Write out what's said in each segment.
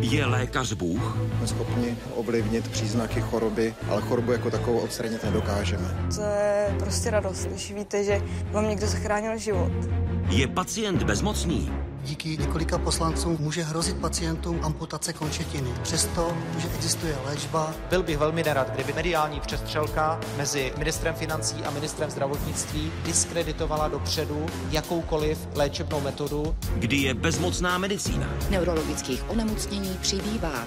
Je lékař Bůh? Jsme schopni ovlivnit příznaky choroby, ale chorobu jako takovou odstranit nedokážeme. To je prostě radost, když víte, že vám někdo zachránil život. Je pacient bezmocný? Díky několika poslancům může hrozit pacientům amputace končetiny. Přesto, že existuje léčba. Byl bych velmi nerad, kdyby mediální přestřelka mezi ministrem financí a ministrem zdravotnictví diskreditovala dopředu jakoukoliv léčebnou metodu. Kdy je bezmocná medicína? Neurologických onemocnění přibývá.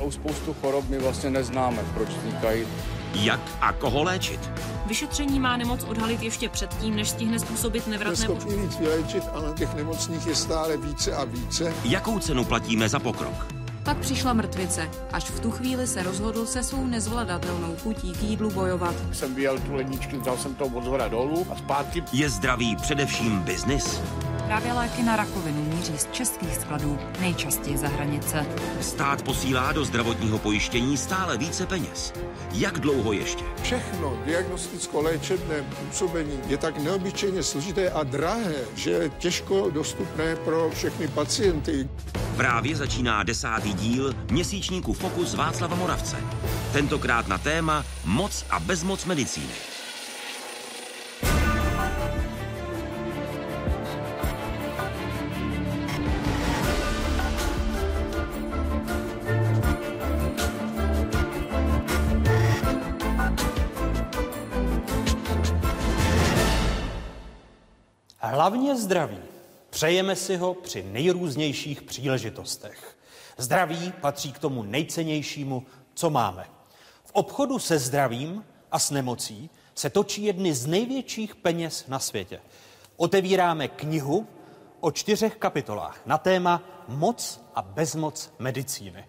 U spoustu chorob my vlastně neznáme, proč vznikají. Jak a koho léčit? Vyšetření má nemoc odhalit ještě předtím, než stihne způsobit nevratné schopni víc vylečit, ale těch nemocných je stále více a více. Jakou cenu platíme za pokrok? Pak přišla mrtvice. Až v tu chvíli se rozhodl se svou nezvladatelnou chutí k jídlu bojovat. Jsem vyjel tu ledničky, vzal jsem to od zhora dolů a zpátky. Je zdraví především biznis? Právě léky na rakovinu míří z českých skladů nejčastěji za hranice. Stát posílá do zdravotního pojištění stále více peněz. Jak dlouho ještě? Všechno diagnosticko-léčebné působení je tak neobyčejně složité a drahé, že je těžko dostupné pro všechny pacienty. Právě začíná desátý díl měsíčníku Fokus Václava Moravce. Tentokrát na téma Moc a bezmoc medicíny. Hlavně zdraví. Přejeme si ho při nejrůznějších příležitostech. Zdraví patří k tomu nejcennějšímu, co máme. V obchodu se zdravím a s nemocí se točí jedny z největších peněz na světě. Otevíráme knihu o čtyřech kapitolách na téma Moc a bezmoc medicíny.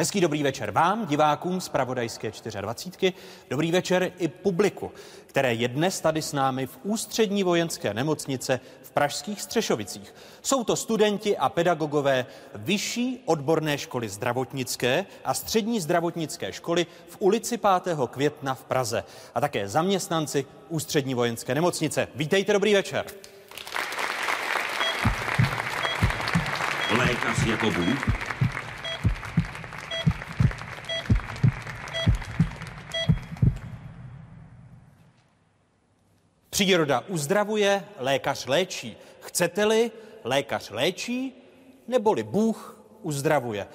Hezký dobrý večer vám, divákům z Pravodajské 24. Dobrý večer i publiku, které je dnes tady s námi v ústřední vojenské nemocnice v Pražských Střešovicích. Jsou to studenti a pedagogové Vyšší odborné školy zdravotnické a střední zdravotnické školy v ulici 5. května v Praze a také zaměstnanci ústřední vojenské nemocnice. Vítejte, dobrý večer. Lékař jako Bůh? Příroda uzdravuje, lékař léčí. Chcete-li, lékař léčí, neboli Bůh uzdravuje.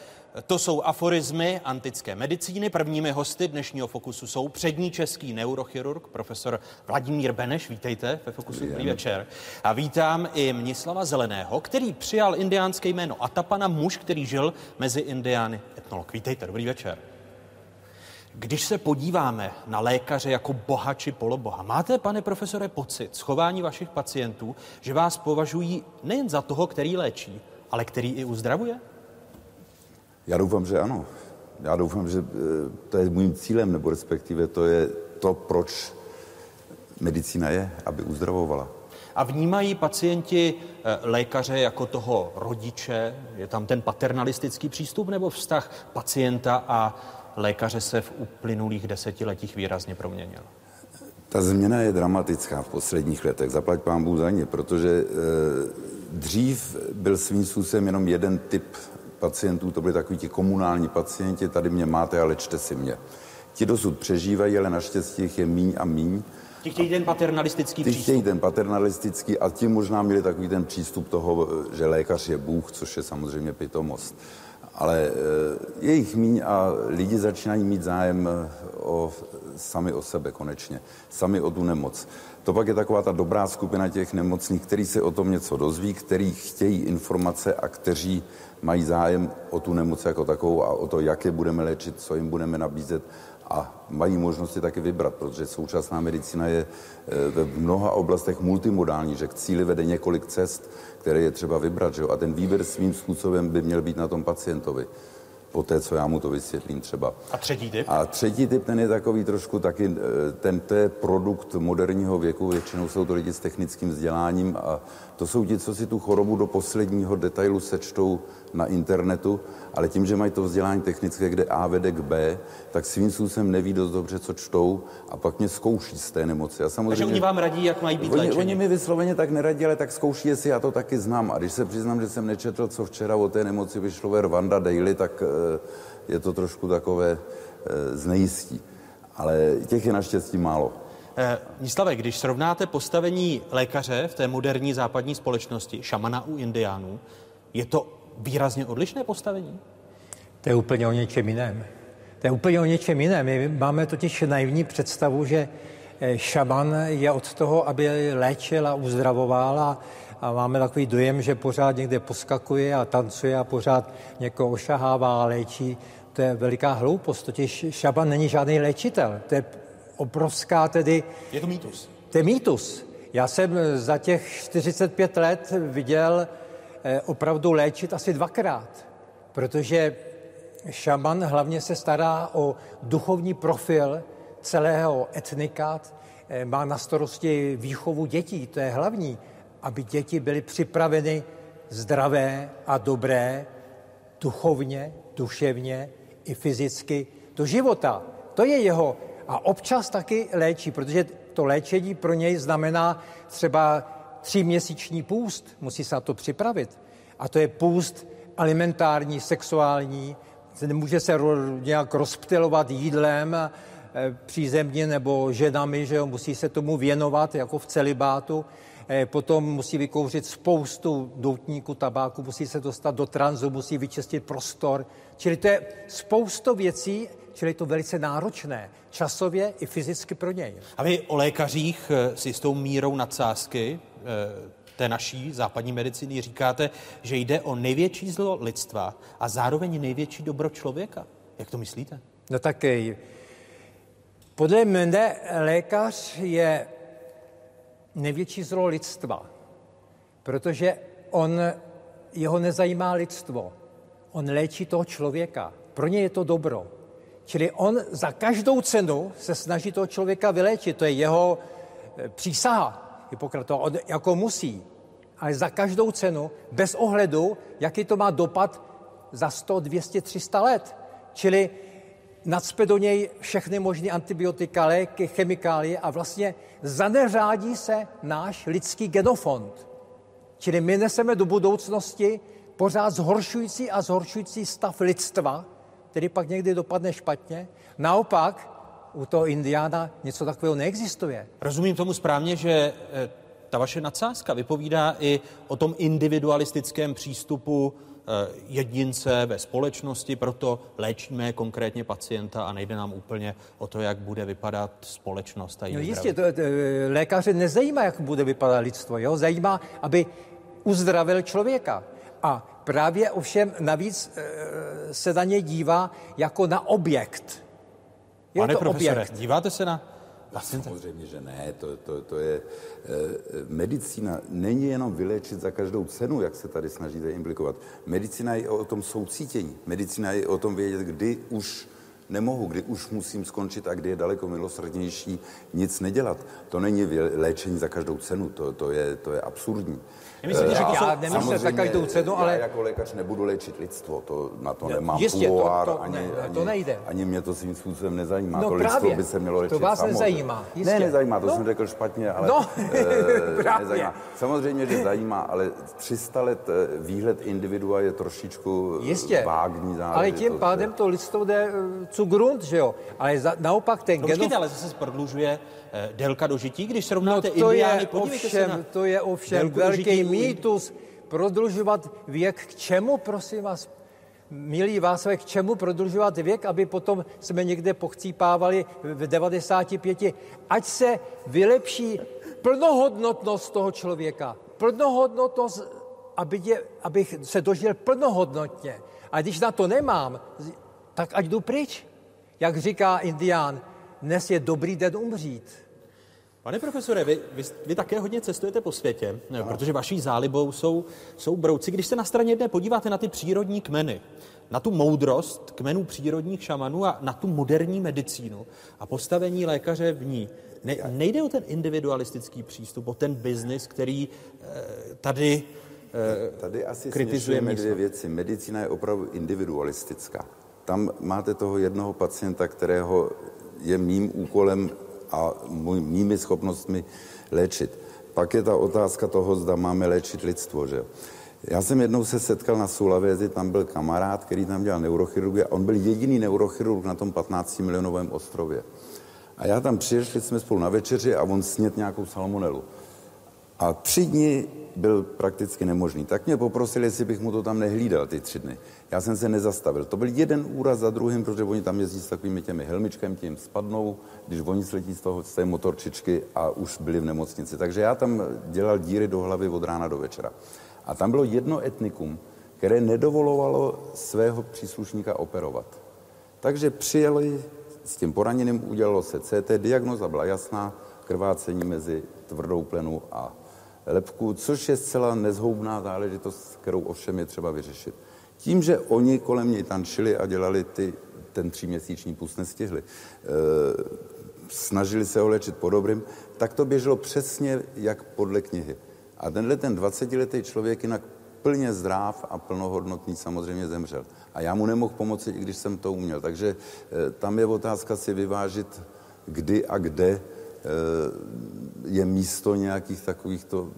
To jsou aforizmy antické medicíny. Prvními hosty dnešního Fokusu jsou přední český neurochirurg, profesor Vladimír Beneš. Vítejte ve Fokusu. Dobrý večer. A vítám i Mnislava Zeleného, který přijal indiánské jméno Atapana, muž, který žil mezi indiány, etnolog. Vítejte, dobrý večer. Když se podíváme na lékaře jako boha či poloboha, máte, pane profesore, pocit schování vašich pacientů, že vás považují nejen za toho, který léčí, ale který i uzdravuje? Já doufám, že ano. Já doufám, že eh, to je mým cílem, nebo respektive to je to, proč medicína je, aby uzdravovala. A vnímají pacienti eh, lékaře jako toho rodiče? Je tam ten paternalistický přístup nebo vztah pacienta a lékaře se v uplynulých desetiletích výrazně proměnil? Ta změna je dramatická v posledních letech, zaplať pán Bůh za ně, protože e, dřív byl svým způsobem jenom jeden typ pacientů, to byli takový ti komunální pacienti, tady mě máte, ale čte si mě. Ti dosud přežívají, ale naštěstí jich je míň a míň. Ti chtějí ten paternalistický Ti přístup. chtějí ten paternalistický a ti možná měli takový ten přístup toho, že lékař je Bůh, což je samozřejmě pitomost ale eh, je jich míň a lidi začínají mít zájem eh, o, sami o sebe konečně, sami o tu nemoc. To pak je taková ta dobrá skupina těch nemocných, který se o tom něco dozví, který chtějí informace a kteří mají zájem o tu nemoc jako takovou a o to, jak je budeme léčit, co jim budeme nabízet a mají možnosti taky vybrat, protože současná medicína je eh, v mnoha oblastech multimodální, že k cíli vede několik cest, které je třeba vybrat. Že? A ten výběr svým způsobem by měl být na tom pacientovi. Po té, co já mu to vysvětlím třeba. A třetí typ? A třetí typ, ten je takový trošku taky, eh, ten to je produkt moderního věku, většinou jsou to lidi s technickým vzděláním a To jsou ti, co si tu chorobu do posledního detailu sečtou na internetu, ale tím, že mají to vzdělání technické, kde A vede k B, tak svým způsobem neví dost dobře, co čtou a pak mě zkouší z té nemoci. A samozřejmě, Takže oni vám radí, jak mají být oni, oni mi vysloveně tak neradí, ale tak zkouší, jestli já to taky znám. A když se přiznám, že jsem nečetl, co včera o té nemoci vyšlo ve Rwanda Daily, tak eh, je to trošku takové eh, znejistí. Ale těch je naštěstí málo. Eh, Níslave, když srovnáte postavení lékaře v té moderní západní společnosti, šamana u indiánů, je to výrazně odlišné postavení? To je úplně o něčem jiném. To je úplně o něčem jiném. My máme totiž naivní představu, že eh, šaman je od toho, aby léčil a uzdravoval a, a máme takový dojem, že pořád někde poskakuje a tancuje a pořád někoho ošahává a léčí. To je veliká hloupost, totiž šaman není žádný léčitel. To je obrovská tedy... Je to mýtus. To je mýtus. Já jsem za těch 45 let viděl opravdu léčit asi dvakrát, protože šaman hlavně se stará o duchovní profil celého etnika, eh, má na starosti výchovu dětí, to je hlavní, aby děti byly připraveny zdravé a dobré duchovně, duševně i fyzicky do života. To je jeho a občas taky léčí, protože to léčení pro něj znamená třeba tříměsíční půst, musí se na to připravit. A to je půst alimentární, sexuální, nemůže se nějak rozptilovat jídlem e, přízemně nebo ženami, že jo, musí se tomu věnovat jako v celibátu. E, potom musí vykouřit spoustu doutníků tabáku, musí se dostat do tranzu, musí vyčistit prostor. Čili to je spousto věcí, čili je to velice náročné, časově i fyzicky pro něj. A vy o lékařích eh, s jistou mírou nadsázky eh, té naší západní medicíny říkáte, že jde o největší zlo lidstva a zároveň největší dobro člověka. Jak to myslíte? No tak eh, podle mne lékař je největší zlo lidstva, protože on, jeho nezajímá lidstvo. On léčí toho člověka. Pro ně je to dobro. Čili on za každou cenu se snaží toho člověka vyléčit. To je jeho eh, přísaha Hippokratova, on jako musí. Ale za každou cenu, bez ohledu, jaký to má dopad za 100, 200, 300 let. Čili nadspe do něj všechny možné antibiotika, léky, chemikálie a vlastně zaneřádí se náš lidský genofond. Čili my neseme do budoucnosti pořád zhoršující a zhoršující stav lidstva, který pak někdy dopadne špatně. Naopak, u toho Indiána něco takového neexistuje. Rozumím tomu správně, že eh, ta vaše nadsázka vypovídá i o tom individualistickém přístupu eh, jedince ve společnosti, proto léčíme konkrétně pacienta a nejde nám úplně o to, jak bude vypadat společnost a no jistě, to, to, lékaře nezajímá, jak bude vypadat lidstvo, jo? zajímá, aby uzdravil člověka. A právě ovšem navíc se na ně dívá jako na objekt. Je Pane to profesore, objekt. díváte se na Pacienta? Samozřejmě, že ne. To, to, to je, e, medicína není jenom vylečit za každou cenu, jak se tady snažíte implikovat. Medicína je o tom soucítění. Medicína je o tom vědět, kdy už nemohu, kdy už musím skončit a kdy je daleko milosrdnější nic nedělat. To není léčení za každou cenu, to, to, je, to je absurdní. Myslím, že já nemyslím za každou cenu, ale... Já jako lékař nebudu léčit lidstvo, to, na to nemám Jistě, to, to, ani, ne, to nejde. Ani mě to svým způsobem nezajímá. No to právě, lidstvo by se mělo léčit To vás samo. nezajímá. Jistě. Ne, nezajímá, to no. jsem řekl špatně, ale no, e, nezajímá. Samozřejmě, že zajímá, ale 300 let eh, výhled individua je trošičku Jistě. vágní záležitost. Ale tím pádem to lidstvo jde cu grunt, že jo? Ale za, naopak ten no, genom... ale zase prodlužuje eh, délka dožití, když srovnáte no, to indiány, je ovšem, na To je ovšem velký mýtus, prodlužovat věk k čemu, prosím vás? Milí vás, k čemu prodlužovat věk, aby potom jsme někde pochcípávali v 95. Ať se vylepší plnohodnotnost toho člověka. Plnohodnotnost, aby je, abych se dožil plnohodnotně. A když na to nemám, tak ať jdu pryč. Jak říká indián, dnes je dobrý den umřít. Pane profesore, vy, vy, vy také hodně cestujete po světě, ano. protože vaší zálibou jsou, jsou brouci. Když se na straně jedné podíváte na ty přírodní kmeny, na tu moudrost kmenů přírodních šamanů a na tu moderní medicínu a postavení lékaře v ní. Ne, nejde o ten individualistický přístup, o ten biznis, který eh, tady eh, Tady asi kritizujeme dvě věci. Medicína je opravdu individualistická. Tam máte toho jednoho pacienta, kterého je mým úkolem a můj, mými schopnostmi léčit. Pak je ta otázka toho, zda máme léčit lidstvo. Že? Já jsem jednou se setkal na Sulavězi, tam byl kamarád, který tam dělal neurochirurgii a on byl jediný neurochirurg na tom 15 milionovém ostrově. A já tam přišli jsme spolu na večeři a on snět nějakou salmonelu. A tři dny byl prakticky nemožný. Tak mě poprosili, jestli bych mu to tam nehlídal ty tři dny. Já jsem se nezastavil. To byl jeden úraz za druhým, protože oni tam jezdí s takovými těmi helmičkami, tím spadnou, když oni sletí z, toho, z té motorčičky a už byli v nemocnici. Takže já tam dělal díry do hlavy od rána do večera. A tam bylo jedno etnikum, které nedovolovalo svého příslušníka operovat. Takže přijeli s tím poraněným, udělalo se CT, diagnoza byla jasná, krvácení mezi tvrdou plenu a lepku, což je zcela nezhoubná záležitost, kterou ovšem je třeba vyřešit. Tím, že oni kolem něj tančili a dělali ty, ten tříměsíční pust nestihli, e, snažili se ho léčit po dobrým, tak to běželo přesně jak podle knihy. A tenhle ten 20-letý člověk jinak plně zdrav a plnohodnotný samozřejmě zemřel. A já mu nemohl pomoci, i když jsem to uměl. Takže e, tam je otázka si vyvážit, kdy a kde e, je místo nějakých takovýchto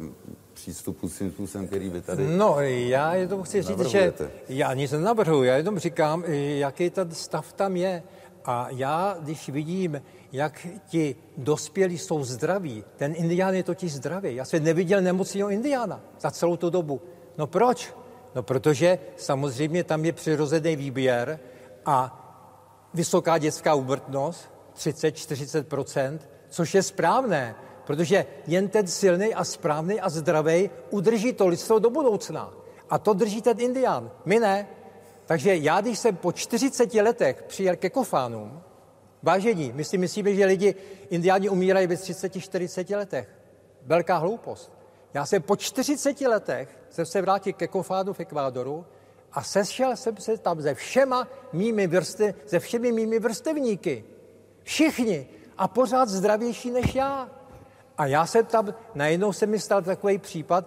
přístupů svým způsobem, který vy tady No, já jenom chci říct, že já nic nenavrhuji, já jenom říkám, jaký ten stav tam je. A já, když vidím, jak ti dospělí jsou zdraví, ten indián je totiž zdravý. Já jsem neviděl nemocného indiána za celou tu dobu. No proč? No protože samozřejmě tam je přirozený výběr a vysoká dětská úmrtnost, 30-40%, což je správné, protože jen ten silný a správný a zdravý udrží to lidstvo do budoucna. A to drží ten indián, my ne. Takže já, když jsem po 40 letech přijel ke kofánům, vážení, my si myslíme, že lidi, indiáni umírají ve 30-40 letech. Velká hloupost. Já jsem po 40 letech jsem se vrátil ke kofánu v Ekvádoru a sešel jsem se tam se všema mými vrste, se všemi mými vrstevníky. Všichni. A pořád zdravější než já. A já jsem tam, najednou se mi stal takový případ,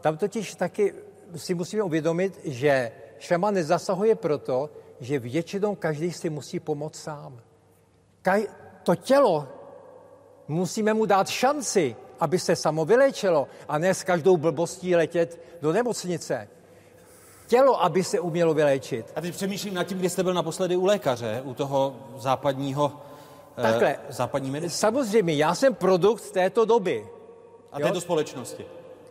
tam totiž taky si musíme uvědomit, že šaman nezasahuje proto, že většinou každý si musí pomoct sám. Kaj, to tělo musíme mu dát šanci, aby se samo vylečilo a ne s každou blbostí letět do nemocnice. Tělo, aby se umělo vyléčit. A teď přemýšlím nad tím, kdy jste byl naposledy u lékaře, u toho západního Takhle, eh, západní medicíny. Samozřejmě, já jsem produkt této doby. A této společnosti.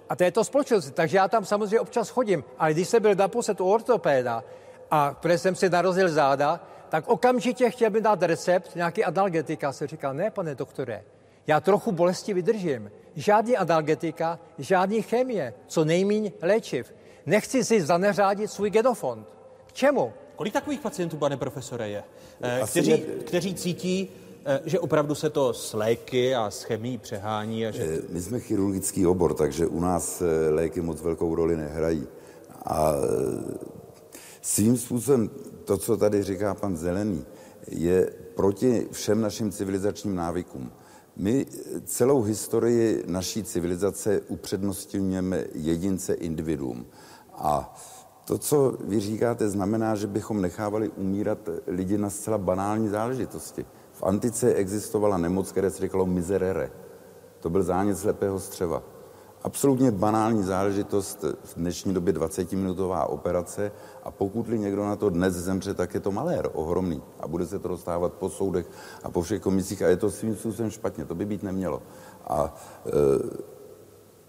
A této společnosti, takže já tam samozřejmě občas chodím. Ale když jsem byl naposled u ortopéda a protože jsem si narozil záda, tak okamžitě chtěl mi dát recept nějaký analgetika. Se říkal, ne, pane doktore, já trochu bolesti vydržím. Žádný analgetika, žádný chemie, co nejmíň léčiv. Nechci si zaneřádit svůj genofond. K čemu? Kolik takových pacientů, pane profesore, je? Eh, Asi Kteří, je- kteří cítí, že opravdu se to s léky a s chemií přehání a že... Eh, My jsme chirurgický obor, takže u nás eh, léky moc velkou roli nehrají. A eh, svým způsobem to, co tady říká pan Zelený, je proti všem našim civilizačním návykům. My celou historii naší civilizace upřednostňujeme jedince individuum. A to, co vy říkáte, znamená, že bychom nechávali umírat lidi na zcela banální záležitosti. V antice existovala nemoc, které se říkalo miserere. To byl zánět slepého střeva. Absolutně banální záležitost, v dnešní době 20-minutová operace a pokud-li někdo na to dnes zemře, tak je to malér ohromný a bude se to dostávat po soudech a po všech komisích a je to svým způsobem špatně, to by být nemělo. A e,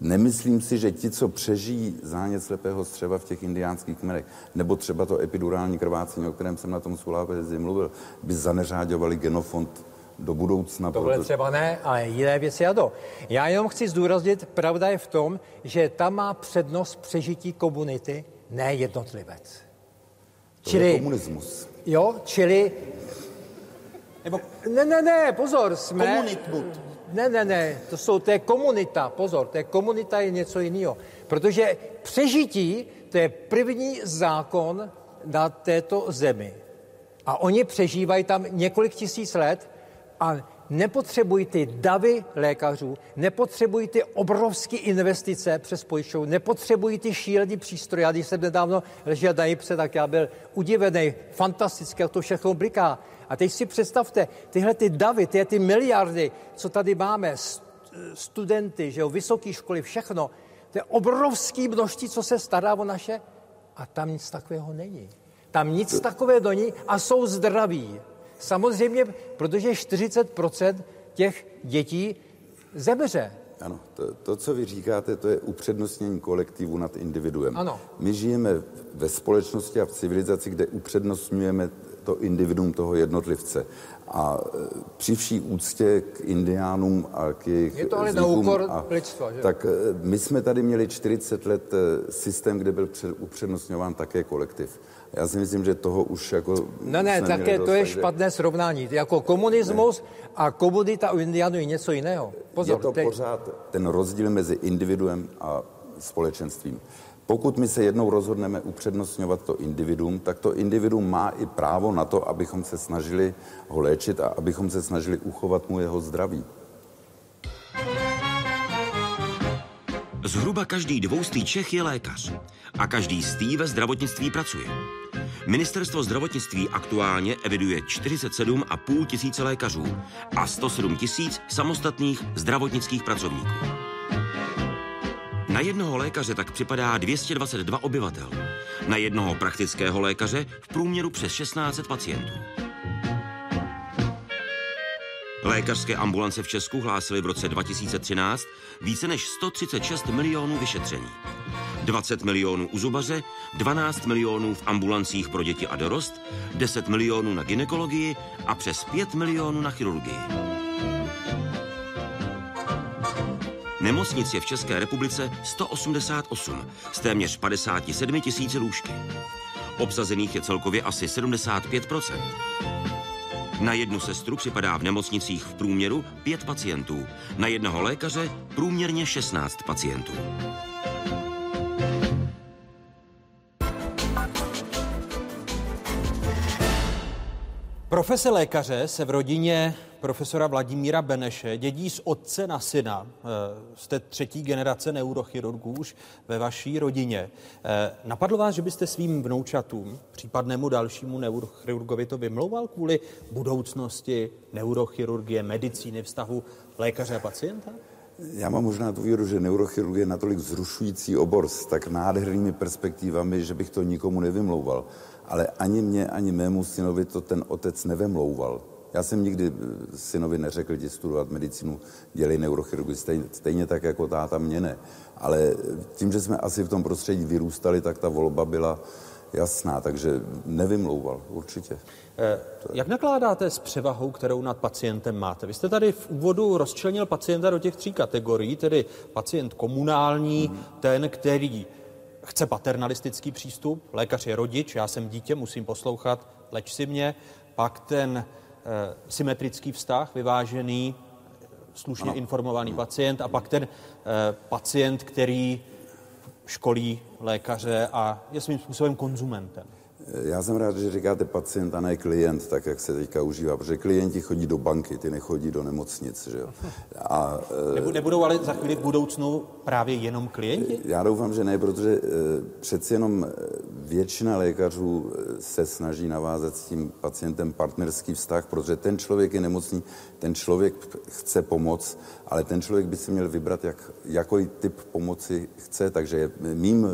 nemyslím si, že ti, co přežijí zánět slepého střeva v těch indiánských kmenech, nebo třeba to epidurální krvácení, o kterém jsem na tom Sulápezi mluvil, by zaneřáďovali genofond do budoucna. Tohle proto- třeba ne, ale jiné věci ano. Já jenom chci zdůraznit, pravda je v tom, že tam má přednost přežití komunity, ne jednotlivec. To je komunismus. Jo, čili... Nebo... Ne, ne, ne, pozor, jsme... Komunitbud. Ne, ne, ne, to, jsou, to je komunita, pozor, to je komunita je něco jiného. Protože přežití, to je první zákon na této zemi. A oni přežívají tam několik tisíc let a nepotřebují ty davy lékařů, nepotřebují ty obrovské investice přes pojišťovnu, nepotřebují ty šílený přístroje. Já když jsem nedávno ležel na jipse, tak já byl udivený, fantastické, to všechno bliká. A teď si představte, tyhle ty davy, tyhle ty miliardy, co tady máme, studenty, že jo, vysoké školy, všechno, to je obrovský množství, co se stará o naše, a tam nic takového není. Tam nic takového není a jsou zdraví. Samozřejmě, protože 40% těch dětí zemře. Ano, to, to, co vy říkáte, to je upřednostnění kolektivu nad individuem. Ano. My žijeme ve společnosti a v civilizaci, kde upřednostňujeme to individuum toho jednotlivce. A e, při vší úctě k indiánům a k jejich Je to ale na úkor lidstva, že? Tak e, my jsme tady měli 40 let e, systém, kde byl upřednostňován také kolektiv. Já si myslím, že toho už jako... No ne, také to je špatné srovnání. Jako komunismus ne. a komunita u indiánů je něco jiného. Pozor, je to teď... pořád ten rozdíl mezi individuem a společenstvím. Pokud my se jednou rozhodneme upřednostňovat to individuum, tak to individuum má i právo na to, abychom se snažili ho léčit a abychom se snažili uchovat mu jeho zdraví. Zhruba každý dvoustý Čech je lékař a každý z ve zdravotnictví pracuje. Ministerstvo zdravotnictví aktuálně eviduje 47,5 tisíce lékařů a 107 tisíc samostatných zdravotnických pracovníků. Na jednoho lékaře tak připadá 222 obyvatel. Na jednoho praktického lékaře v průměru přes 16 pacientů. Lékařské ambulance v Česku hlásily v roce 2013 více než 136 milionů vyšetření. 20 milionů u zubaře, 12 milionů v ambulancích pro děti a dorost, 10 milionů na ginekologii a přes 5 milionů na chirurgii. Nemocnic je v České republice 188 z téměř 57 tisíci lůžky. Obsazených je celkově asi 75% Na jednu sestru připadá v nemocnicích v průměru 5 pacientů, na jednoho lékaře průměrně 16 pacientů. Profese lékaře se v rodině profesora Vladimíra Beneše dědí z otce na syna. Eh, jste třetí generace neurochirurgů už ve vaší rodině. Eh, napadlo vás, že byste svým vnoučatům, případnému dalšímu neurochirurgovi to vymlouval kvůli budoucnosti neurochirurgie, medicíny, vztahu lékaře a pacienta? Já mám možná tu víru, že neurochirurgie je natolik zrušující obor s tak nádhernými perspektivami, že bych to nikomu nevymlouval ale ani mě, ani mému synovi to ten otec nevemlouval. Já jsem nikdy eh, synovi neřekl, že studovat medicínu, dělej neurochirurgii, stejně, stejně tak jako táta mě ne. Ale tím, že jsme asi v tom prostředí vyrůstali, tak ta volba byla jasná, takže nevymlouval, určitě. Eh, jak nakládáte s převahou, kterou nad pacientem máte? Vy jste tady v úvodu rozčlenil pacienta do těch tří kategorií, tedy pacient komunální, hmm. ten, který chce paternalistický přístup, lékař je rodič, já jsem dítě, musím poslouchat, leč si mě, pak ten e, symetrický vztah, vyvážený, slušně ano. informovaný pacient a pak ten e, pacient, který školí lékaře a je svým způsobem konzumentem. Já jsem rád, že říkáte pacient a ne klient, tak jak se teďka užívá, protože klienti chodí do banky, ty nechodí do nemocnic. Že jo? A, e, Nebudou ale za chvíli v budoucnu právě jenom klienti? Já doufám, že ne, protože e, přeci jenom e, většina lékařů se snaží navázat s tím pacientem partnerský vztah, protože ten člověk je nemocný, ten člověk chce pomoc, ale ten člověk by si měl vybrat, jak, jaký typ pomoci chce, takže mým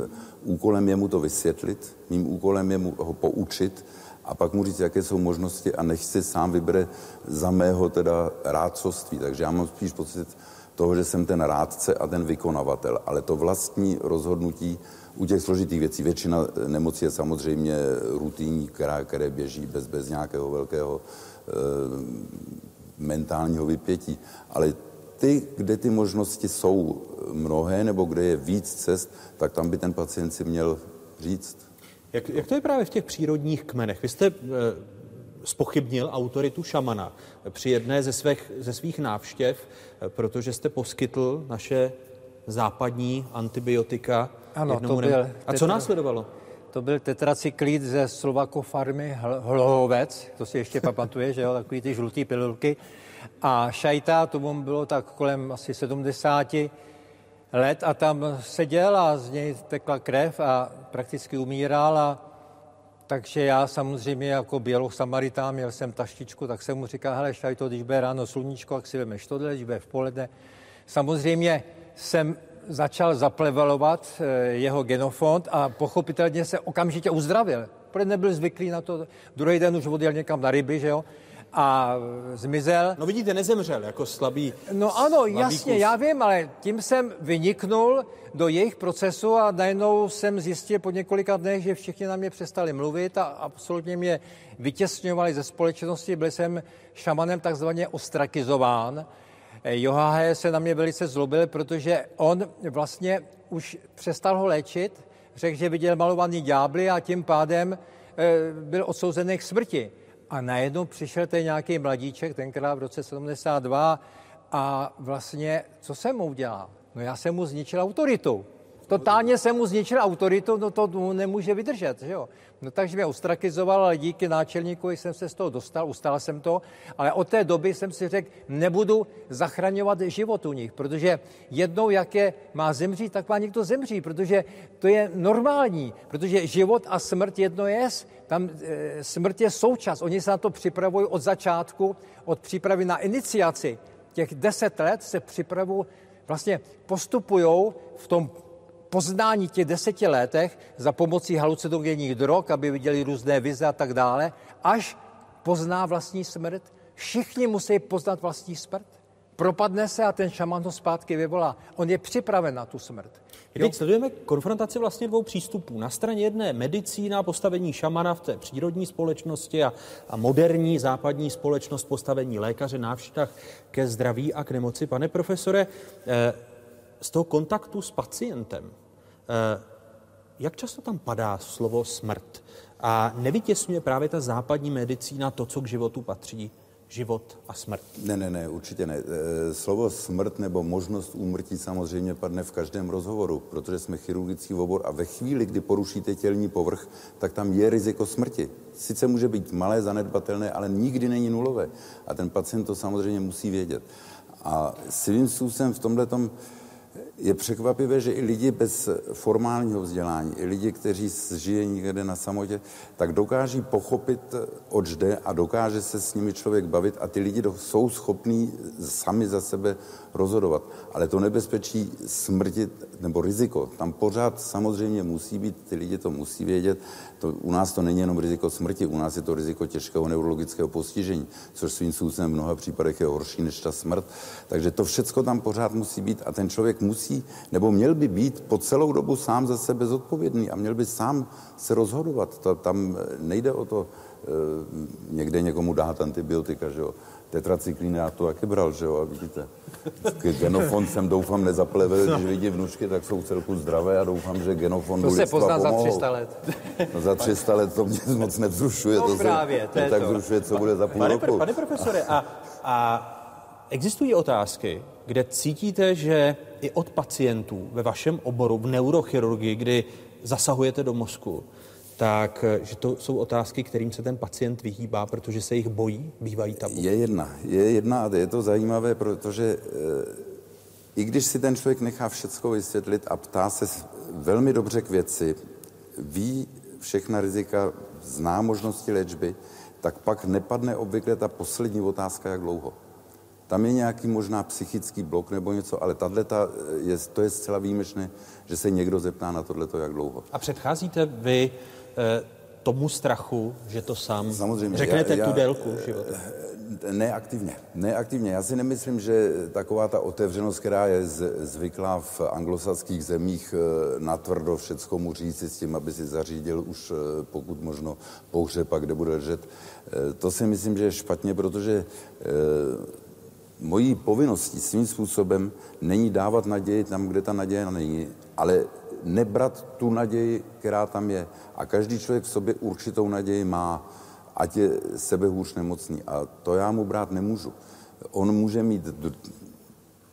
úkolem je mu to vysvětlit, mým úkolem je mu ho poučit a pak mu říct, jaké jsou možnosti a nech si sám vybere za mého teda rádcovství. Takže já mám spíš pocit toho, že jsem ten rádce a ten vykonavatel, ale to vlastní rozhodnutí u těch složitých věcí, většina nemocí je samozřejmě rutinní, která, které běží bez, bez nějakého velkého e, mentálního vypětí, ale ty, kde ty možnosti jsou mnohé nebo kde je víc cest, tak tam by ten pacient si měl říct. Jak, jak to je právě v těch přírodních kmenech? Vy jste e, spochybnil autoritu šamana při jedné ze svých, ze svých návštěv, protože jste poskytl naše západní antibiotika. Ano, to byl, A co následovalo? To byl tetracyklid ze Slovako farmy Hlohovec, to si ještě pamatuje, že jo, takový ty žlutý pilulky. A šajta, tomu bylo tak kolem asi 70 let a tam seděl a z něj tekla krev a prakticky umíral a takže já samozřejmě jako běloch Samaritán, měl jsem taštičku, tak jsem mu říkal, hele, šajto, když bude ráno sluníčko, jak si vemeš tohle, když bude v poledne. Samozřejmě jsem začal zaplevelovat eh, jeho genofond a pochopitelně se okamžitě uzdravil. Protože nebyl zvyklý na to. Druhý den už odjel někam na ryby, že jo? a zmizel. No vidíte, nezemřel jako slabý No ano, slabý jasně, kus. já vím, ale tím jsem vyniknul do jejich procesu a najednou jsem zjistil po několika dnech, že všichni na mě přestali mluvit a absolutně mě vytěsňovali ze společnosti. Byl jsem šamanem takzvaně ostrakizován. Johahe se na mě velice zlobil, protože on vlastně už přestal ho léčit, řekl, že viděl malovaný ďábly a tím pádem eh, byl odsouzený k smrti. A najednou přišel ten nějaký mladíček, tenkrát v roce 72, a vlastně, co jsem mu udělal? No já jsem mu zničil autoritu. Totálně jsem mu zničil autoritu, no to nemůže vydržet, že jo. No takže mě ostrakizoval, ale díky náčelníkovi jsem se z toho dostal, ustal jsem to, ale od té doby jsem si řekl, nebudu zachraňovat život u nich, protože jednou, jak je má zemřít, tak má někdo zemří, protože to je normální, protože život a smrt jedno je, tam e, smrt je součas, oni se na to připravují od začátku, od přípravy na iniciaci. Těch deset let se připravují, vlastně postupují v tom poznání těch deseti letech za pomocí halucinogenních drog, aby viděli různé vize a tak dále, až pozná vlastní smrt. Všichni musí poznat vlastní smrt. Propadne se a ten šaman ho zpátky vyvolá. On je připraven na tu smrt. Teď sledujeme konfrontaci vlastně dvou přístupů. Na straně jedné medicína, postavení šamana v té přírodní společnosti a, a moderní západní společnost, postavení lékaře, návštěv ke zdraví a k nemoci. Pane profesore, eh, z toho kontaktu s pacientem, eh, jak často tam padá slovo smrt? A nevytěsňuje právě ta západní medicína to, co k životu patří? život a smrt. Ne, ne, ne, určitě ne. Eh, slovo smrt nebo možnost úmrtí samozřejmě padne v každém rozhovoru, protože jsme chirurgický obor a ve chvíli, kdy porušíte tělní povrch, tak tam je riziko smrti. Sice může být malé, zanedbatelné, ale nikdy není nulové. A ten pacient to samozřejmě musí vědět. A svým způsobem v tomhle tom je překvapivé, že i lidi bez formálního vzdělání, i lidi, kteří žije někde na samotě, tak dokáží pochopit, oč jde a dokáže se s nimi člověk bavit a ty lidi jsou schopní sami za sebe rozhodovat. Ale to nebezpečí smrti nebo riziko, tam pořád samozřejmě musí být, ty lidi to musí vědět. To, u nás to není jenom riziko smrti, u nás je to riziko těžkého neurologického postižení, což svým způsobem v mnoha případech je horší než ta smrt. Takže to všechno tam pořád musí být a ten člověk musí, nebo měl by být po celou dobu sám za sebe zodpovědný a měl by sám se rozhodovat. To, tam nejde o to e, někde někomu dát antibiotika, že jo tetracyklín, já to taky bral, že jo, a vidíte. Genofond jsem doufám nezapleve, když vidí vnučky, tak jsou celku zdravé a doufám, že genofond To se pozná za 300 let. No za 300 let to mě moc nevzrušuje. No to právě, se, to je tak to. vzrušuje, co bude za půl pane, roku. Pane profesore, a, a existují otázky, kde cítíte, že i od pacientů ve vašem oboru, v neurochirurgii, kdy zasahujete do mozku, tak že to jsou otázky, kterým se ten pacient vyhýbá, protože se jich bojí, bývají tabu. Je jedna, je jedna a je to zajímavé, protože e, i když si ten člověk nechá všecko vysvětlit a ptá se velmi dobře k věci, ví všechna rizika, zná možnosti léčby, tak pak nepadne obvykle ta poslední otázka, jak dlouho. Tam je nějaký možná psychický blok nebo něco, ale tato je, to je zcela výjimečné, že se někdo zeptá na tohleto, jak dlouho. A předcházíte vy eh, tomu strachu, že to sám Samozřejmě, řeknete já, já, tu délku života? Neaktivně. Neaktivně. Já si nemyslím, že taková ta otevřenost, která je zvyklá v anglosaských zemích eh, natvrdo všecko mu říct s tím, aby si zařídil už eh, pokud možno pohřeb a kde bude ležet, to si myslím, že je špatně, protože mojí povinností svým způsobem není dávat naději tam, kde ta naděje není, ale nebrat tu naději, která tam je. A každý člověk v sobě určitou naději má, ať je sebehůř nemocný. A to já mu brát nemůžu. On může mít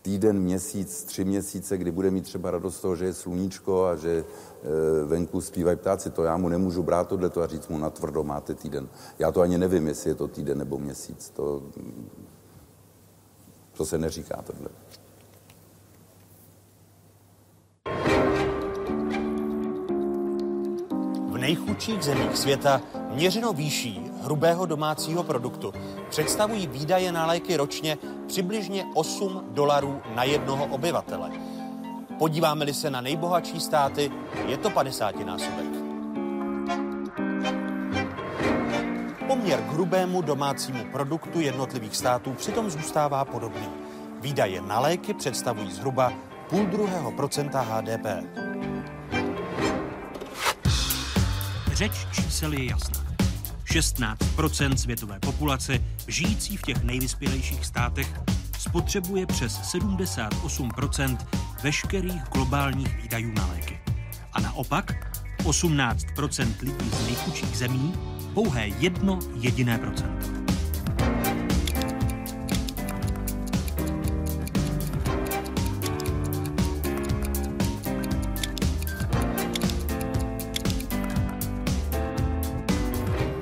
týden, měsíc, tři měsíce, kdy bude mít třeba radost z toho, že je sluníčko a že e, venku zpívají ptáci. To já mu nemůžu brát tohle a říct mu na tvrdo máte týden. Já to ani nevím, jestli je to týden nebo měsíc. To, to se neříká tohle. V nejchudších zemích světa měřeno výší hrubého domácího produktu představují výdaje na léky ročně přibližně 8 dolarů na jednoho obyvatele. Podíváme-li se na nejbohatší státy, je to 50 násobek. Poměr k hrubému domácímu produktu jednotlivých států přitom zůstává podobný. Výdaje na léky představují zhruba půl druhého procenta HDP. Řeč čísel je jasná. 16% světové populace, žijící v těch nejvyspělejších státech, spotřebuje přes 78% veškerých globálních výdajů na léky. A naopak 18% lidí z nejchudších zemí pouhé jedno jediné procento.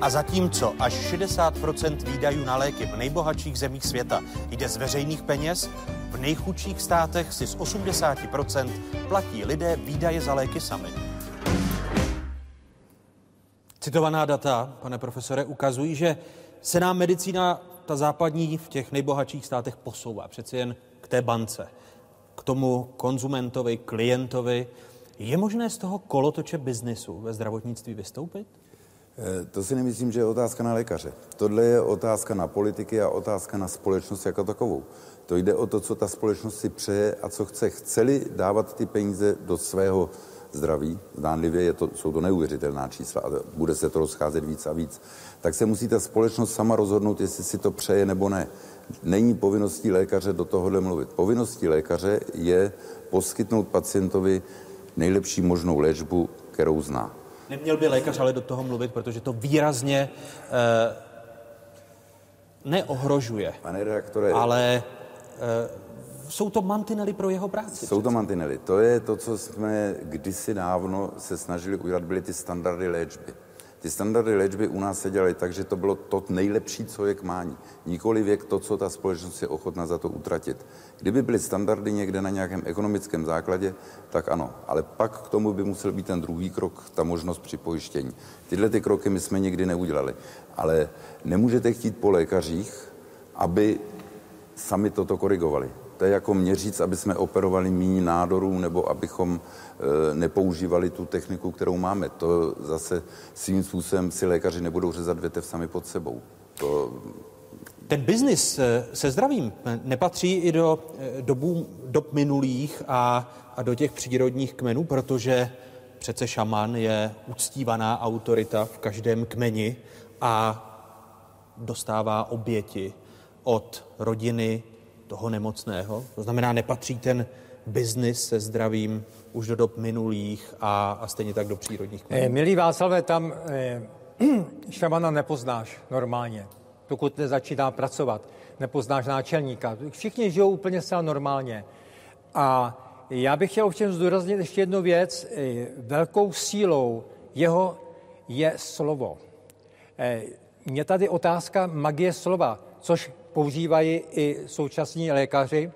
A zatímco až 60% výdajů na léky v nejbohatších zemích světa jde z veřejných peněz, v nejchudších státech si z 80% platí lidé výdaje za léky sami. Citovaná data, pane profesore, ukazují, že se nám medicína, ta západní, v těch nejbohatších státech posouvá přeci jen k té bance, k tomu konzumentovi, klientovi. Je možné z toho kolotoče biznisu ve zdravotnictví vystoupit? Eh, to si nemyslím, že je otázka na lékaře. Tohle je otázka na politiky a otázka na společnost jako takovou. To jde o to, co ta společnost si přeje a co chce. Chceli dávat ty peníze do svého zdraví, zdánlivě je to, jsou to neuvěřitelná čísla a bude se to rozcházet víc a víc, tak se musí ta společnost sama rozhodnout, jestli si to přeje nebo ne. Není povinností lékaře do tohohle mluvit. Povinností lékaře je poskytnout pacientovi nejlepší možnou léčbu, kterou zná. Neměl by lékař ale do toho mluvit, protože to výrazně eh, neohrožuje. Pane redaktore, ale eh, jsou to mantinely pro jeho práci. Jsou to mantinely. To je to, co jsme kdysi dávno se snažili udělat, byly ty standardy léčby. Ty standardy léčby u nás se dělaly tak, že to bylo to nejlepší, co je k mání. Nikoli věk to, co ta společnost je ochotná za to utratit. Kdyby byly standardy někde na nějakém ekonomickém základě, tak ano. Ale pak k tomu by musel být ten druhý krok, ta možnost připojištění. Tyhle ty kroky my jsme nikdy neudělali. Ale nemůžete chtít po lékařích, aby sami toto korigovali. To je jako mě říct, aby jsme operovali méně nádorů nebo abychom e, nepoužívali tu techniku, kterou máme. To zase svým způsobem si lékaři nebudou řezat větev sami pod sebou. To... Ten biznis e, se zdravím nepatří i do e, dobu, dob minulých a, a do těch přírodních kmenů, protože přece šaman je uctívaná autorita v každém kmeni a dostává oběti od rodiny, toho nemocného. To znamená, nepatří ten biznis se zdravím už do dob minulých a, a stejně tak do přírodních kmenů. Eh, milý Václavé, tam eh, šamana nepoznáš normálně, dokud nezačíná pracovat. Nepoznáš náčelníka. Všichni žijou úplně zcela normálně. A já bych chtěl ovšem zdůraznit ještě jednu věc. Eh, velkou sílou jeho je slovo. Eh, mě tady otázka magie slova, což používají i současní lékaři,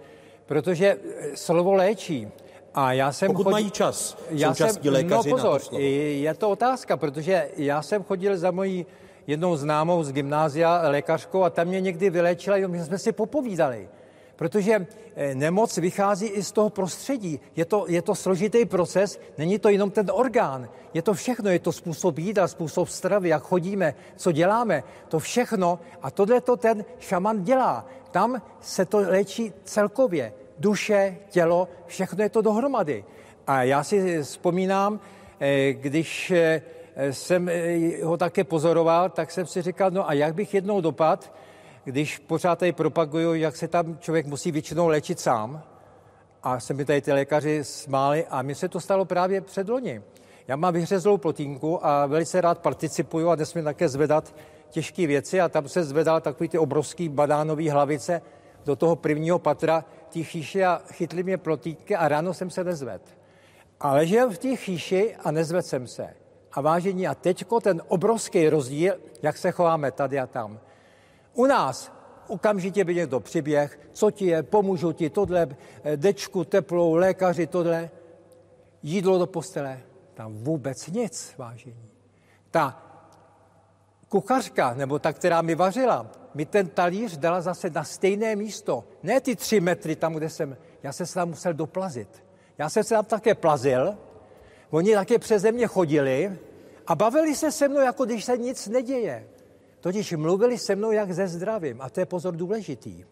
protože slovo léčí. A já jsem Pokud chodil, mají čas, já jsem, lékaři no pozor, na to slovo. je to otázka, protože já jsem chodil za mojí jednou známou z gymnázia lékařkou a tam mě někdy vylečila, my jsme si popovídali. Protože eh, nemoc vychází i z toho prostředí. Je to, je to složitý proces, není to jenom ten orgán. Je to všechno, je to způsob jídla, způsob stravy, jak chodíme, co děláme. To všechno a tohle to ten šaman dělá. Tam se to léčí celkově. Duše, tělo, všechno je to dohromady. A já si vzpomínám, eh, když eh, jsem ho také pozoroval, tak jsem si říkal, no a jak bych jednou dopad, když pořád tady propaguju, jak se tam člověk musí většinou léčit sám, a se mi tady ty lékaři smáli a mně se to stalo právě předloni. Já mám vyhřezlou plotínku a velice rád participuju a nesmím také zvedat těžké věci a tam se zvedal takový ty obrovský badánové hlavice. do toho prvního patra té chýše a chytli mě plotítky a ráno jsem se nezvedl. A ležel v té chýši a nezvedl jsem se. A vážení, a teďko ten obrovský rozdíl, jak se chováme tady a tam. U nás okamžitě by někdo přiběh, co ti je, pomůžu ti, tohle, eh, dečku, teplou, lékaři, tohle. Jídlo do postele, tam vůbec nic, vážení. Ta kuchařka, nebo ta, která mi vařila, mi ten talíř dala zase na stejné místo. Ne ty tři metry tam, kde jsem. Já jsem se tam musel doplazit. Já jsem se tam také plazil. Oni také přeze mě chodili a bavili se se mnou, jako když se nic neděje. Totiž mluvili se mnou jak ze zdravím. A to je pozor důležitý.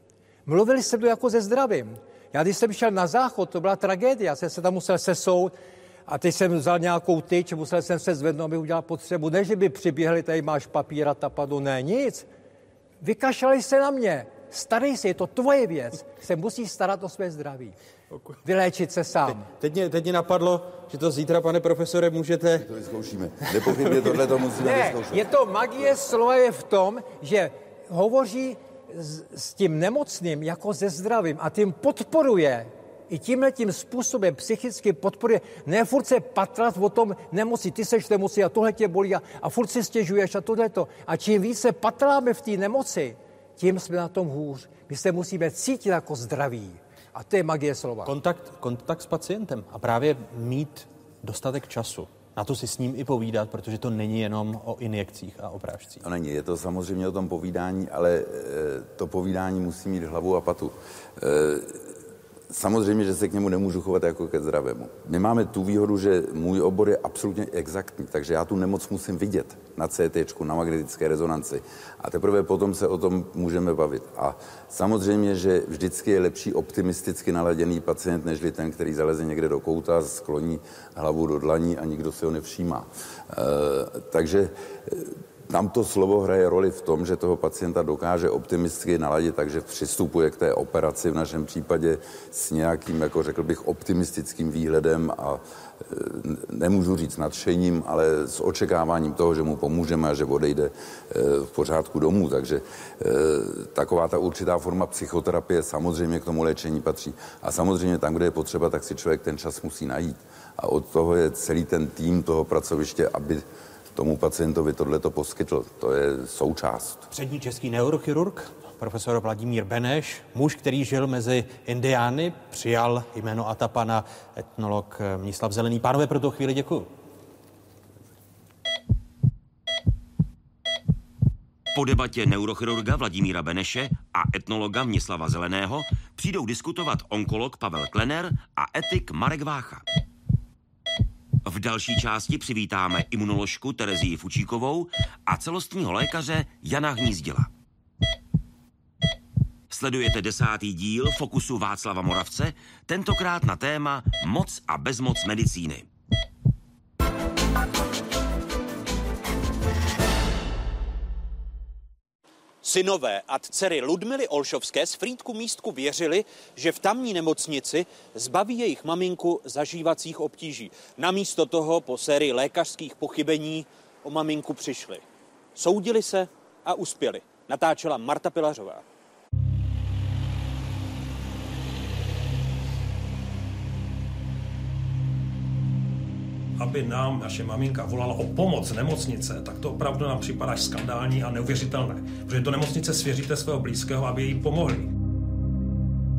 Mluvili se mnou jako ze zdravím. Já když jsem šel na záchod, to byla tragédie. Já jsem se tam musel sesout a teď jsem vzal nějakou tyč, musel jsem se zvednout, aby udělal potřebu. Ne, že by přiběhli, tady máš papíra, tapadu, ne, nic. Vykašlali se na mě. Starej se, je to tvoje věc. Se musíš starat o své zdraví. Vyléčit se sám. Teď, teď, mě, teď mě napadlo, že to zítra, pane profesore, můžete... To vyzkoušíme. Nepochybně tohle to musíme ne, vyzkoušet. je to magie slova je v tom, že hovoří s, s tím nemocným jako se zdravým a tím podporuje i tímhle tím způsobem psychicky podporuje, ne furt se patrat o tom nemoci, ty seš nemoci a tohle tě bolí a, a furt si stěžuješ a tohle to. A čím více patráme v té nemoci, tím jsme na tom hůř. My se musíme cítit jako zdraví. A to je magie slova. Kontakt, kontakt s pacientem a právě mít dostatek času. Na to si s ním i povídat, protože to není jenom o injekcích a o prášcích. To není, je to samozřejmě o tom povídání, ale e, to povídání musí mít hlavu a patu. E, Samozřejmě, že se k němu nemůžu chovat jako ke zdravému. My máme tu výhodu, že můj obor je absolutně exaktní, takže já tu nemoc musím vidět na CT, na magnetické rezonanci. A teprve potom se o tom můžeme bavit. A samozřejmě, že vždycky je lepší optimisticky naladěný pacient, nežli ten, který zaleze někde do kouta, skloní hlavu do dlaní a nikdo se ho nevšímá. E, takže tam to slovo hraje roli v tom, že toho pacienta dokáže optimisticky naladit, takže přistupuje k té operaci v našem případě s nějakým, jako řekl bych, optimistickým výhledem a e, nemůžu říct nadšením, ale s očekáváním toho, že mu pomůžeme a že odejde e, v pořádku domů. Takže e, taková ta určitá forma psychoterapie samozřejmě k tomu léčení patří. A samozřejmě tam, kde je potřeba, tak si člověk ten čas musí najít. A od toho je celý ten tým toho pracoviště, aby tomu pacientovi tohleto poskytl. To je součást. Přední český neurochirurg, profesor Vladimír Beneš, muž, který žil mezi Indiány, přijal jméno Atapana, etnolog Mnislav Zelený. Pánové, pro tu chvíli děkuji. Po debatě neurochirurga Vladimíra Beneše a etnologa Mnislava Zeleného přijdou diskutovat onkolog Pavel Klener a etik Marek Vácha. V další části přivítáme imunoložku Terezii Fučíkovou a celostního lékaře Jana Hnízdila. Sledujete desátý díl Fokusu Václava Moravce, tentokrát na téma Moc a bezmoc medicíny. Synové a dcery Ludmily Olšovské z Frýdku místku věřili, že v tamní nemocnici zbaví jejich maminku zažívacích obtíží. Namísto toho po sérii lékařských pochybení o maminku přišli. Soudili se a uspěli. Natáčela Marta Pilařová. Aby nám naše maminka volala o pomoc nemocnice, tak to opravdu nám připadá skandální a neuvěřitelné. Protože do nemocnice svěříte svého blízkého, aby jí pomohli.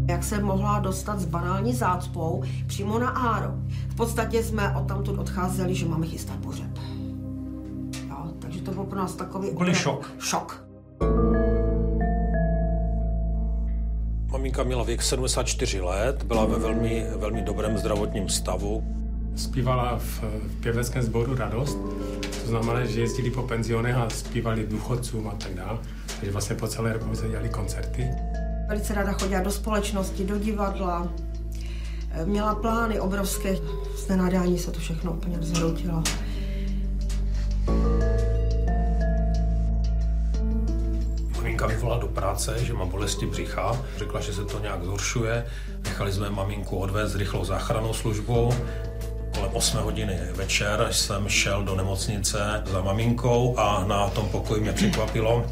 Jak se mohla dostat s banální zácpou přímo na Áro. V podstatě jsme od tamtud odcházeli, že máme chystat pořeb. Jo, takže to byl pro nás takový... Úplný šok. Šok. Maminka měla věk 74 let, byla ve velmi, velmi dobrém zdravotním stavu. Zpívala v, v pěveckém sboru Radost, to znamená, že jezdili po penzionech a zpívali důchodcům a tak dále. Takže vlastně po celé republice dělali koncerty. Velice ráda chodila do společnosti, do divadla. Měla plány obrovské. Z nenádání se to všechno úplně rozhroutilo. Maminka mi volala do práce, že má bolesti břicha. Řekla, že se to nějak zhoršuje. Nechali jsme maminku odvést rychlou záchranou službou. Kolem 8 hodiny večer jsem šel do nemocnice za maminkou a na tom pokoji mě překvapilo,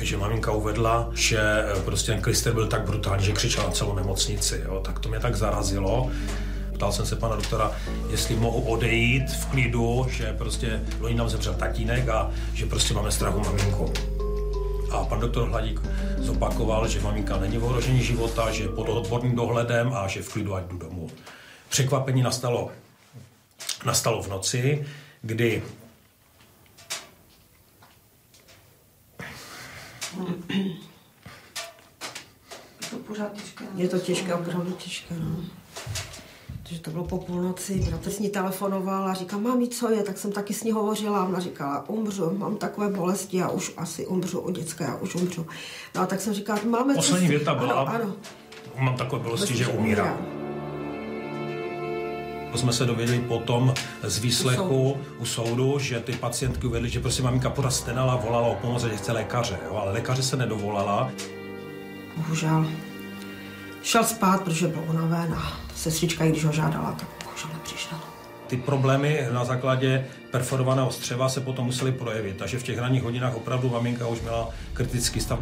že maminka uvedla, že eh, prostě ten klister byl tak brutální, že křičel na celou nemocnici. Jo. Tak to mě tak zarazilo. Ptal jsem se pana doktora, jestli mohu odejít v klidu, že prostě loni nám zemřel tatínek a že prostě máme strachu maminku. A pan doktor Hladík zopakoval, že maminka není v ohrožení života, že je pod odborným dohledem a že v klidu ať jdu domů. Překvapení nastalo, nastalo v noci, kdy Je to pořád těžké. Je to těžké, opravdu těžké, no. Takže to bylo po půlnoci, bratr s ní telefonoval a říká, mami, co je? Tak jsem taky s ní hovořila a ona říkala, umřu, mám takové bolesti, já už asi umřu od dětské, já už umřu. No a tak jsem říkala, máme... Poslední věta byla, Ano, ano. mám takové bolesti, že umírám. To jsme se dověděli potom z výslechu u soudu, že ty pacientky uvedly, že prostě maminka pořád stenala, volala o pomoc, že chce lékaře, jo, ale lékaře se nedovolala. Bohužel. Šel spát, protože byl unaven a sestřička, i když ho žádala, tak bohužel nepřišel. Ty problémy na základě perforovaného střeva se potom musely projevit, takže v těch ranních hodinách opravdu maminka už měla kritický stav.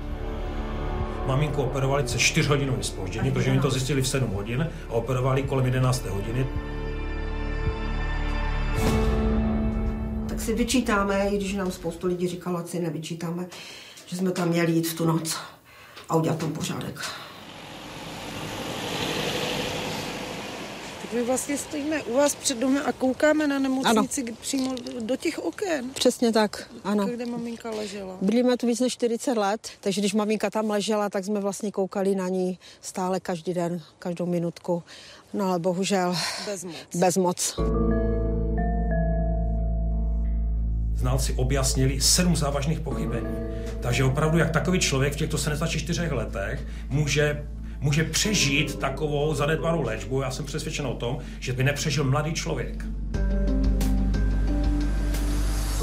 Maminku operovali se 4 hodinovým spoždění, protože oni to zjistili v 7 hodin a operovali kolem 11. hodiny. Tak si vyčítáme, i když nám spoustu lidí říkalo, ať si nevyčítáme, že jsme tam měli jít v tu noc a udělat tam pořádek. Tak my vlastně stojíme u vás před domem a koukáme na nemocnici ano. přímo do těch oken. Přesně tak, ano. Kde maminka ležela. Bydlíme tu víc než 40 let, takže když maminka tam ležela, tak jsme vlastně koukali na ní stále každý den, každou minutku. No ale bohužel Bezmoc. bezmoc. Znalci objasnili sedm závažných pochybení. Takže opravdu, jak takový člověk v těchto 74 letech může může přežít takovou zanedbanou léčbu. Já jsem přesvědčen o tom, že by nepřežil mladý člověk.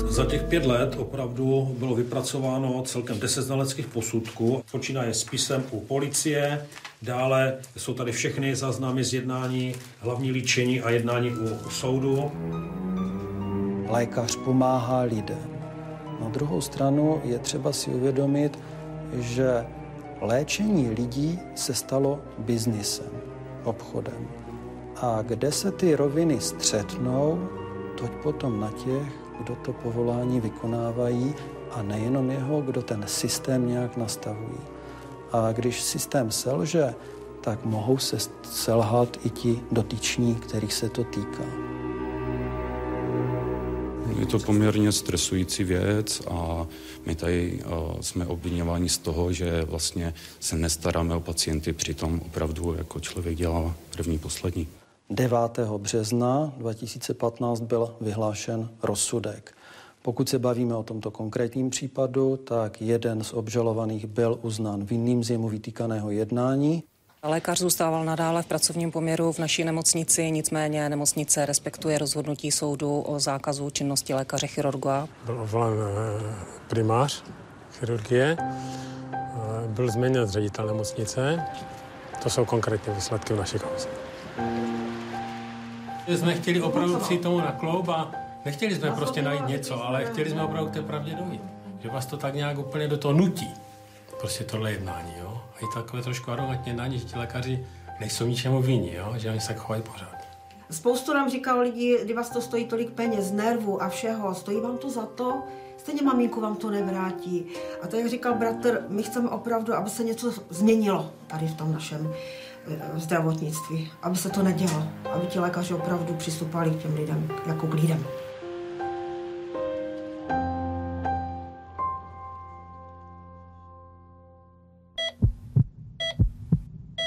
Za těch pět let opravdu bylo vypracováno celkem deset znaleckých posudků. Počínaje spisem u policie, dále jsou tady všechny záznamy z jednání, hlavní líčení a jednání u soudu. Lékař pomáhá lidem. Na druhou stranu je třeba si uvědomit, že léčení lidí se stalo biznisem, obchodem. A kde se ty roviny střetnou, toť potom na těch, kdo to povolání vykonávají a nejenom jeho, kdo ten systém nějak nastavují. A když systém selže, tak mohou se selhat i ti dotyční, kterých se to týká. Je to poměrně stresující věc a my tady jsme obvinováni z toho, že vlastně se nestaráme o pacienty, přitom opravdu jako člověk dělá první, poslední. 9. března 2015 byl vyhlášen rozsudek. Pokud se bavíme o tomto konkrétním případu, tak jeden z obžalovaných byl uznán vinným z jemu vytýkaného jednání. Lékař zůstával nadále v pracovním poměru v naší nemocnici, nicméně nemocnice respektuje rozhodnutí soudu o zákazu činnosti lékaře chirurga. Byl volen primář chirurgie, byl změněn ředitel nemocnice. To jsou konkrétní výsledky v naší kauze. Jsme chtěli opravdu přijít tomu na kloub a nechtěli jsme prostě najít něco, ale chtěli jsme opravdu k té pravdě dojít. Že vás to tak nějak úplně do toho nutí, prostě tohle jednání, jo. I takové trošku arrogantně na ně, že ti lékaři nejsou ničemu vinni, jo? že oni se tak chovají pořád. Spoustu nám říkal lidi, kdy vás to stojí tolik peněz, nervů a všeho, stojí vám to za to? Stejně maminku vám to nevrátí. A to, jak říkal bratr, my chceme opravdu, aby se něco změnilo tady v tom našem zdravotnictví, aby se to nedělo, aby ti lékaři opravdu přistupovali k těm lidem jako k lidem.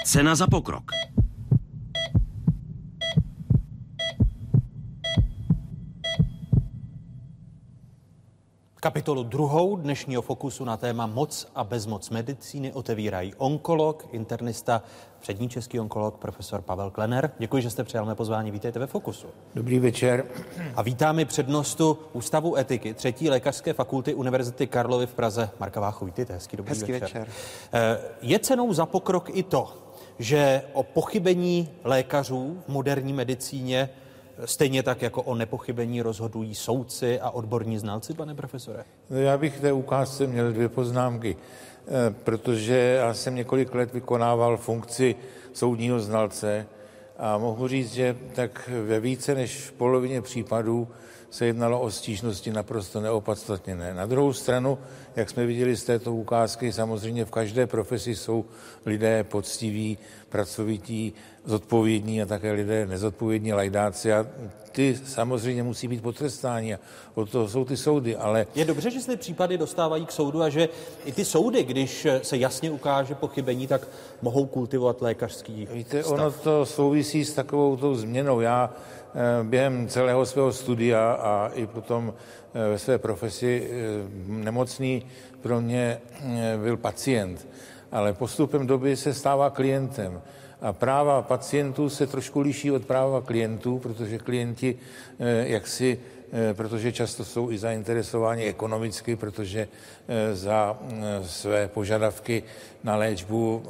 Cena za pokrok. Kapitolu druhou dnešního fokusu na téma moc a bezmoc medicíny otevírají onkolog, internista, přední český onkolog, profesor Pavel Klener. Děkuji, že jste přijal mé pozvání. Vítejte ve Fokusu. Dobrý večer. A vítáme přednostu Ústavu etiky třetí lékařské fakulty Univerzity Karlovy v Praze. Marka Váchu, vítejte, hezký dobrý Hezký večer. večer. Eh, Je cenou za pokrok i to, že o pochybení lékařů v moderní medicíně stejně tak jako o nepochybení rozhodují soudci a odborní znalci, pane profesore? Já bych té ukázce měl dvě poznámky, eh, protože já jsem několik let vykonával funkci soudního znalce a mohu říct, že tak ve více než polovině případů se jednalo o stížnosti naprosto neopodstatněné. Na druhou stranu, jak jsme viděli z této ukázky, samozřejmě v každé profesi jsou lidé poctiví, pracovití, zodpovědní a také lidé nezodpovědní lajdáci a ty samozřejmě musí být potrestáni a od toho jsou ty soudy, ale... Je dobře, že se ty případy dostávají k soudu a že i ty soudy, když se jasně ukáže pochybení, tak mohou kultivovat lékařský Víte, stav. ono to souvisí s takovou tou změnou. Já během celého svého studia a i potom eh, ve své profesi eh, nemocný pro mě byl pacient, ale postupem doby se stává klientem. A práva pacientů se trošku liší od práva klientů, protože klienti jaksi protože často jsou i zainteresováni ekonomicky, protože za své požadavky na léčbu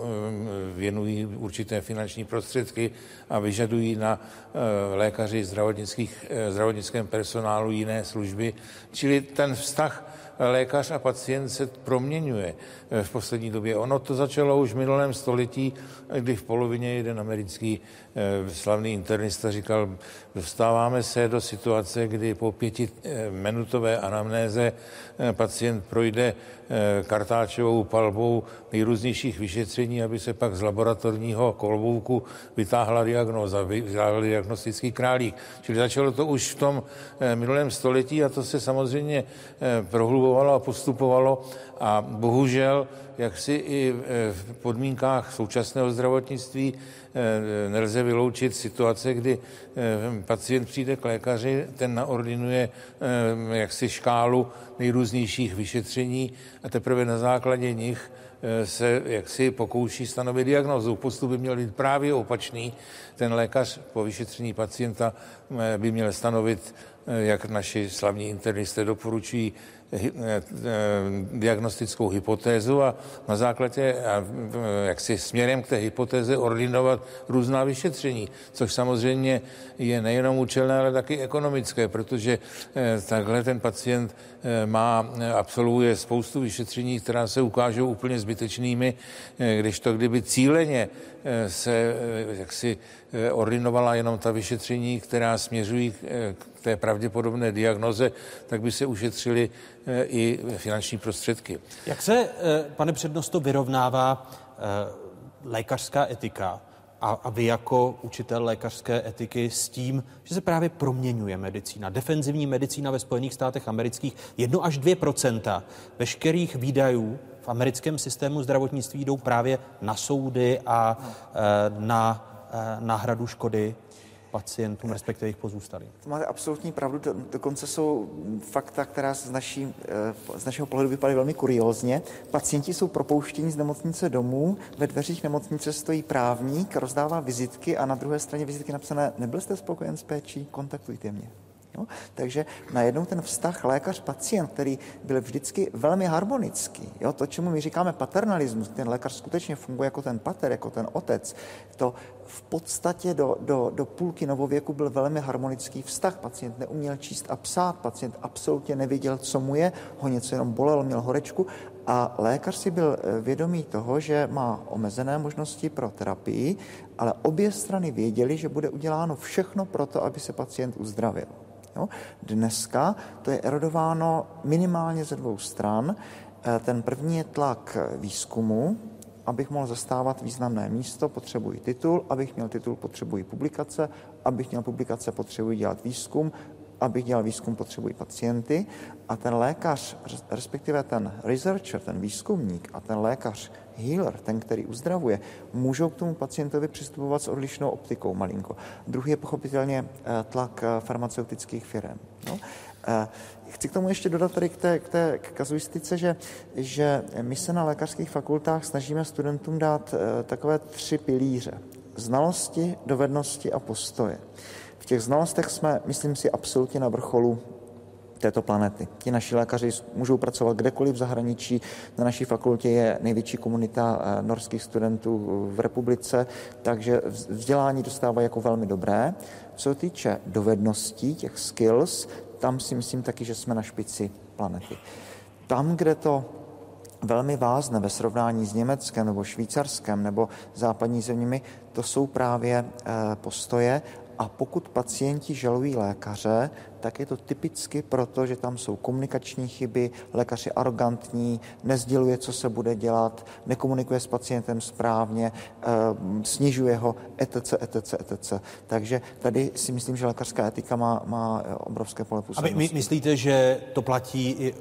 věnují určité finanční prostředky a vyžadují na lékaři zdravotnických, zdravotnickém personálu jiné služby. Čili ten vztah lékař a pacient se proměňuje v poslední době. Ono to začalo už v minulém století, kdy v polovině jeden americký slavný internista říkal, dostáváme se do situace, kdy po pětiminutové anamnéze pacient projde kartáčovou palbou nejrůznějších vyšetření, aby se pak z laboratorního kolbouku vytáhla diagnóza, vytáhl diagnostický králík. Čili začalo to už v tom minulém století a to se samozřejmě prohlubovalo a postupovalo a bohužel, jak si i v podmínkách současného zdravotnictví nelze vyloučit situace, kdy pacient přijde k lékaři, ten naordinuje jaksi škálu nejrůznějších vyšetření a teprve na základě nich se jaksi pokouší stanovit diagnozu. Postup by měl být právě opačný. Ten lékař po vyšetření pacienta by měl stanovit, jak naši slavní internisté doporučují, diagnostickou hypotézu a na základě, jak si směrem k té hypotéze ordinovat různá vyšetření, což samozřejmě je nejenom účelné, ale taky ekonomické, protože takhle ten pacient má, absolvuje spoustu vyšetření, která se ukážou úplně zbytečnými, když to kdyby cíleně se jaksi ordinovala jenom ta vyšetření, která směřují k té pravděpodobné diagnoze, tak by se ušetřily i finanční prostředky. Jak se, pane přednosto, vyrovnává lékařská etika a, a vy jako učitel lékařské etiky s tím, že se právě proměňuje medicína. Defenzivní medicína ve Spojených státech amerických 1 až 2% veškerých výdajů americkém systému zdravotnictví jdou právě na soudy a na náhradu škody pacientům, respektive jejich pozůstalým. To máte absolutní pravdu, dokonce jsou fakta, která z, naší, z našeho pohledu vypadají velmi kuriózně. Pacienti jsou propouštěni z nemocnice domů, ve dveřích nemocnice stojí právník, rozdává vizitky a na druhé straně vizitky napsané, nebyl jste spokojen s péčí, kontaktujte mě. Jo? Takže najednou ten vztah lékař-pacient, který byl vždycky velmi harmonický, jo? to, čemu my říkáme paternalismus, ten lékař skutečně funguje jako ten pater, jako ten otec, to v podstatě do, do, do půlky novověku byl velmi harmonický vztah. Pacient neuměl číst a psát, pacient absolutně nevěděl, co mu je, ho něco jenom bolelo, měl horečku a lékař si byl vědomý toho, že má omezené možnosti pro terapii, ale obě strany věděli, že bude uděláno všechno pro to, aby se pacient uzdravil. Jo? Dneska to je erodováno minimálně ze dvou stran. Ten první je tlak výzkumu, abych mohl zastávat významné místo, potřebuji titul, abych měl titul, potřebuji publikace, abych měl publikace, potřebuji dělat výzkum, abych dělal výzkum, potřebuji pacienty a ten lékař, respektive ten researcher, ten výzkumník a ten lékař healer, ten, který uzdravuje, můžou k tomu pacientovi přistupovat s odlišnou optikou malinko. Druhý je pochopitelně tlak farmaceutických firm. No? Chci k tomu ještě dodat tady k té, k té k kazuistice, že, že my se na lékařských fakultách snažíme studentům dát takové tři pilíře. Znalosti, dovednosti a postoje. V těch znalostech jsme, myslím si, absolutně na vrcholu této planety. Ti naši lékaři můžou pracovat kdekoliv v zahraničí. Na naší fakultě je největší komunita eh, norských studentů v republice, takže vzdělání dostávají jako velmi dobré. Co týče dovedností, těch skills, tam si myslím taky, že jsme na špici planety. Tam, kde to velmi vázne ve srovnání s Německem nebo Švýcarskem nebo západní zeměmi, to jsou právě eh, postoje a pokud pacienti žalují lékaře, tak je to typicky proto, že tam jsou komunikační chyby, lékař je arrogantní, nezděluje, co se bude dělat, nekomunikuje s pacientem správně, eh, snižuje ho, etc., etc., etc. Takže tady si myslím, že lékařská etika má, má obrovské pole působnosti. A vy myslíte, že to platí i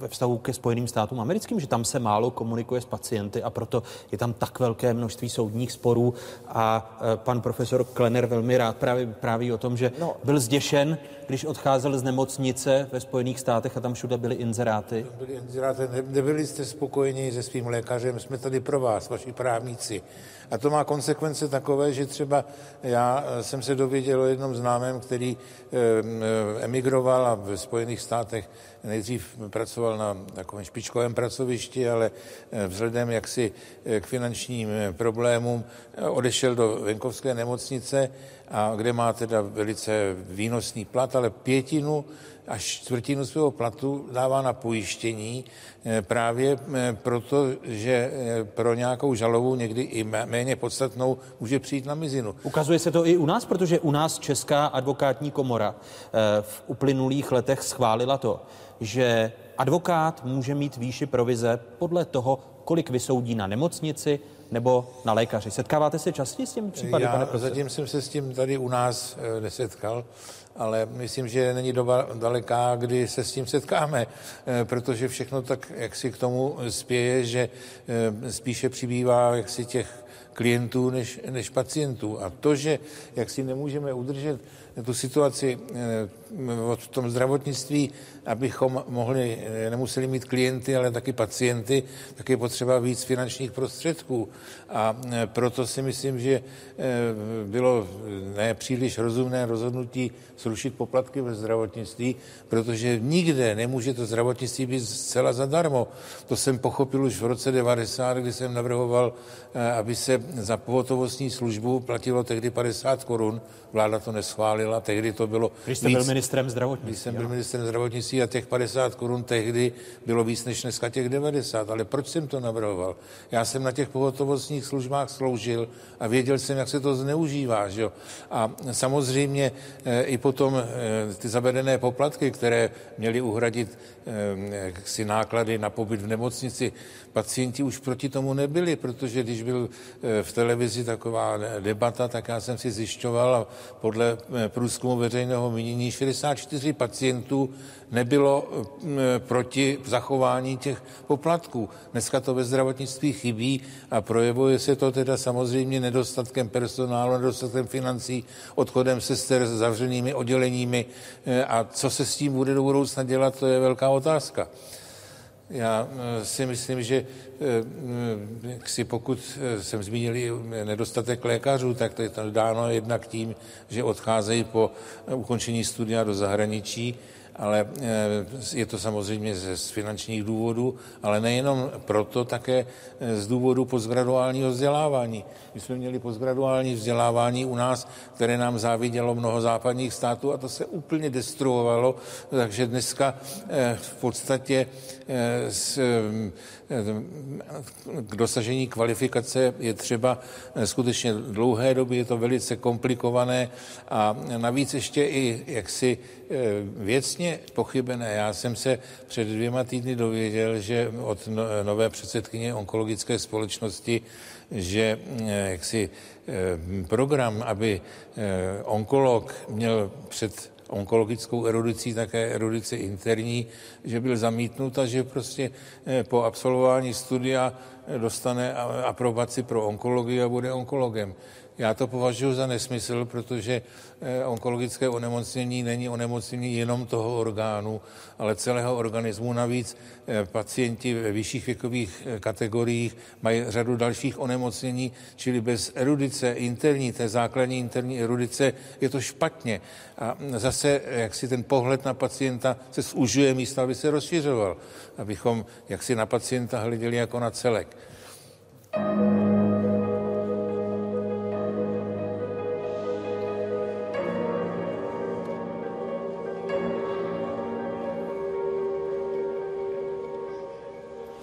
ve vztahu ke Spojeným státům americkým, že tam se málo komunikuje s pacienty a proto je tam tak velké množství soudních sporů a e, pan profesor Klenner velmi rád právě vypráví o tom, že no. byl zděšen, když odcházel z nemocnice ve Spojených státech a tam všude byly inzeráty. Byly inzeráty, nebyli jste spokojeni se svým lékařem, jsme tady pro vás, vaši právníci. A to má konsekvence takové, že třeba já eh, jsem se dověděl o jednom známém, který eh, emigroval a v Spojených státech nejdřív pracoval na takovém špičkovém pracovišti, ale vzhledem jaksi k finančním problémům odešel do venkovské nemocnice, a kde má teda velice výnosný plat, ale pětinu až čtvrtinu svého platu dává na pojištění eh, právě eh, proto, že eh, pro nějakou žalobu někdy i méně podstatnou může přijít na mizinu. Ukazuje se to i u nás, protože u nás Česká advokátní komora v uplynulých letech schválila to, že advokát může mít výši provize podle toho, kolik vysoudí na nemocnici nebo na lékaři. Setkáváte se častěji s tím případy, Já pane profesor? zatím jsem se s tím tady u nás nesetkal ale myslím, že není doba daleká, kdy se s tím setkáme, eh, protože všechno tak, jak si k tomu spěje, že eh, spíše přibývá jaksi těch klientů než, než pacientů. A to, že jak si nemůžeme udržet tu situaci eh, v tom zdravotnictví, abychom mohli, eh, nemuseli mít klienty, ale taky pacienty, tak je potřeba víc finančních prostředků. A eh, proto si myslím, že bylo nepříliš rozumné rozhodnutí zrušit poplatky ve zdravotnictví, protože nikde nemůže to zdravotnictví být zcela zadarmo. To jsem pochopil už v roce 90, kdy jsem navrhoval, aby se za pohotovostní službu platilo tehdy 50 korun, vláda to neschválila, tehdy to bylo Když jste víc, byl ministrem zdravotnictví. Když jsem byl ministrem zdravotnictví a těch 50 korun tehdy bylo víc než dneska těch 90, ale proč jsem to navrhoval? Já jsem na těch pohotovostních službách sloužil a věděl jsem, jak se to zneužívá, že jo? A samozřejmě e, i potom e, ty zavedené poplatky, které měly uhradit si náklady na pobyt v nemocnici, pacienti už proti tomu nebyli, protože když byl v televizi taková debata, tak já jsem si zjišťoval a podle eh, průzkumu veřejného mínění 64 pacientů nebylo eh, proti zachování těch poplatků. Dneska to ve zdravotnictví chybí a projevuje se to teda samozřejmě nedostatkem personálu, nedostatkem financí, odchodem sester zavřenými odděleními eh, a co se s tím bude do budoucna dělat, to je velká otázka. Já eh, si myslím, že eh, si pokud eh, jsem zmínil nedostatek lékařů, tak to je to dáno jednak tím, že odcházejí po ukončení studia do zahraničí, ale je to samozřejmě z finančních důvodů, ale nejenom proto, také z důvodu postgraduálního vzdělávání. My jsme měli postgraduální vzdělávání u nás, které nám závidělo mnoho západních států a to se úplně destruovalo, takže dneska eh, v podstatě eh, eh, k dosažení kvalifikace je třeba skutečně dlouhé doby, je to velice komplikované a navíc ještě i jaksi věcně pochybené. Já jsem se před dvěma týdny dověděl, že od no, nové předsedkyně onkologické společnosti že eh, jaksi eh, program, aby eh, onkolog měl před onkologickou erudicí také erudici interní, že byl zamítnut a že prostě po absolvování studia dostane aprobaci pro onkologii a bude onkologem. Já to považuji za nesmysl, protože eh, onkologické onemocnění není onemocnění jenom toho orgánu, ale celého organismu. Navíc eh, pacienti ve vyšších věkových eh, kategoriích mají řadu dalších onemocnění, čili bez erudice interní, té základní interní erudice, je to špatně. A zase, jak si ten pohled na pacienta se zužuje místo, aby se rozšiřoval, abychom jak si na pacienta hleděli jako na celek.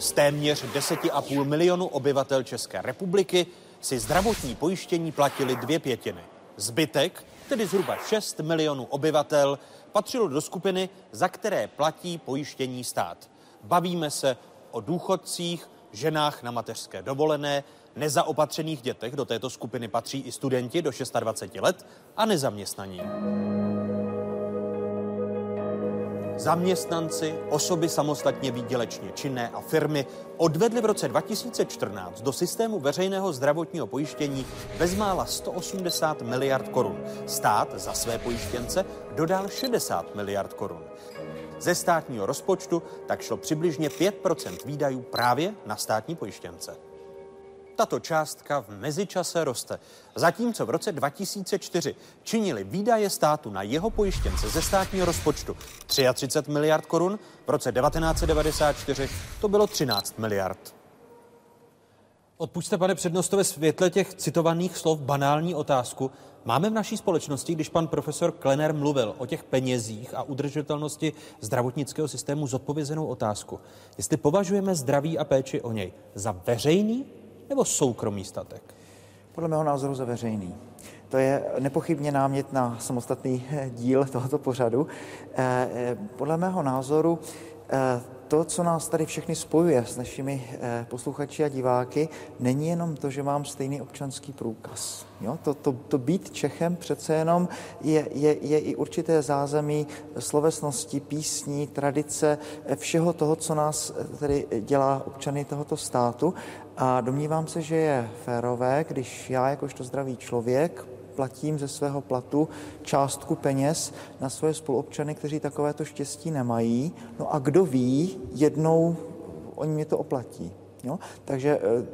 Z téměř 10,5 milionu obyvatel České republiky si zdravotní pojištění platili dvě pětiny. Zbytek, tedy zhruba 6 milionů obyvatel, patřilo do skupiny, za které platí pojištění stát. Bavíme se o důchodcích, ženách na mateřské dovolené, nezaopatřených dětech, do této skupiny patří i studenti do 26 let a nezaměstnaní. Zaměstnanci, osoby samostatně výdělečně činné a firmy odvedli v roce 2014 do systému veřejného zdravotního pojištění bezmála 180 miliard korun. Stát za své pojištěnce dodal 60 miliard korun. Ze státního rozpočtu tak šlo přibližně 5% výdajů právě na státní pojištěnce. Tato částka v mezičase roste. Zatímco v roce 2004 činili výdaje státu na jeho pojištěnce ze státního rozpočtu 33 miliard korun, v roce 1994 to bylo 13 miliard. Odpuďte, pane přednosto, ve světle těch citovaných slov banální otázku. Máme v naší společnosti, když pan profesor Klener mluvil o těch penězích a udržitelnosti zdravotnického systému, zodpovězenou otázku. Jestli považujeme zdraví a péči o něj za veřejný nebo soukromý statek? Podle mého názoru za veřejný. To je nepochybně námět na samostatný eh, díl tohoto pořadu. Eh, eh, podle mého názoru to, co nás tady všechny spojuje s našimi posluchači a diváky, není jenom to, že mám stejný občanský průkaz. Jo? To, to, to být Čechem přece jenom je, je, je i určité zázemí slovesnosti, písní, tradice, všeho toho, co nás tedy dělá občany tohoto státu. A domnívám se, že je férové, když já jakožto zdravý člověk platím ze svého platu částku peněz na svoje spoluobčany, kteří takovéto štěstí nemají. No a kdo ví, jednou oni mi to oplatí. Jo? Takže eh,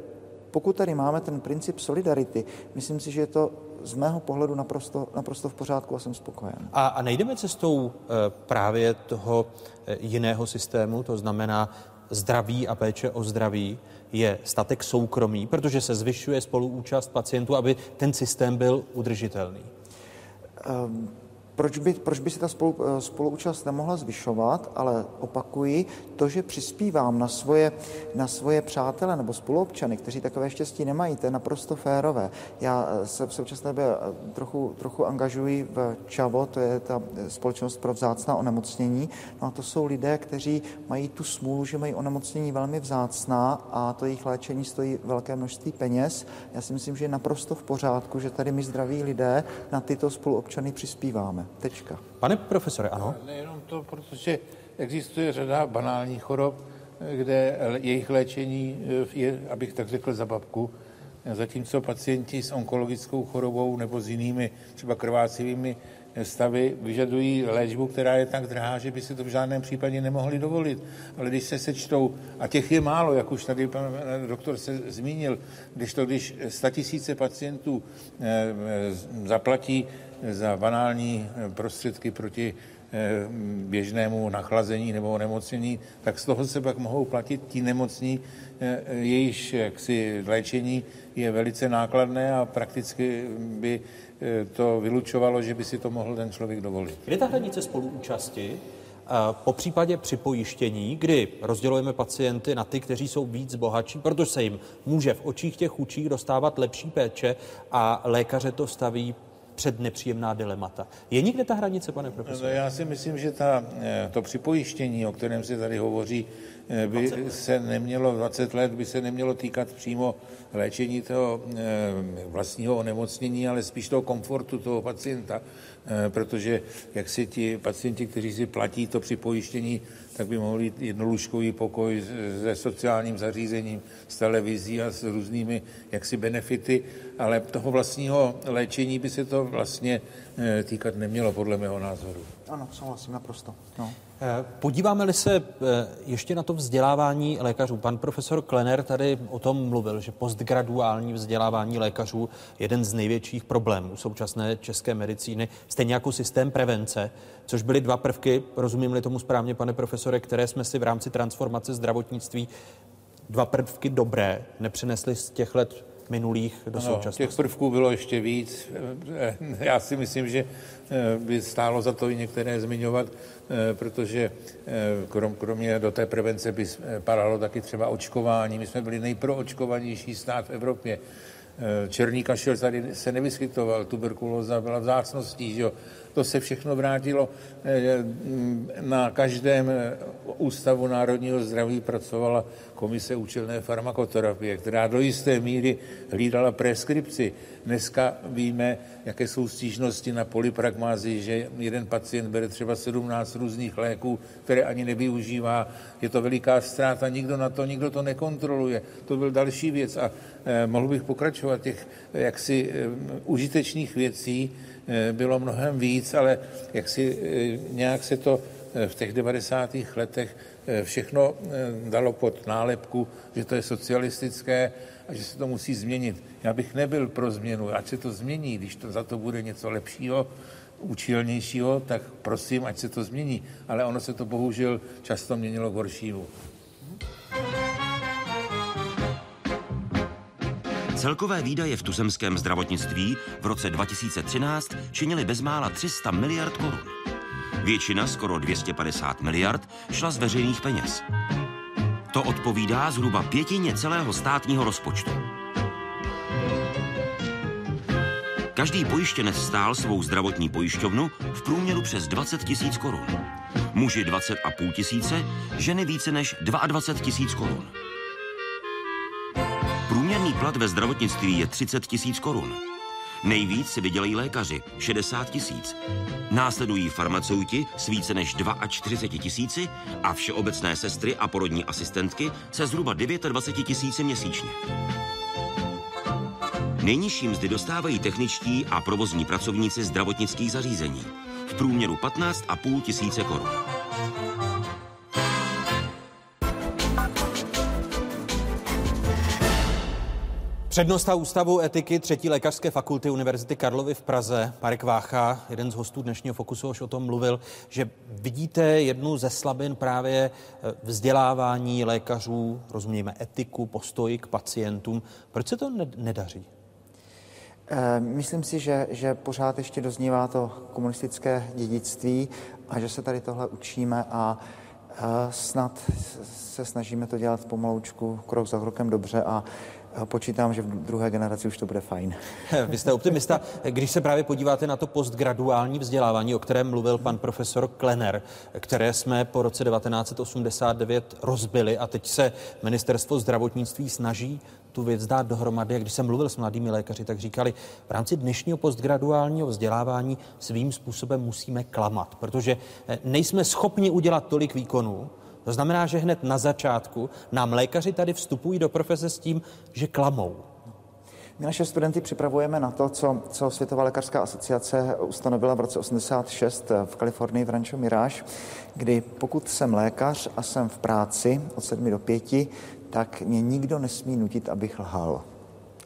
pokud tady máme ten princip solidarity, myslím si, že je to z mého pohledu naprosto, naprosto v pořádku a jsem spokojen. A, a nejdeme cestou e, právě toho e, jiného systému, to znamená zdraví a péče o zdraví, je statek soukromý, protože se zvyšuje spoluúčast pacientů, aby ten systém byl udržitelný? Um proč by, proč by se ta spolu, eh, spoluúčast nemohla zvyšovat, ale opakuji, to, že přispívám na svoje, na svoje přátele nebo spoluobčany, kteří takové štěstí nemají, to je naprosto férové. Já eh, se v současné době eh, trochu, trochu angažuji v ČAVO, to je ta společnost pro vzácná onemocnění, no a to jsou lidé, kteří mají tu smůlu, že mají onemocnění velmi vzácná a to jejich léčení stojí velké množství peněz. Já si myslím, že je naprosto v pořádku, že tady my zdraví lidé na tyto spoluobčany přispíváme. Tečka. Pane profesore, ano? Nejenom to, protože existuje řada banálních chorob, kde jejich léčení je, abych tak řekl, za babku, zatímco pacienti s onkologickou chorobou nebo s jinými třeba krvácivými stavy vyžadují léčbu, která je tak drahá, že by si to v žádném případě nemohli dovolit. Ale když se sečtou, a těch je málo, jak už tady pan doktor se zmínil, když to, když tisíce pacientů eh, zaplatí za banální prostředky proti eh, běžnému nachlazení nebo onemocnění, tak z toho se pak mohou platit ti nemocní, eh, jejíž jaksi léčení je velice nákladné a prakticky by eh, to vylučovalo, že by si to mohl ten člověk dovolit. Kde ta hranice spoluúčasti? Po případě připojištění, kdy rozdělujeme pacienty na ty, kteří jsou víc bohatší, protože se jim může v očích těch chudších dostávat lepší péče a lékaře to staví před nepříjemná dilemata. Je někde ta hranice, pane profesore? Já si myslím, že ta, eh, to připojištění, o kterém se tady hovoří, eh, by se nemělo, 20 let by se nemělo týkat přímo léčení toho eh, vlastního onemocnění, ale spíš toho komfortu toho pacienta, protože jak si ti pacienti, kteří si platí to připojištění, tak by mohli jít jednolůžkový pokoj se sociálním zařízením, s televizí a s různými jaksi benefity, ale toho vlastního léčení by se to vlastně týkat nemělo, podle mého názoru. Ano, souhlasím naprosto. No. Eh, podíváme-li se eh, ještě na to vzdělávání lékařů. Pan profesor Klener tady o tom mluvil, že postgraduální vzdělávání lékařů je jeden z největších problémů současné české medicíny, stejně jako systém prevence, což byly dva prvky, rozumím-li tomu správně, pane profesore, které jsme si v rámci transformace zdravotnictví dva prvky dobré nepřinesli z těch let minulých do ano, současnosti. Těch prvků bylo ještě víc. Já si myslím, že eh, by stálo za to i některé zmiňovat, eh, protože eh, krom, kromě do té prevence by padalo taky třeba očkování. My jsme byli nejproočkovanější stát v Evropě. Černý kašel tady se nevyskytoval, tuberkulóza byla vzácností, že jo? To se všechno vrátilo. Na každém ústavu národního zdraví pracovala komise účelné farmakoterapie, která do jisté míry hlídala preskripci. Dneska víme, jaké jsou stížnosti na polypragmázi, že jeden pacient bere třeba 17 různých léků, které ani nevyužívá. Je to veliká ztráta, nikdo na to, nikdo to nekontroluje. To byl další věc a eh, mohl bych pokračovat těch jaksi eh, užitečných věcí, eh, bylo mnohem víc, ale jaksi eh, nějak se to eh, v těch 90. letech Eh, všechno eh, dalo pod nálepku, že to je socialistické a že se to musí změnit. Já bych nebyl pro změnu, ať se to změní, když to, za to bude něco lepšího, účelnějšího, tak prosím, ať se to změní. Ale ono se to bohužel často měnilo k horšímu. Celkové výdaje v tuzemském zdravotnictví v roce 2013 činily bezmála 300 miliard korun. Většina, skoro 250 miliard, šla z veřejných peněz. To odpovídá zhruba pětině celého státního rozpočtu. Každý pojištěnec stál svou zdravotní pojišťovnu v průměru přes 20 tisíc korun. Muži 20,5 tisíce, ženy více než 22 tisíc korun. Průměrný plat ve zdravotnictví je 30 tisíc korun. Nejvíc si vydělají lékaři, 60 tisíc. Následují farmaceuti s více než 42 tisíci a všeobecné sestry a porodní asistentky se zhruba 29 tisíci měsíčně. Nejnižší mzdy dostávají techničtí a provozní pracovníci zdravotnických zařízení. V průměru 15,5 tisíce korun. Přednosta Ústavu etiky třetí lékařské fakulty Univerzity Karlovy v Praze, Marek Vácha, jeden z hostů dnešního Fokusu, už o tom mluvil, že vidíte jednu ze slabin právě eh, vzdělávání lékařů, rozumějme etiku, postoj k pacientům. Proč se to nedaří? Eh, myslím si, že, že pořád ještě doznívá to komunistické dědictví a že se tady tohle učíme a snad se snažíme to dělat pomaloučku, krok za krokem dobře a počítám, že v druhé generaci už to bude fajn. Vy jste optimista. Když se právě podíváte na to postgraduální vzdělávání, o kterém mluvil pan profesor Klener, které jsme po roce 1989 rozbili a teď se ministerstvo zdravotnictví snaží tu věc dát dohromady. A když jsem mluvil s mladými lékaři, tak říkali, v rámci dnešního postgraduálního vzdělávání svým způsobem musíme klamat, protože eh, nejsme schopni udělat tolik výkonů, to znamená, že hned na začátku nám lékaři tady vstupují do profese s tím, že klamou. My naše studenty připravujeme na to, co, co Světová lékařská asociace ustanovila v roce 86 v Kalifornii v Rancho Mirage, kdy pokud jsem lékař a jsem v práci od 7 do 5, tak mě nikdo nesmí nutit, abych lhal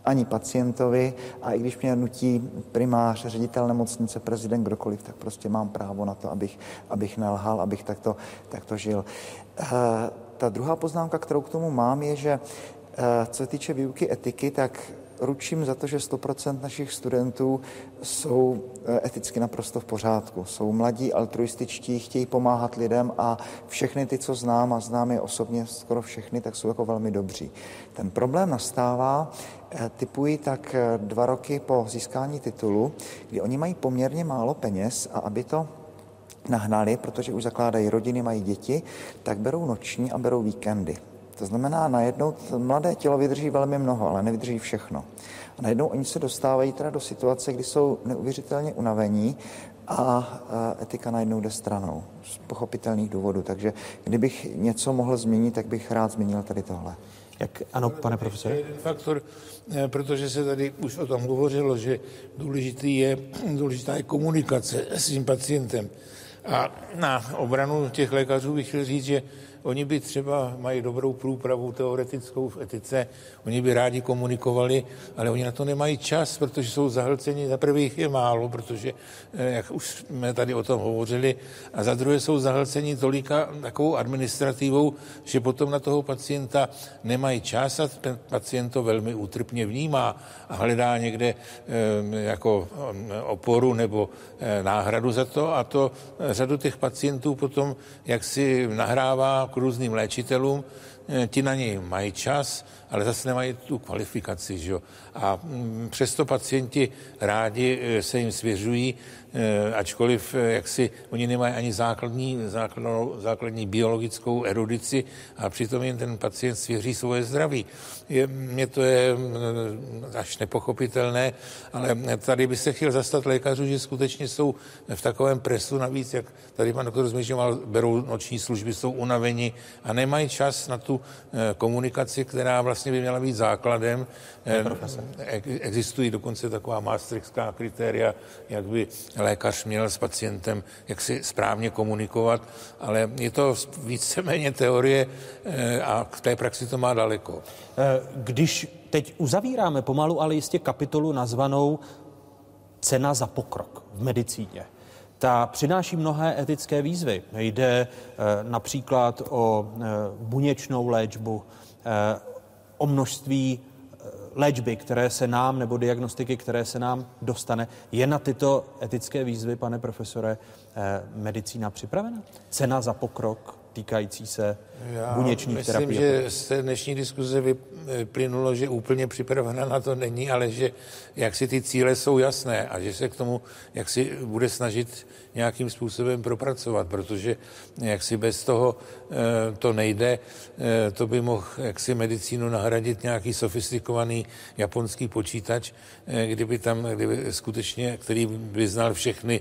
ani pacientovi a i když mě nutí primář, ředitel nemocnice, prezident, kdokoliv, tak prostě mám právo na to, abych, abych nelhal, abych takto, takto žil. E, ta druhá poznámka, kterou k tomu mám, je, že e, co se týče výuky etiky, tak ručím za to, že 100% našich studentů jsou eh, eticky naprosto v pořádku. Jsou mladí, altruističtí, chtějí pomáhat lidem a všechny ty, co znám a znám je osobně skoro všechny, tak jsou jako velmi dobří. Ten problém nastává, eh, typuji tak eh, dva roky po získání titulu, kdy oni mají poměrně málo peněz a aby to nahnali, protože už zakládají rodiny, mají děti, tak berou noční a berou víkendy. To znamená, najednou mladé tělo vydrží velmi mnoho, ale nevydrží všechno. A najednou oni se dostávají teda do situace, kdy jsou neuvěřitelně unavení a etika najednou jde stranou z pochopitelných důvodů. Takže kdybych něco mohl změnit, tak bych rád změnil tady tohle. Jak, ano, pane profesore? Jeden faktor, eh, protože se tady už o tom hovořilo, že důležitý je, důležitá je komunikace s tím pacientem. A na obranu těch lékařů bych chtěl říct, že Oni by třeba mají dobrou průpravu teoretickou v etice, oni by rádi komunikovali, ale oni na to nemají čas, protože jsou zahlceni. Za prvé jich je málo, protože, eh, jak už jsme tady o tom hovořili, a za druhé jsou zahlceni tolika takovou administrativou, že potom na toho pacienta nemají čas a ten pacient to velmi útrpně vnímá a hledá někde eh, jako eh, oporu nebo náhradu za to a to řadu těch pacientů potom jak si nahrává k různým léčitelům, eh, ti na něj mají čas, ale zase nemají tu kvalifikaci. Že? A mm, přesto pacienti rádi eh, se jim svěřují Eh, ačkoliv eh, jak si oni nemají ani základní, základnou, základní biologickou erudici a přitom jim ten pacient svěří svoje zdraví. Je, mě to je až nepochopitelné, ale tady by se chtěl zastat lékařů, že skutečně jsou v takovém presu, navíc, jak tady pan doktor zmiňoval, berou noční služby, jsou unaveni a nemají čas na tu komunikaci, která vlastně by měla být základem. Existují dokonce taková maastrichtská kritéria, jak by lékař měl s pacientem jak si správně komunikovat, ale je to víceméně teorie eh, a k té praxi to má daleko. Eh, když teď uzavíráme pomalu, ale jistě kapitolu nazvanou Cena za pokrok v medicíně, ta přináší mnohé etické výzvy. Jde eh, například o buněčnou léčbu, o množství léčby, které se nám, nebo diagnostiky, které se nám dostane. Je na tyto etické výzvy, pane profesore, eh, medicína připravena? Cena za pokrok týkající se Já buněčních myslím, terapii? že z té dnešní diskuze vyplynulo, že úplně připravena na to není, ale že jak si ty cíle jsou jasné a že se k tomu jak si bude snažit nějakým způsobem propracovat, protože jak si bez toho eh, to nejde, eh, to by mohl jaksi medicínu nahradit nějaký sofistikovaný japonský počítač, eh, kdyby tam, kdyby skutečně, který by znal všechny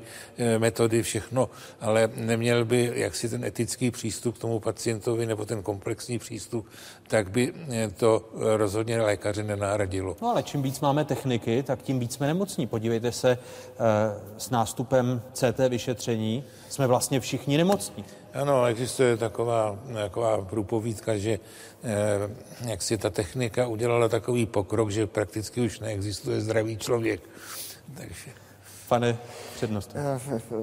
metody, všechno, ale neměl by jaksi ten etický přístup k tomu pacientovi nebo ten komplexní přístup, tak by to rozhodně lékaře nenahradilo. No ale čím víc máme techniky, tak tím víc jsme nemocní. Podívejte se s nástupem CT vyšetření jsme vlastně všichni nemocní. Ano, existuje taková, taková průpovídka, že eh, jak si ta technika udělala takový pokrok, že prakticky už neexistuje zdravý člověk. Takže... Pane přednost. Eh,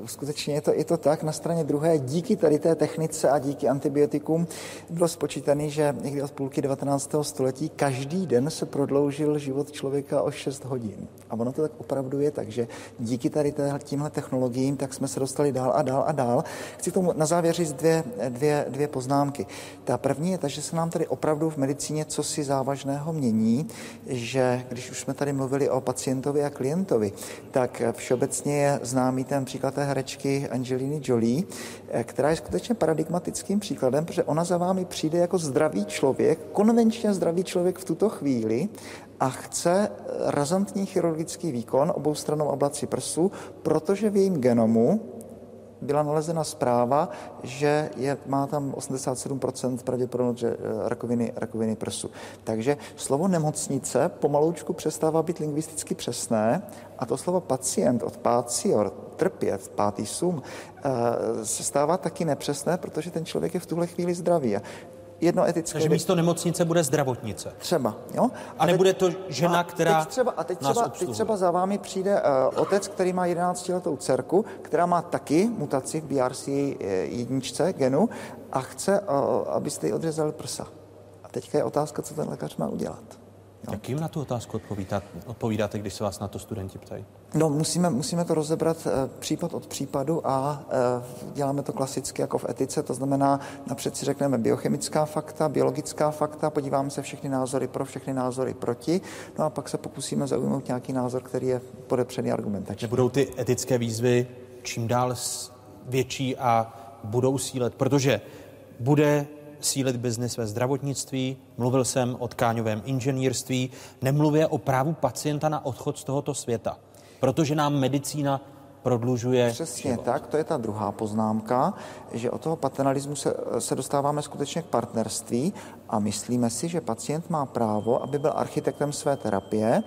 skutečně je to, je to tak. Na straně druhé, díky tady té technice a díky antibiotikům bylo spočítané, že někdy od půlky 19. století každý den se prodloužil život člověka o 6 hodin. A ono to tak opravdu je, takže díky tady tímhle technologiím, tak jsme se dostali dál a dál a dál. Chci tomu na závěr říct dvě, dvě, dvě poznámky. Ta první je ta, že se nám tady opravdu v medicíně co si závažného mění, že když už jsme tady mluvili o pacientovi a klientovi, tak všeobecně je známý ten příklad té herečky Angeliny Jolie, eh, která je skutečně paradigmatickým příkladem, protože ona za vámi přijde jako zdravý člověk, konvenčně zdravý člověk v tuto chvíli a chce razantní chirurgický výkon oboustrannou ablaci prsu, protože v jejím genomu byla nalezena zpráva, že je, má tam 87% pravděpodobnost že eh, rakoviny, rakoviny prsu. Takže slovo nemocnice pomaloučku přestává být lingvisticky přesné a to slovo pacient od pacior, trpět, pátý sum, eh, se stává taky nepřesné, protože ten člověk je v tuhle chvíli zdravý. A jedno etické... Takže místo nemocnice bude zdravotnice. Třeba, jo. A, a nebude to žena, a která teď třeba, A teď třeba, teď třeba za vámi přijde uh, otec, který má 11-letou dcerku, která má taky mutaci v BRC jedničce genu a chce, uh, abyste jí odřezali prsa. A teďka je otázka, co ten lékař má udělat. Jo. Jak jim na tu otázku odpovídáte, odpovídáte, když se vás na to studenti ptají? No, musíme, musíme to rozebrat e, případ od případu a e, děláme to klasicky jako v etice, to znamená, napřed si řekneme biochemická fakta, biologická fakta, podíváme se všechny názory pro, všechny názory proti, no a pak se pokusíme zaujmout nějaký názor, který je podepřený argumentačně. Budou ty etické výzvy čím dál větší a budou sílet, protože bude sílit biznis ve zdravotnictví, mluvil jsem o tkáňovém inženýrství, nemluvě o právu pacienta na odchod z tohoto světa, protože nám medicína prodlužuje Přesně život. tak, to je ta druhá poznámka, že od toho paternalismu se, se dostáváme skutečně k partnerství a myslíme si, že pacient má právo, aby byl architektem své terapie,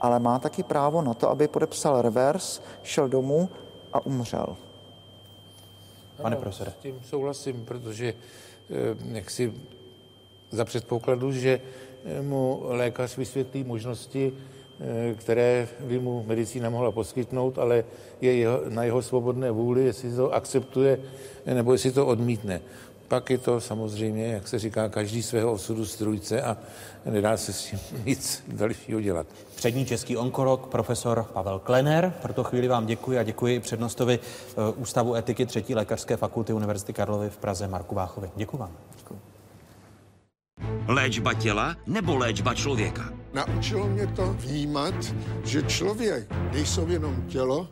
ale má taky právo na to, aby podepsal revers, šel domů a umřel. Pane profesore. S tím souhlasím, protože eh, jak si za předpokladu, že eh, mu lékař vysvětlí možnosti, eh, které by mu medicína mohla poskytnout, ale je jeho, na jeho svobodné vůli, jestli to akceptuje nebo jestli to odmítne. Pak je to samozřejmě, jak se říká, každý svého osudu strujce a nedá se s tím nic dalšího dělat. Přední český onkolog, profesor Pavel Klener. Pro to chvíli vám děkuji a děkuji i přednostovi eh, Ústavu etiky třetí lékařské fakulty Univerzity Karlovy v Praze Marku Váchovi. Děkuji vám. Léčba těla nebo léčba člověka? Naučilo mě to vnímat, že člověk nejsou jenom tělo,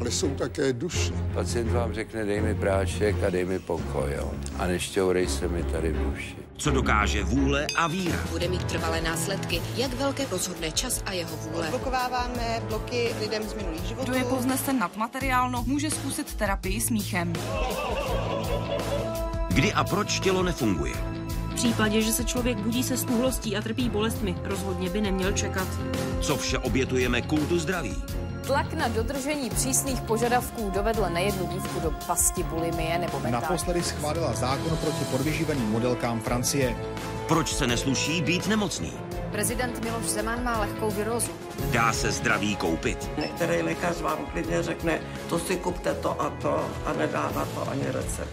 ale jsou také duše. Pacient vám řekne, dej mi prášek a dej mi pokoj, jo. A nešťourej se mi tady v uši. Co dokáže vůle a víra? Bude mít trvalé následky, jak velké rozhodne čas a jeho vůle. Odblokováváme bloky lidem z minulých životů. Kdo je povznesen nad materiálno, může zkusit terapii smíchem. Kdy a proč tělo nefunguje? V případě, že se člověk budí se snuhlostí a trpí bolestmi, rozhodně by neměl čekat. Co vše obětujeme kultu zdraví? Tlak na dodržení přísných požadavků dovedl nejednu dívku do pasti bulimie nebo mentální. Naposledy schválila zákon proti podvyživeným modelkám Francie. Proč se nesluší být nemocný? Prezident Miloš Zeman má lehkou virózu. Dá se zdraví koupit? Některý lékař vám klidně řekne, to si kupte to a to a nedá na to ani recept.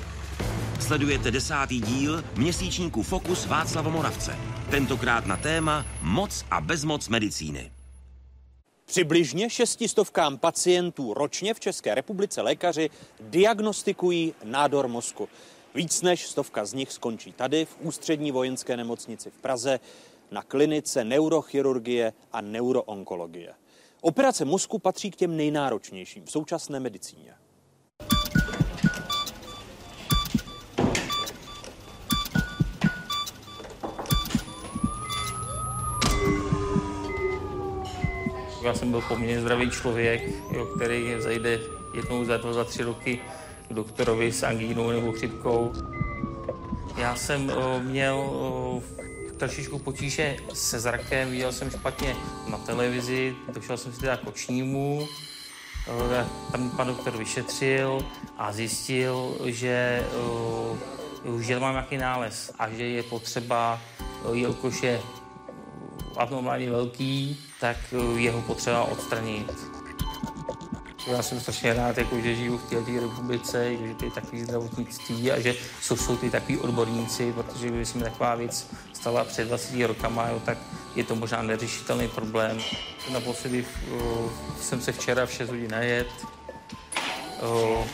Sledujete desátý díl měsíčníku Fokus Václava Moravce. Tentokrát na téma moc a bezmoc medicíny. Přibližně šestistovkám pacientů ročně v České republice lékaři diagnostikují nádor mozku. Víc než stovka z nich skončí tady v ústřední vojenské nemocnici v Praze na klinice neurochirurgie a neuroonkologie. Operace mozku patří k těm nejnáročnějším v současné medicíně. Já jsem byl poměrně zdravý člověk, jo, který zajde jednou za dva, za tři roky k doktorovi s angínou nebo chřipkou. Já jsem o, měl o, trošičku potíže se zrakem, viděl jsem špatně na televizi, došel jsem si teda k očnímu, tam pan doktor vyšetřil a zjistil, že, o, že mám nějaký nález a že je potřeba, o, jelikož je abnormálně velký, tak je ho potřeba odstranit. Já jsem strašně rád, jako, že žiju v této republice, že je takový zdravotnictví a že jsou, jsou ty takový odborníci, protože kdyby se mi taková věc stala před 20 rokama, jo, tak je to možná neřešitelný problém. Naposledy uh, jsem se včera v 6 hodin najet. Uh,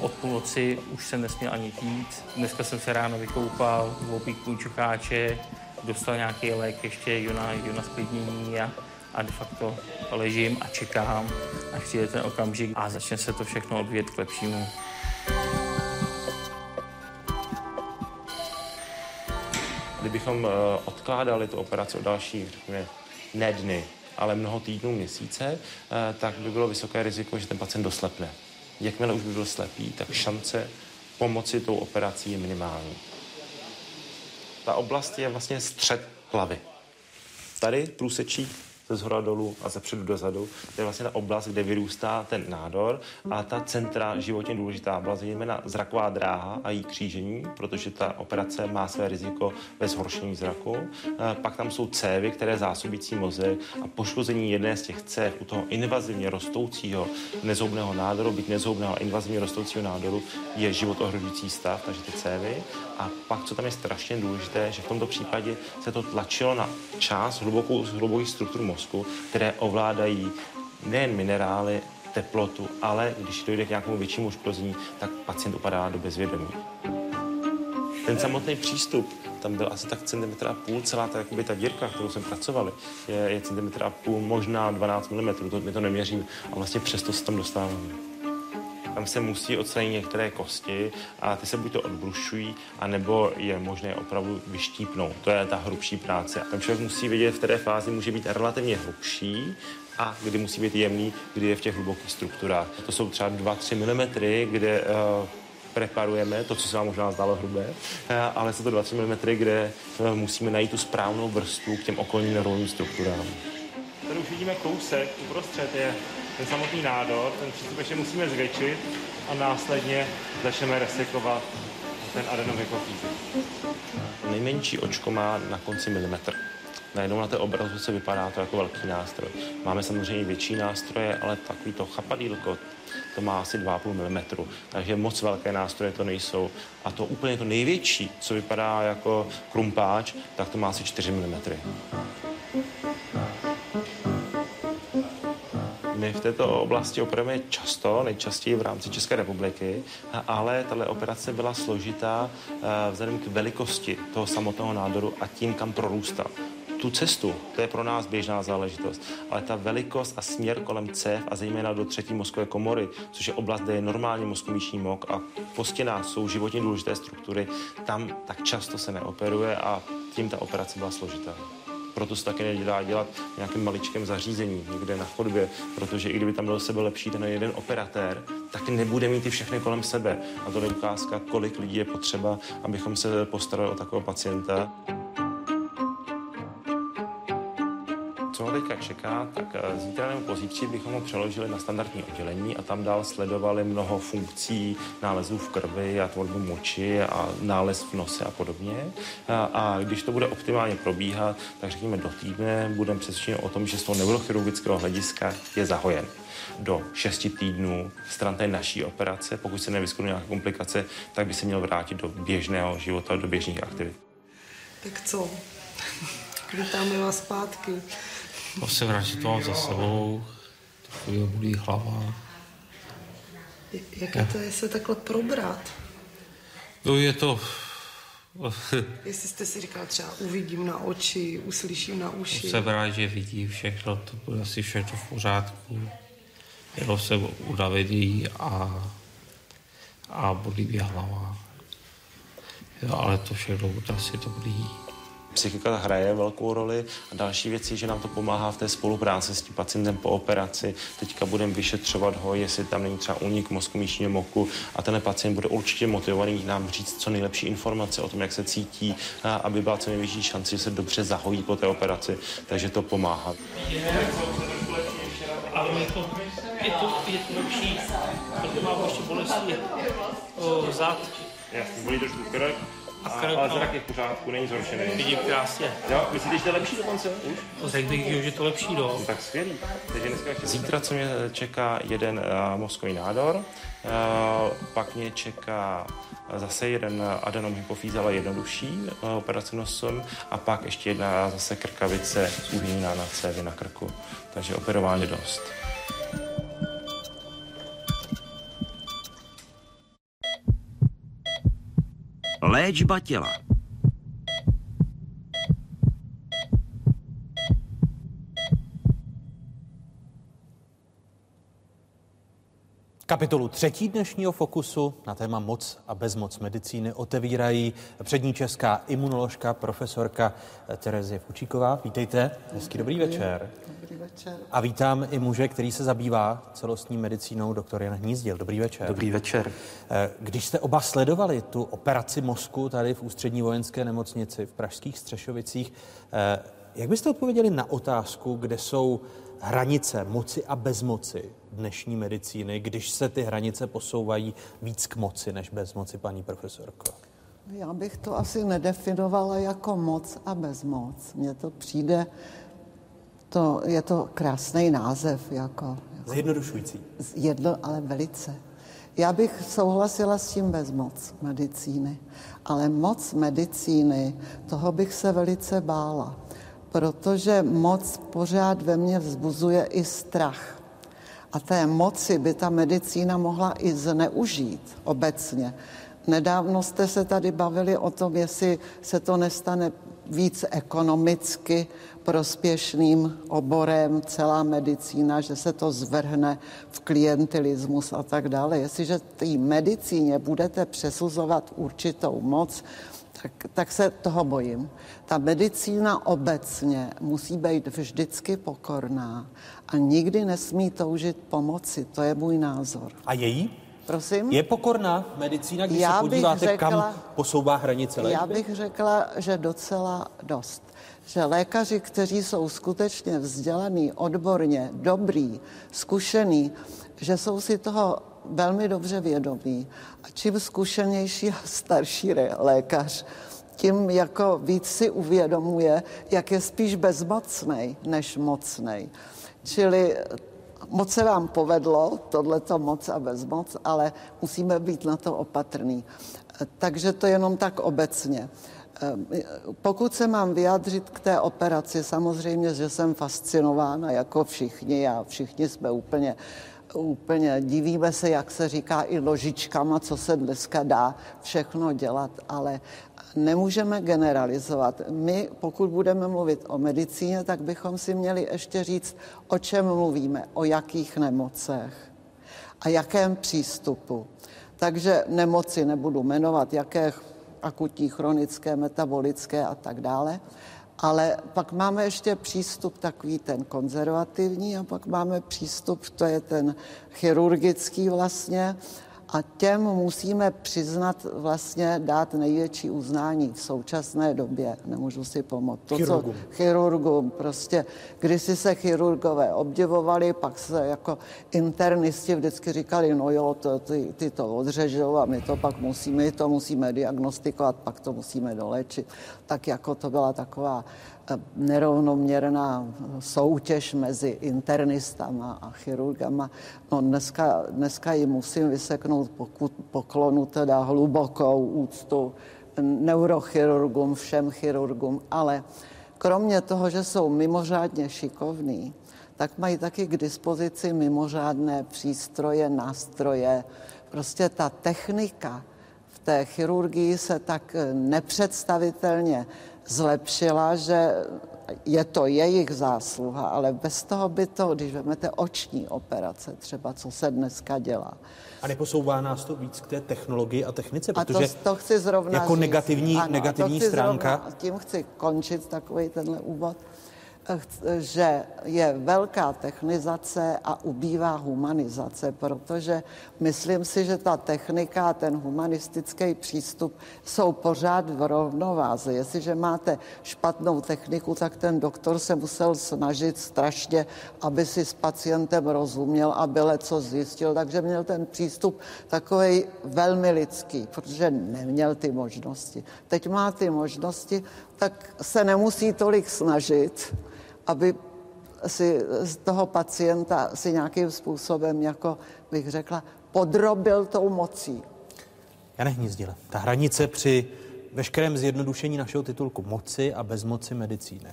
od půlnoci už jsem nesměl ani pít. Dneska jsem se ráno vykoupal, opíknu čucháče, dostal nějaký lék ještě juna, juna sklidnění a, a de facto ležím a čekám, až přijde ten okamžik a začne se to všechno odvíjet k lepšímu. Kdybychom eh, odkládali tu operaci o další, řekněme, ne dny, ale mnoho týdnů, měsíce, eh, tak by bylo vysoké riziko, že ten pacient doslepne. Jakmile už by byl slepý, tak šance pomoci tou operací je minimální. Ta oblast je vlastně střed hlavy. Tady průsečí ze zhora dolů a ze předu dozadu. To je vlastně ta oblast, kde vyrůstá ten nádor a ta centra životně důležitá byla zejména zraková dráha a její křížení, protože ta operace má své riziko ve zhoršení zraku. E, Pak tam jsou cévy, které zásobící mozek a poškození jedné z těch cév u toho invazivně rostoucího nezoubného nádoru, byť nezoubného a invazivně rostoucího nádoru, je život ohrožující stav, takže ty cévy. A pak, co tam je strašně důležité, že v tomto případě se to tlačilo na část hlubokou, hlubokých struktur mozku, které ovládají nejen minerály, teplotu, ale když dojde k nějakému většímu uškození, tak pacient upadá do bezvědomí. Ten samotný přístup, tam byl asi tak centimetr a půl, celá ta, jakoby ta dírka, kterou jsme pracovali, je, je centimetr a půl, možná 12 mm, to, my to neměřím a vlastně přesto se tam dostáváme. Tam se musí odstranit některé kosti a ty se buď to odbrušují, anebo je možné opravdu vyštípnout. To je ta hrubší práce. Ten člověk musí vědět, v které fázi může být relativně hrubší, a kdy musí být jemný, kdy je v těch hlubokých strukturách. To jsou třeba 2-3 mm, kde uh, preparujeme, to, co se vám možná zdálo hrubé, uh, ale jsou to 2-3 mm, kde uh, musíme najít tu správnou vrstvu k těm okolním nervovým strukturám. Tady už vidíme kousek, uprostřed je ten samotný nádor, ten přístup ještě musíme zvětšit a následně začneme resekovat ten adenomykofízy. Nejmenší očko má na konci milimetr najednou na té obrazovce vypadá to jako velký nástroj. Máme samozřejmě větší nástroje, ale takový to chapadílko, to má asi 2,5 mm, takže moc velké nástroje to nejsou. A to úplně to největší, co vypadá jako krumpáč, tak to má asi 4 mm. My v této oblasti operujeme často, nejčastěji v rámci České republiky, ale tato operace byla složitá eh, vzhledem k velikosti toho samotného nádoru a tím, kam prorůstal tu cestu, to je pro nás běžná záležitost, ale ta velikost a směr kolem cév a zejména do třetí mozkové komory, což je oblast, kde je normálně mozkomíšní mok a po stěnách jsou životně důležité struktury, tam tak často se neoperuje a tím ta operace byla složitá. Proto se taky nedá dělat v nějakém maličkém zařízení, někde na chodbě, protože i kdyby tam byl sebe lepší ten jeden operatér, tak nebude mít ty všechny kolem sebe. A to je ukázka, kolik lidí je potřeba, abychom se postarali o takového pacienta. Co ho teďka čeká, tak eh, zítra nebo pozítří bychom ho přeložili na standardní oddělení a tam dál sledovali mnoho funkcí nálezů v krvi a tvorbu moči a nález v nose a podobně. A, a když to bude optimálně probíhat, tak řekněme do týdne budeme přesvědčeni o tom, že z toho neurochirurgického hlediska je zahojen do 6 týdnů stran té naší operace. Pokud se nevyskytnou nějaké komplikace, tak by se měl vrátit do běžného života, do běžných aktivit. Tak co? Vítáme vás zpátky. To se to mám za sebou, takový bolí hlava. Jaké to je se takhle probrat? No je to... Jestli jste si říkal třeba uvidím na oči, uslyším na uši. Jsem rád, že vidí všechno, to bude asi všechno v pořádku. Jenom jsem unavený a, a bolí mě hlava. Jo, ale to všechno bude asi dobrý. Psychika hraje velkou roli a další věc je, že nám to pomáhá v té spolupráci s tím pacientem po operaci. Teďka budeme vyšetřovat ho, jestli tam není třeba únik mozku míšního moku a ten pacient bude určitě motivovaný nám říct co nejlepší informace o tom, jak se cítí, aby byla co největší šance, že se dobře zahojí po té operaci, takže to pomáhá. Ale je to, je to, je to lepší, protože mám ještě bolesti zad. Jasně, bolí trošku krk, a ale zrak je v pořádku, není zhoršený. Vidím krásně. Jo, myslíte, že to je lepší dokonce? Už? Řekl bych, že to lepší, no. Tak skvělý. Takže dneska Zítra, co mě čeká jeden uh, mozkový nádor, uh, pak mě čeká zase jeden adenom hypofýz, ale jednodušší uh, operace nosem a pak ještě jedna zase krkavice z na cévy na krku. Takže operování dost. Léčba těla. Kapitolu třetí dnešního fokusu na téma moc a bezmoc medicíny otevírají přední česká imunoložka, profesorka Terezie Fučíková. Vítejte, hezký dobrý večer. Večer. A vítám i muže, který se zabývá celostní medicínou, doktor Jan Hnízdil. Dobrý večer. Dobrý večer. Když jste oba sledovali tu operaci mozku tady v ústřední vojenské nemocnici v Pražských Střešovicích, jak byste odpověděli na otázku, kde jsou hranice moci a bezmoci dnešní medicíny, když se ty hranice posouvají víc k moci než bezmoci, paní profesorko? Já bych to asi nedefinovala jako moc a bezmoc. Mně to přijde, to, je to krásný název. Jako, jako Zjednodušující. Jedno, ale velice. Já bych souhlasila s tím bezmoc medicíny, ale moc medicíny, toho bych se velice bála protože moc pořád ve mně vzbuzuje i strach. A té moci by ta medicína mohla i zneužít obecně. Nedávno jste se tady bavili o tom, jestli se to nestane víc ekonomicky prospěšným oborem, celá medicína, že se to zvrhne v klientelismus a tak dále. Jestliže té medicíně budete přesuzovat určitou moc, tak, tak se toho bojím. Ta medicína obecně musí být vždycky pokorná a nikdy nesmí toužit pomoci. To je můj názor. A její? Prosím? Je pokorná medicína, když Já se podíváte, řekla- kam posouvá hranice léčby? Já bych řekla, že docela dost. Že lékaři, kteří jsou skutečně vzdělaný, odborně, dobrý, zkušený, že jsou si toho velmi dobře vědomí. A čím zkušenější a starší lékař, tím jako víc si uvědomuje, jak je spíš bezmocnej než mocnej. Čili moc se vám povedlo, tohleto moc a bezmoc, ale musíme být na to opatrný. Takže to jenom tak obecně. Pokud se mám vyjádřit k té operaci, samozřejmě, že jsem fascinována jako všichni a všichni jsme úplně, úplně divíme se, jak se říká, i ložičkama, co se dneska dá všechno dělat, ale nemůžeme generalizovat. My, pokud budeme mluvit o medicíně, tak bychom si měli ještě říct, o čem mluvíme, o jakých nemocech a jakém přístupu. Takže nemoci nebudu jmenovat, jaké akutní, chronické, metabolické a tak dále. Ale pak máme ještě přístup takový ten konzervativní a pak máme přístup, to je ten chirurgický vlastně, a těm musíme přiznat, vlastně dát největší uznání v současné době. Nemůžu si pomoct. To, Chirurgům. Co, chirurgům. Prostě kdysi se chirurgové obdivovali, pak se jako internisti vždycky říkali, no jo, to, ty, ty to odřežou a my to pak musíme, my to musíme diagnostikovat, pak to musíme dolečit. Tak jako to byla taková nerovnoměrná soutěž mezi internistama a chirurgama. No dneska, dneska jim musím vyseknout pokud, poklonu, teda hlubokou úctu neurochirurgům, všem chirurgům, ale kromě toho, že jsou mimořádně šikovní, tak mají taky k dispozici mimořádné přístroje, nástroje. Prostě ta technika v té chirurgii se tak nepředstavitelně zlepšila, že je to jejich zásluha, ale bez toho by to, když vezmete oční operace třeba, co se dneska dělá, A neposouvá nás to víc k té technologii a technice, a to, protože to chci zrovna jako říct. negativní, Ano, negativní to chci stránka Zrovna, tím chci končit takový tenhle úvod, že je velká technizace a ubývá humanizace, protože myslím si, že ta technika a ten humanistický přístup jsou pořád v rovnováze. Jestliže máte špatnou techniku, tak ten doktor se musel snažit strašně, aby si s pacientem rozuměl a byle co zjistil, takže měl ten přístup takový velmi lidský, protože neměl ty možnosti. Teď má ty možnosti, tak se nemusí tolik snažit, aby si z toho pacienta si nějakým způsobem, jako bych řekla, podrobil tou mocí. Jane Hnízdile, ta hranice při veškerém zjednodušení našeho titulku moci a bezmoci medicíny.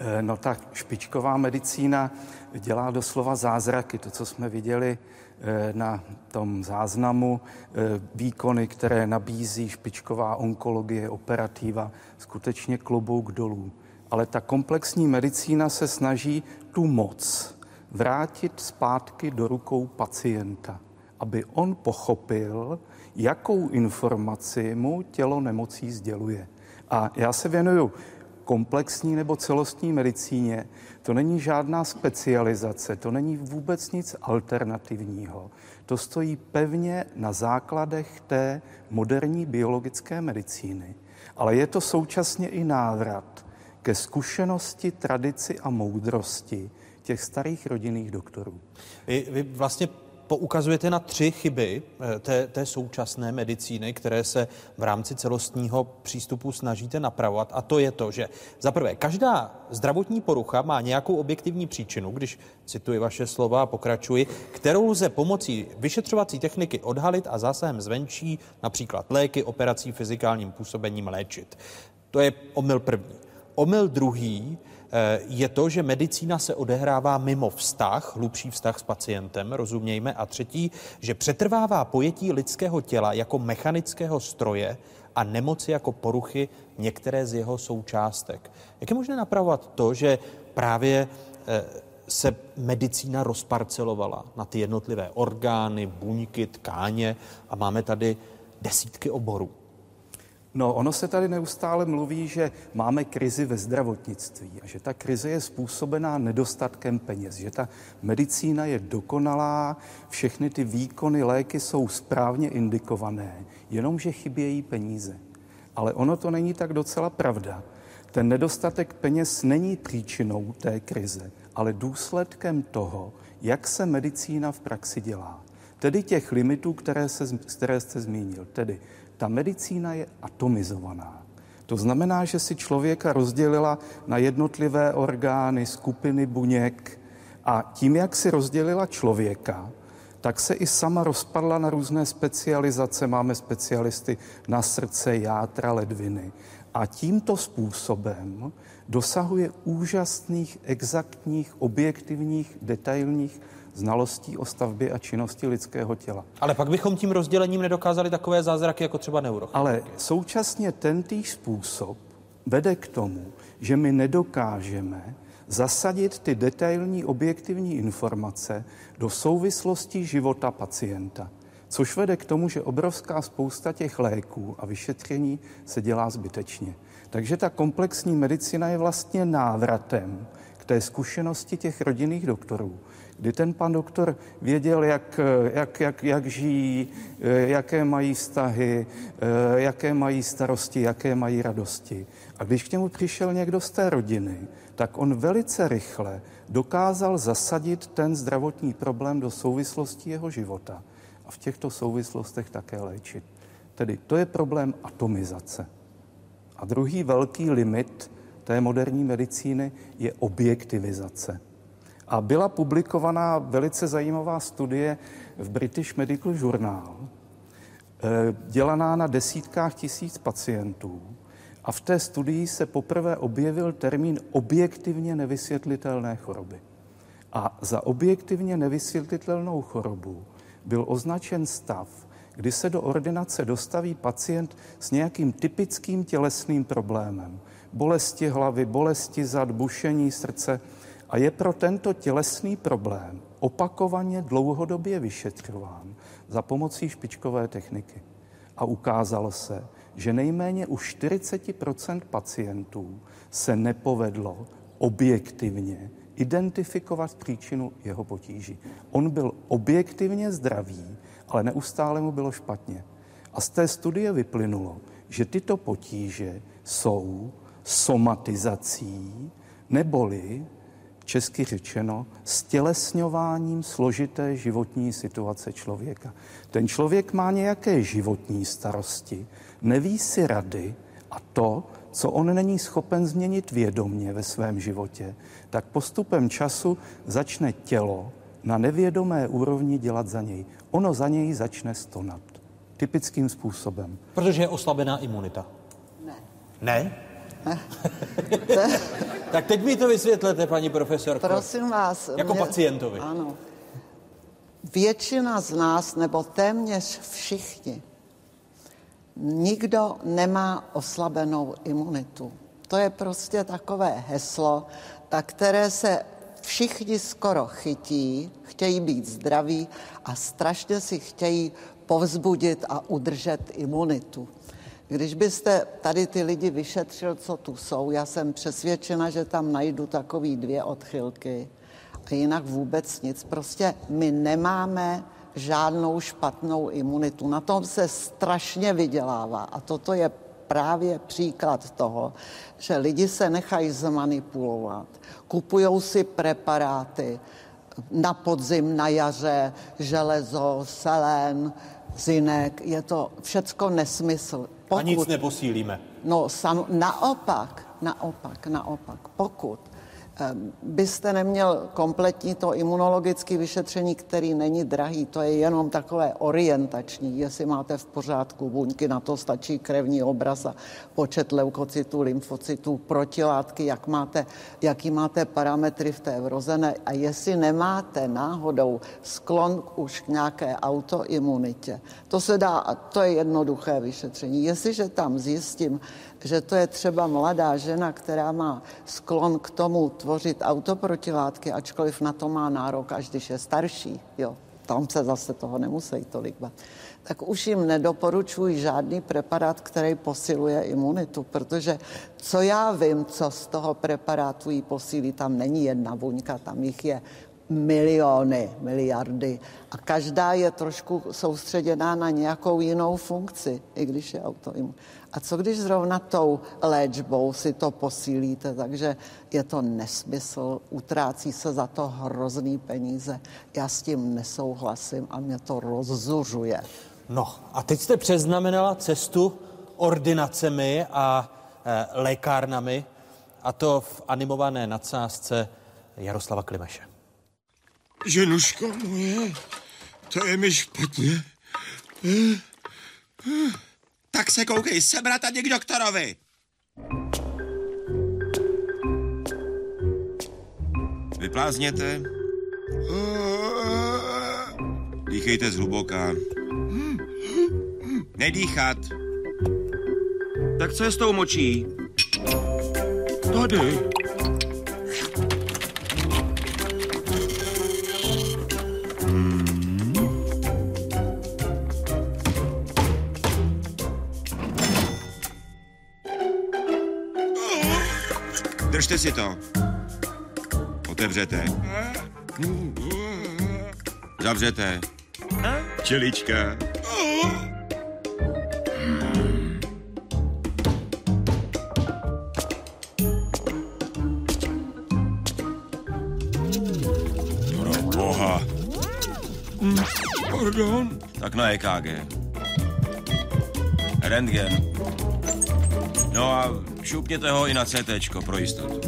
Eh, No tak špičková medicína dělá doslova zázraky. To, co jsme viděli eh, na tom záznamu, eh, výkony, které nabízí špičková onkologie, operativa, skutečně klobouk dolů. Ale ta komplexní medicína se snaží tu moc vrátit zpátky do rukou pacienta, aby on pochopil, jakou informaci mu tělo nemocí sděluje. A já se věnuju komplexní nebo celostní medicíně. To není žádná specializace, to není vůbec nic alternativního. To stojí pevně na základech té moderní biologické medicíny. Ale je to současně i návrat ke zkušenosti, tradici a moudrosti těch starých rodinných doktorů. Vy, vy vlastně poukazujete na tři chyby eh, té, té současné medicíny, které se v rámci celostního přístupu snažíte napravovat. A to je to, že za prvé, každá zdravotní porucha má nějakou objektivní příčinu, když cituji vaše slova a pokračuji, kterou lze pomocí vyšetřovací techniky odhalit a zásahem zvenčí, například léky, operací, fyzikálním působením léčit. To je omyl první. Omyl druhý eh, je to, že medicína se odehrává mimo vztah, hlubší vztah s pacientem, rozumějme. A třetí, že přetrvává pojetí lidského těla jako mechanického stroje a nemoci jako poruchy některé z jeho součástek. Jak je možné napravovat to, že právě eh, se medicína rozparcelovala na ty jednotlivé orgány, buňky, tkáně a máme tady desítky oborů? No, ono se tady neustále mluví, že máme krizi ve zdravotnictví a že ta krize je způsobená nedostatkem peněz, že ta medicína je dokonalá, všechny ty výkony, léky jsou správně indikované, jenomže chybějí peníze. Ale ono to není tak docela pravda. Ten nedostatek peněz není příčinou té krize, ale důsledkem toho, jak se medicína v praxi dělá. Tedy těch limitů, které, se, které jste zmínil. Tedy ta medicína je atomizovaná. To znamená, že si člověka rozdělila na jednotlivé orgány, skupiny buněk a tím, jak si rozdělila člověka, tak se i sama rozpadla na různé specializace. Máme specialisty na srdce, játra, ledviny. A tímto způsobem dosahuje úžasných, exaktních, objektivních, detailních znalostí o stavbě a činnosti lidského těla. Ale pak bychom tím rozdělením nedokázali takové zázraky jako třeba neuro. Ale současně tentýž způsob vede k tomu, že my nedokážeme zasadit ty detailní objektivní informace do souvislosti života pacienta. Což vede k tomu, že obrovská spousta těch léků a vyšetření se dělá zbytečně. Takže ta komplexní medicina je vlastně návratem k té zkušenosti těch rodinných doktorů, kdy ten pan doktor věděl, jak, jak, jak, jak žijí, jaké mají vztahy, jaké mají starosti, jaké mají radosti. A když k němu přišel někdo z té rodiny, tak on velice rychle dokázal zasadit ten zdravotní problém do souvislosti jeho života a v těchto souvislostech také léčit. Tedy to je problém atomizace. A druhý velký limit té moderní medicíny je objektivizace. A byla publikovaná velice zajímavá studie v British Medical Journal, eh, dělaná na desítkách tisíc pacientů. A v té studii se poprvé objevil termín objektivně nevysvětlitelné choroby. A za objektivně nevysvětlitelnou chorobu byl označen stav, kdy se do ordinace dostaví pacient s nějakým typickým tělesným problémem. Bolesti hlavy, bolesti zad, bušení srdce a je pro tento tělesný problém opakovaně dlouhodobě vyšetřován za pomocí špičkové techniky. A ukázalo se, že nejméně u 40% pacientů se nepovedlo objektivně identifikovat příčinu jeho potíží. On byl objektivně zdravý, ale neustále mu bylo špatně. A z té studie vyplynulo, že tyto potíže jsou somatizací neboli česky řečeno, stělesňováním složité životní situace člověka. Ten člověk má nějaké životní starosti, neví si rady a to, co on není schopen změnit vědomně ve svém životě, tak postupem času začne tělo na nevědomé úrovni dělat za něj. Ono za něj začne stonat. Typickým způsobem. Protože je oslabená imunita. Ne. Ne? tak teď mi to vysvětlete, paní profesorko. Prosím vás. Jako mě, pacientovi. Ano. Většina z nás, nebo téměř všichni, nikdo nemá oslabenou imunitu. To je prostě takové heslo, tak které se všichni skoro chytí, chtějí být zdraví a strašně si chtějí povzbudit a udržet imunitu. Když byste tady ty lidi vyšetřil, co tu jsou, já jsem přesvědčena, že tam najdu takový dvě odchylky a jinak vůbec nic. Prostě my nemáme žádnou špatnou imunitu. Na tom se strašně vydělává a toto je právě příklad toho, že lidi se nechají zmanipulovat, kupují si preparáty na podzim, na jaře, železo, selen, zinek, je to všecko nesmysl. Pokud, a nic neposílíme. No sam, naopak, naopak, naopak, pokud byste neměl kompletní to imunologické vyšetření, který není drahý, to je jenom takové orientační, jestli máte v pořádku buňky, na to stačí krevní obraz a počet leukocytů, lymfocytů, protilátky, jak máte, jaký máte parametry v té vrozené a jestli nemáte náhodou sklon už k nějaké autoimunitě. To se dá, to je jednoduché vyšetření. Jestliže tam zjistím, že to je třeba mladá žena, která má sklon k tomu tvořit autoprotilátky, ačkoliv na to má nárok, až když je starší, jo, tam se zase toho nemusí tolik bát, tak už jim nedoporučuji žádný preparát, který posiluje imunitu, protože co já vím, co z toho preparátu jí posílí, tam není jedna buňka, tam jich je miliony, miliardy. A každá je trošku soustředěná na nějakou jinou funkci, i když je autoimun. A co když zrovna tou léčbou si to posílíte, takže je to nesmysl, utrácí se za to hrozný peníze. Já s tím nesouhlasím a mě to rozzuřuje. No a teď jste přeznamenala cestu ordinacemi a e, lékárnami a to v animované nadsázce Jaroslava Klimeše. Ženuško moje, to je mi špatně. Tak se koukej sebrat a k doktorovi. Vyplázněte. Dýchejte zhluboka. Nedýchat. Tak co je s tou močí? Tady. Držte si to. Otevřete. Zavřete. Čelička. Pro boha. Pardon. Tak na EKG. Rentgen. No a šupněte ho i na CT pro jistotu.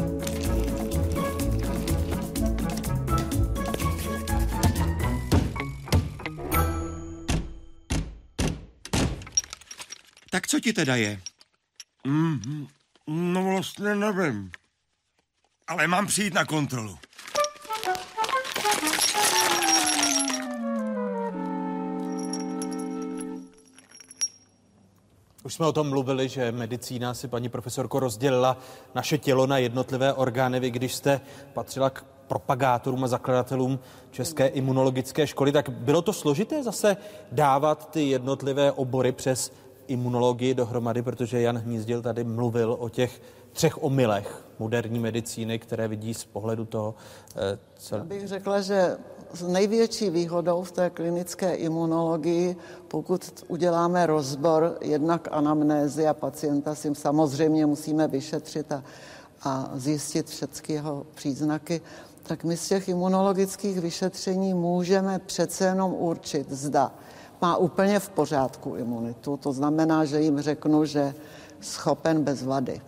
Tak co ti teda je? Mm, no vlastně nevím. Ale mám přijít na kontrolu. Už jsme o tom mluvili, že medicína si paní profesorko rozdělila naše tělo na jednotlivé orgány. Vy, když jste patřila k propagátorům a zakladatelům České imunologické školy, tak bylo to složité zase dávat ty jednotlivé obory přes imunologii dohromady, protože Jan Hnízdil tady mluvil o těch třech omylech moderní medicíny, které vidí z pohledu toho eh, celé. Já bych řekla, že s největší výhodou v té klinické imunologii, pokud uděláme rozbor jednak anamnézy a pacienta si samozřejmě musíme vyšetřit a, a zjistit všechny jeho příznaky, tak my z těch imunologických vyšetření můžeme přece jenom určit, zda má úplně v pořádku imunitu. To znamená, že jim řeknu, že schopen bez vady.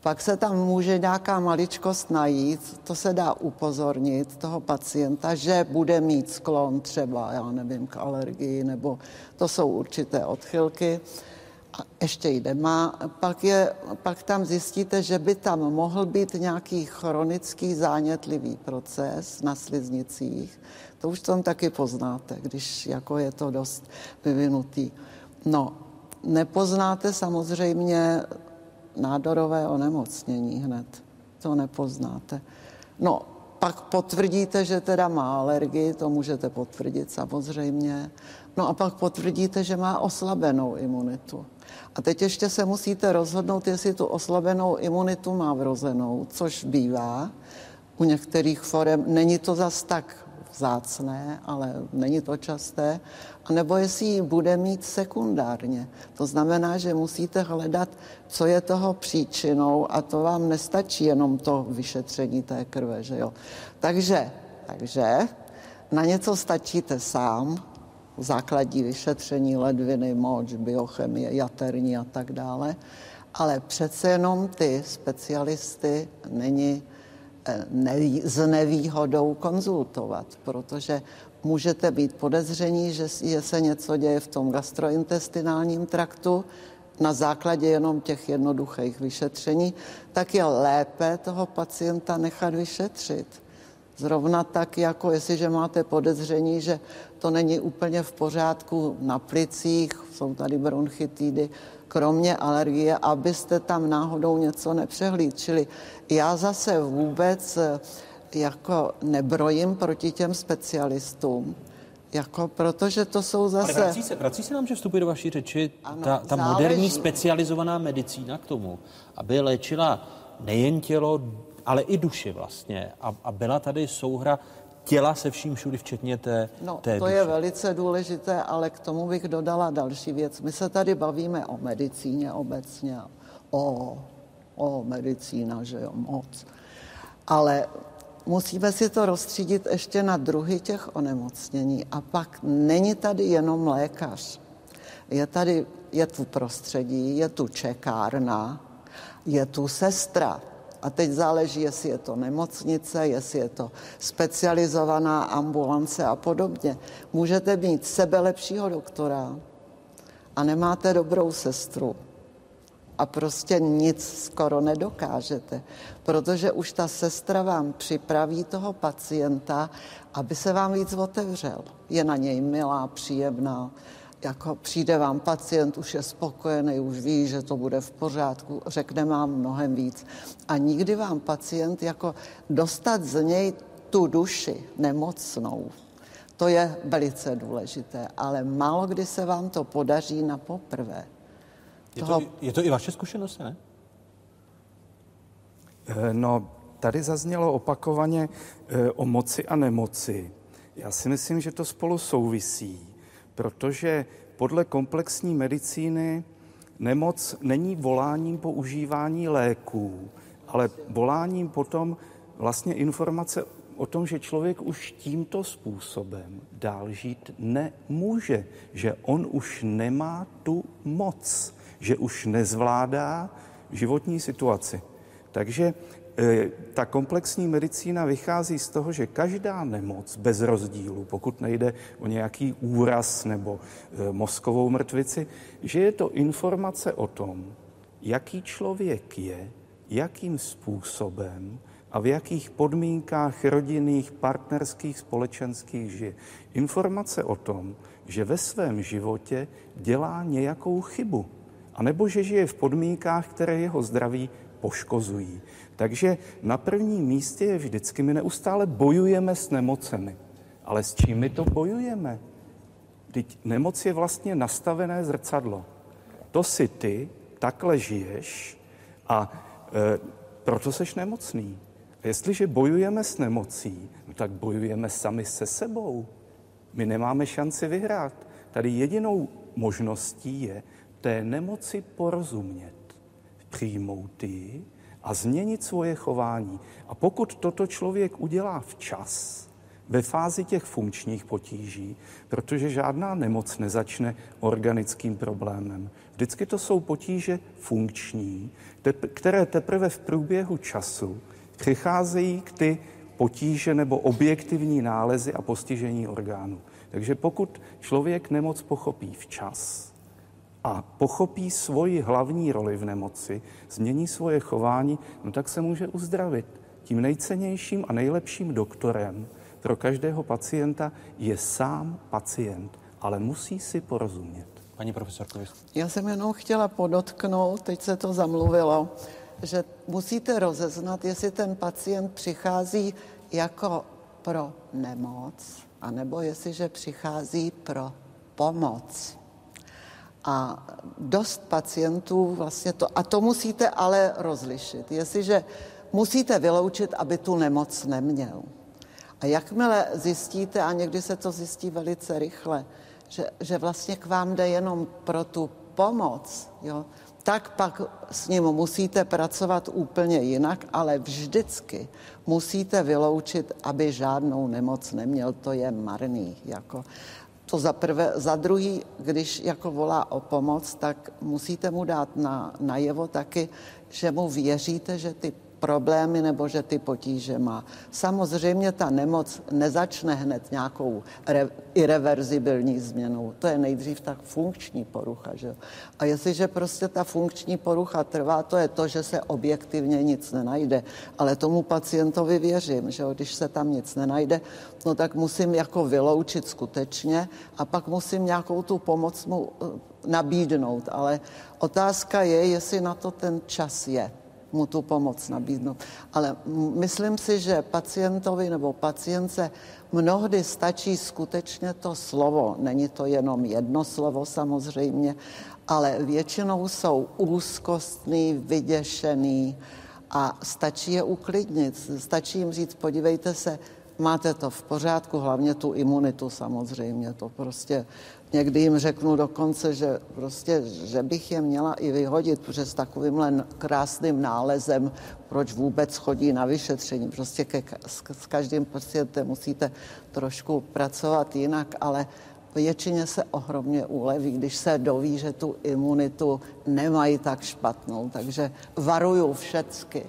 Pak se tam může nějaká maličkost najít, to se dá upozornit toho pacienta, že bude mít sklon třeba, já nevím, k alergii, nebo to jsou určité odchylky. A ještě jde má. Pak, je, pak tam zjistíte, že by tam mohl být nějaký chronický zánětlivý proces na sliznicích. To už tam taky poznáte, když jako je to dost vyvinutý. No, nepoznáte samozřejmě nádorové onemocnění hned. To nepoznáte. No, pak potvrdíte, že teda má alergii, to můžete potvrdit samozřejmě. No a pak potvrdíte, že má oslabenou imunitu. A teď ještě se musíte rozhodnout, jestli tu oslabenou imunitu má vrozenou, což bývá. U některých forem není to zas tak vzácné, ale není to časté, a nebo jestli ji bude mít sekundárně. To znamená, že musíte hledat, co je toho příčinou a to vám nestačí jenom to vyšetření té krve, že jo. Takže, takže na něco stačíte sám, základní vyšetření ledviny, moč, biochemie, jaterní a tak dále, ale přece jenom ty specialisty není neví, s nevýhodou konzultovat, protože můžete být podezření, že je se něco děje v tom gastrointestinálním traktu, na základě jenom těch jednoduchých vyšetření, tak je lépe toho pacienta nechat vyšetřit. Zrovna tak, jako jestliže máte podezření, že to není úplně v pořádku na plicích, jsou tady bronchitidy, kromě alergie, abyste tam náhodou něco nepřehlíd. Čili já zase vůbec eh, jako nebrojím proti těm specialistům, jako, protože to jsou zase... Ale vrací se, vrací se nám, že vstupuje do vaší řeči ano, ta, ta moderní specializovaná medicína k tomu, aby léčila nejen tělo, ale i duši vlastně. A, a byla tady souhra těla se vším všudy, včetně té, no, té to duše. je velice důležité, ale k tomu bych dodala další věc. My se tady bavíme o medicíně obecně, o, o medicína, že jo, moc. Ale musíme si to rozstřídit ještě na druhy těch onemocnění. A pak není tady jenom lékař. Je tady, je tu prostředí, je tu čekárna, je tu sestra. A teď záleží, jestli je to nemocnice, jestli je to specializovaná ambulance a podobně. Můžete mít sebe lepšího doktora a nemáte dobrou sestru a prostě nic skoro nedokážete, protože už ta sestra vám připraví toho pacienta, aby se vám víc otevřel. Je na něj milá, příjemná, jako přijde vám pacient, už je spokojený, už ví, že to bude v pořádku, řekne vám mnohem víc. A nikdy vám pacient jako dostat z něj tu duši nemocnou, to je velice důležité, ale málo kdy se vám to podaří na poprvé. Je to, je to i vaše zkušenost, ne? Eh, no, tady zaznělo opakovaně eh, o moci a nemoci. Já si myslím, že to spolu souvisí, protože podle komplexní medicíny nemoc není voláním po užívání léků, ale voláním potom vlastně informace o tom, že člověk už tímto způsobem dál žít nemůže, že on už nemá tu moc že už nezvládá životní situaci. Takže ta komplexní medicína vychází z toho, že každá nemoc bez rozdílu, pokud nejde o nějaký úraz nebo e, mozkovou mrtvici, že je to informace o tom, jaký člověk je, jakým způsobem a v jakých podmínkách rodinných, partnerských, společenských žije. Informace o tom, že ve svém životě dělá nějakou chybu anebo že žije v podmínkách, které jeho zdraví poškozují. Takže na prvním místě je vždycky, my neustále bojujeme s nemocemi. Ale s čím my to bojujeme? Teď nemoc je vlastně nastavené zrcadlo. To si ty, takhle žiješ a e, proto seš nemocný. Jestliže bojujeme s nemocí, no tak bojujeme sami se sebou. My nemáme šanci vyhrát. Tady jedinou možností je, té nemoci porozumět, přijmout ji a změnit svoje chování. A pokud toto člověk udělá včas, ve fázi těch funkčních potíží, protože žádná nemoc nezačne organickým problémem. Vždycky to jsou potíže funkční, které teprve v průběhu času přicházejí k ty potíže nebo objektivní nálezy a postižení orgánů. Takže pokud člověk nemoc pochopí včas, a pochopí svoji hlavní roli v nemoci, změní svoje chování, no tak se může uzdravit. Tím nejcennějším a nejlepším doktorem pro každého pacienta je sám pacient, ale musí si porozumět. Paní profesorko, Já jsem jenom chtěla podotknout, teď se to zamluvilo, že musíte rozeznat, jestli ten pacient přichází jako pro nemoc, anebo jestliže přichází pro pomoc. A dost pacientů vlastně to, a to musíte ale rozlišit. Jestliže musíte vyloučit, aby tu nemoc neměl. A jakmile zjistíte, a někdy se to zjistí velice rychle, že, že vlastně k vám jde jenom pro tu pomoc, jo, tak pak s ním musíte pracovat úplně jinak, ale vždycky musíte vyloučit, aby žádnou nemoc neměl. To je marný. Jako. To za prvé. Za druhý, když jako volá o pomoc, tak musíte mu dát na, najevo taky, že mu věříte, že ty problémy nebo že ty potíže má. Samozřejmě ta nemoc nezačne hned nějakou re, irreverzibilní změnou. To je nejdřív tak funkční porucha. Že? A jestliže prostě ta funkční porucha trvá, to je to, že se objektivně nic nenajde. Ale tomu pacientovi věřím, že když se tam nic nenajde, no tak musím jako vyloučit skutečně a pak musím nějakou tu pomoc mu eh, nabídnout. Ale otázka je, jestli na to ten čas je mu tu pomoc nabídnout. Ale myslím si, že pacientovi nebo pacience mnohdy stačí skutečně to slovo. Není to jenom jedno slovo samozřejmě, ale většinou jsou úzkostný, vyděšený a stačí je uklidnit. Stačí jim říct, podívejte se, máte to v pořádku, hlavně tu imunitu samozřejmě, to prostě Někdy jim řeknu dokonce, že prostě, že bych je měla i vyhodit, protože s takovýmhle krásným nálezem, proč vůbec chodí na vyšetření. Prostě ke, s, s každým pacientem musíte trošku pracovat jinak, ale většině se ohromně uleví, když se doví, že tu imunitu nemají tak špatnou. Takže varuju všecky,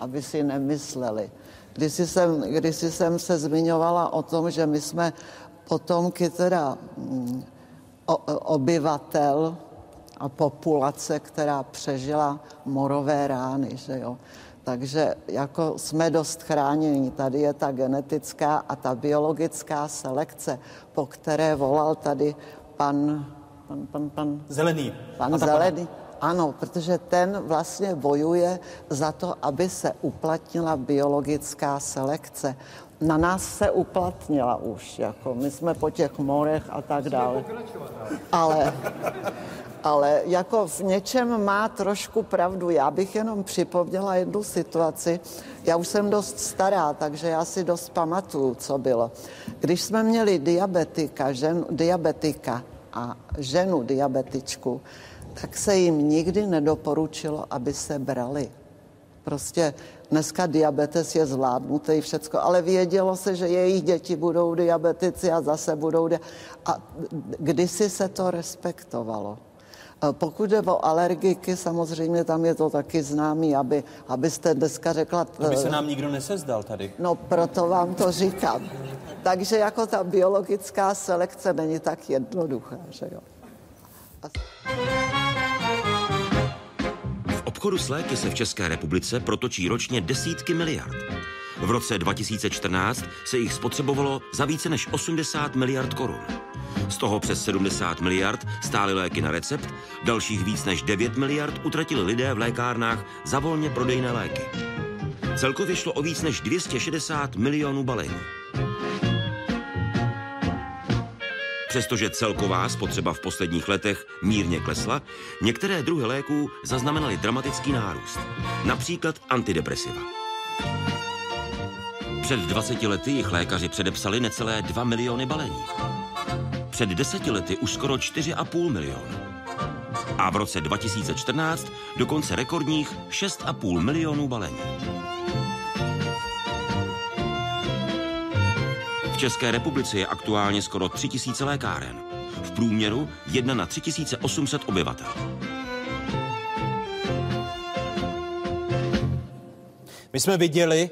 aby si nemysleli. Když jsem, když jsem se zmiňovala o tom, že my jsme potomky teda mm, obyvatel a populace, která přežila morové rány, že jo. Takže jako jsme dost chráněni. Tady je ta genetická a ta biologická selekce, po které volal tady pan... pan, pan, pan Zelený. Pan Zelený. Ano, protože ten vlastně bojuje za to, aby se uplatnila biologická selekce na nás se uplatnila už, jako my jsme po těch morech a tak dále. Ale, ale jako v něčem má trošku pravdu. Já bych jenom připomněla jednu situaci. Já už jsem dost stará, takže já si dost pamatuju, co bylo. Když jsme měli diabetika, žen, diabetika a ženu diabetičku, tak se jim nikdy nedoporučilo, aby se brali. Prostě Dneska diabetes je zvládnutý všecko, ale vědělo se, že jejich děti budou diabetici a zase budou... Di- a kdysi se to respektovalo. Pokud jde o alergiky, samozřejmě tam je to taky známý, aby, abyste dneska řekla... Aby se nám nikdo nesezdal tady. No, proto vám to říkám. Takže jako ta biologická selekce není tak jednoduchá, že jo. A obchodu s léky se v České republice protočí ročně desítky miliard. V roce 2014 se jich spotřebovalo za více než 80 miliard korun. Z toho přes 70 miliard stály léky na recept, dalších víc než 9 miliard utratili lidé v lékárnách za volně prodejné léky. Celkově šlo o víc než 260 milionů balení. Přestože celková spotřeba v posledních letech mírně klesla, některé druhy léků zaznamenaly dramatický nárůst. Například antidepresiva. Před 20 lety jich lékaři předepsali necelé 2 miliony balení. Před deseti lety už skoro 4,5 milionu. A v roce 2014 dokonce rekordních 6,5 milionů balení. České republice je aktuálně skoro 3000 lékáren. V průměru 1 na 3800 obyvatel. My jsme viděli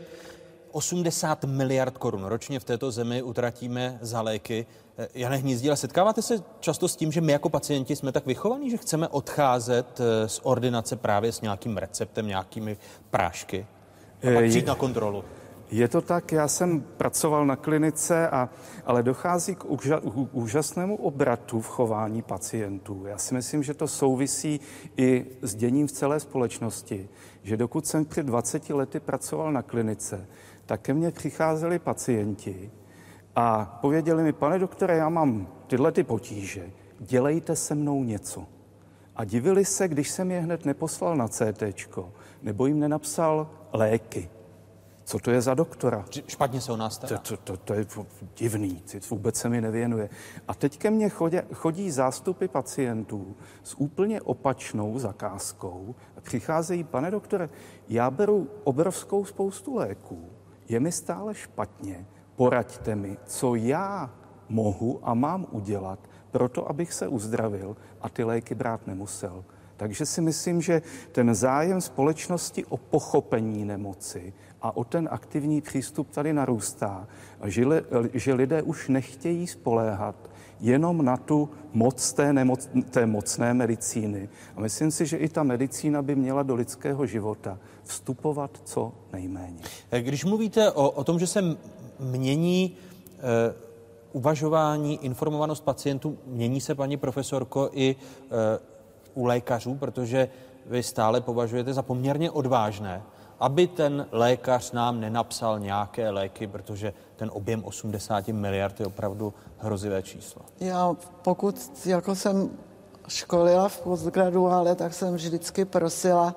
80 miliard korun ročně v této zemi utratíme za léky. Jane Hnízdíla, setkáváte se často s tím, že my jako pacienti jsme tak vychovaní, že chceme odcházet eh, z ordinace právě s nějakým receptem, nějakými prášky a pak přijít na kontrolu? Je to tak, já jsem pracoval na klinice, a, ale dochází k úža, úžasnému obratu v chování pacientů. Já si myslím, že to souvisí i s děním v celé společnosti, že dokud jsem před 20 lety pracoval na klinice, tak ke mně přicházeli pacienti a pověděli mi, pane doktore, já mám tyhle ty potíže, dělejte se mnou něco. A divili se, když jsem je hned neposlal na CT, nebo jim nenapsal léky. Co to je za doktora? Špatně se o nás stará. To, to, to, to je divný, vůbec se mi nevěnuje. A teď ke mně chodí, chodí zástupy pacientů s úplně opačnou zakázkou a přicházejí, pane doktore, já beru obrovskou spoustu léků, je mi stále špatně, poraďte mi, co já mohu a mám udělat pro to, abych se uzdravil a ty léky brát nemusel. Takže si myslím, že ten zájem společnosti o pochopení nemoci a o ten aktivní přístup tady narůstá. Že, že lidé už nechtějí spoléhat jenom na tu moc té, nemoc, té mocné medicíny. A myslím si, že i ta medicína by měla do lidského života vstupovat co nejméně. Když mluvíte o, o tom, že se mění e, uvažování, informovanost pacientů, mění se, paní profesorko, i e, u lékařů, protože vy stále považujete za poměrně odvážné, aby ten lékař nám nenapsal nějaké léky, protože ten objem 80 miliard je opravdu hrozivé číslo. Já pokud jako jsem školila v postgraduále, tak jsem vždycky prosila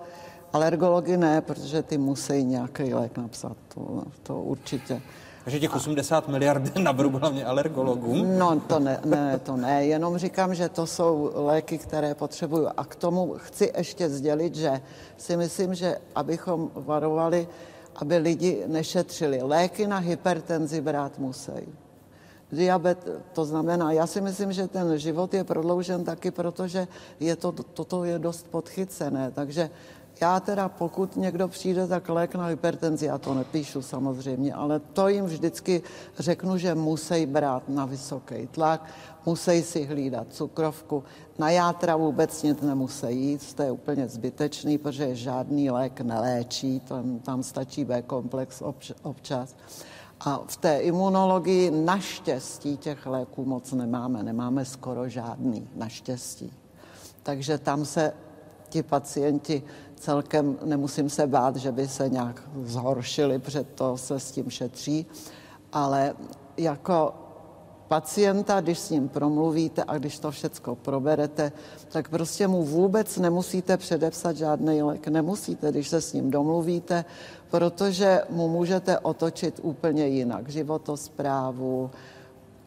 alergology ne, protože ty musí nějaký lék napsat, to, to určitě. Takže těch 80 miliard naberu hlavně alergologům? No to ne, ne, to ne, jenom říkám, že to jsou léky, které potřebuju. A k tomu chci ještě sdělit, že si myslím, že abychom varovali, aby lidi nešetřili. Léky na hypertenzi brát musí. Diabet, to znamená, já si myslím, že ten život je prodloužen taky, protože je to, toto je dost podchycené, takže já teda, pokud někdo přijde, tak lék na hypertenzi, já to nepíšu samozřejmě, ale to jim vždycky řeknu, že musí brát na vysoký tlak, musí si hlídat cukrovku. Na játra vůbec nic nemusí jít, to je úplně zbytečný, protože žádný lék neléčí, tam, tam stačí B-komplex občas. A v té imunologii naštěstí těch léků moc nemáme, nemáme skoro žádný, naštěstí. Takže tam se ti pacienti celkem nemusím se bát, že by se nějak zhoršili, protože to se s tím šetří, ale jako pacienta, když s ním promluvíte a když to všecko proberete, tak prostě mu vůbec nemusíte předepsat žádný lék. Nemusíte, když se s ním domluvíte, protože mu můžete otočit úplně jinak. Životosprávu,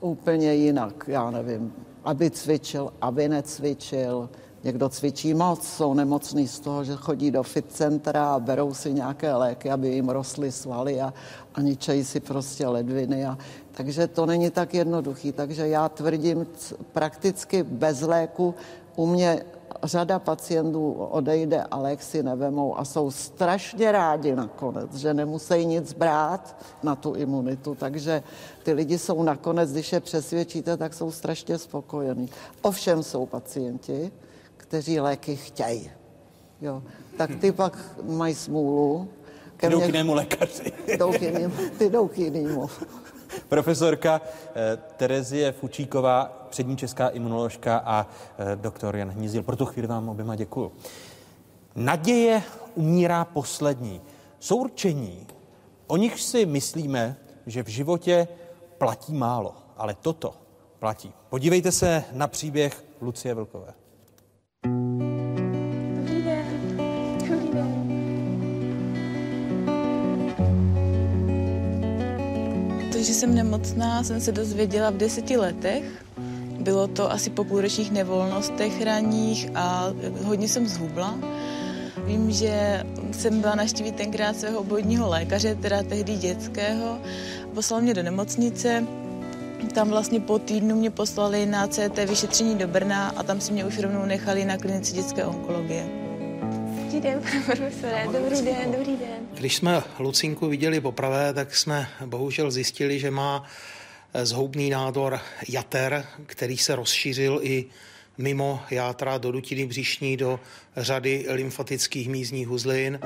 úplně jinak, já nevím, aby cvičil, aby necvičil, Někdo cvičí moc, jsou nemocní z toho, že chodí do fit centra a berou si nějaké léky, aby jim rostly svaly a, a ničejí si prostě ledviny. A, takže to není tak jednoduchý. Takže já tvrdím prakticky bez léku. U mě řada pacientů odejde a lék si nevemou a jsou strašně rádi nakonec, že nemusí nic brát na tu imunitu. Takže ty lidi jsou nakonec, když je přesvědčíte, tak jsou strašně spokojení. Ovšem jsou pacienti, kteří léky chtějí. Jo. Tak ty pak mají smůlu. Ke jdou k jinému lékaři. Jdou k jinému, ty jdou k jinému. Profesorka eh, Terezie Fučíková, přední česká imunoložka a eh, doktor Jan Hnízil. Pro tu chvíli vám oběma děkuju. Naděje umírá poslední. Jsou určení, o nich si myslíme, že v životě platí málo, ale toto platí. Podívejte se na příběh Lucie Vlkové. Že jsem nemocná, jsem se dozvěděla v deseti letech. Bylo to asi po půlročních nevolnostech ranních a hodně jsem zhubla. Vím, že jsem byla naštívit tenkrát svého obvodního lékaře, teda tehdy dětského. Poslal mě do nemocnice, tam vlastně po týdnu mě poslali na CT vyšetření do Brna a tam si mě už rovnou nechali na klinici dětské onkologie. Den, profesore, dobrý den, dobrý den. Když jsme Lucinku viděli poprvé, tak jsme bohužel zjistili, že má eh, zhoubný nádor jater, který se rozšířil i mimo játra do dutiny břišní, do řady lymfatických mízních uzlin.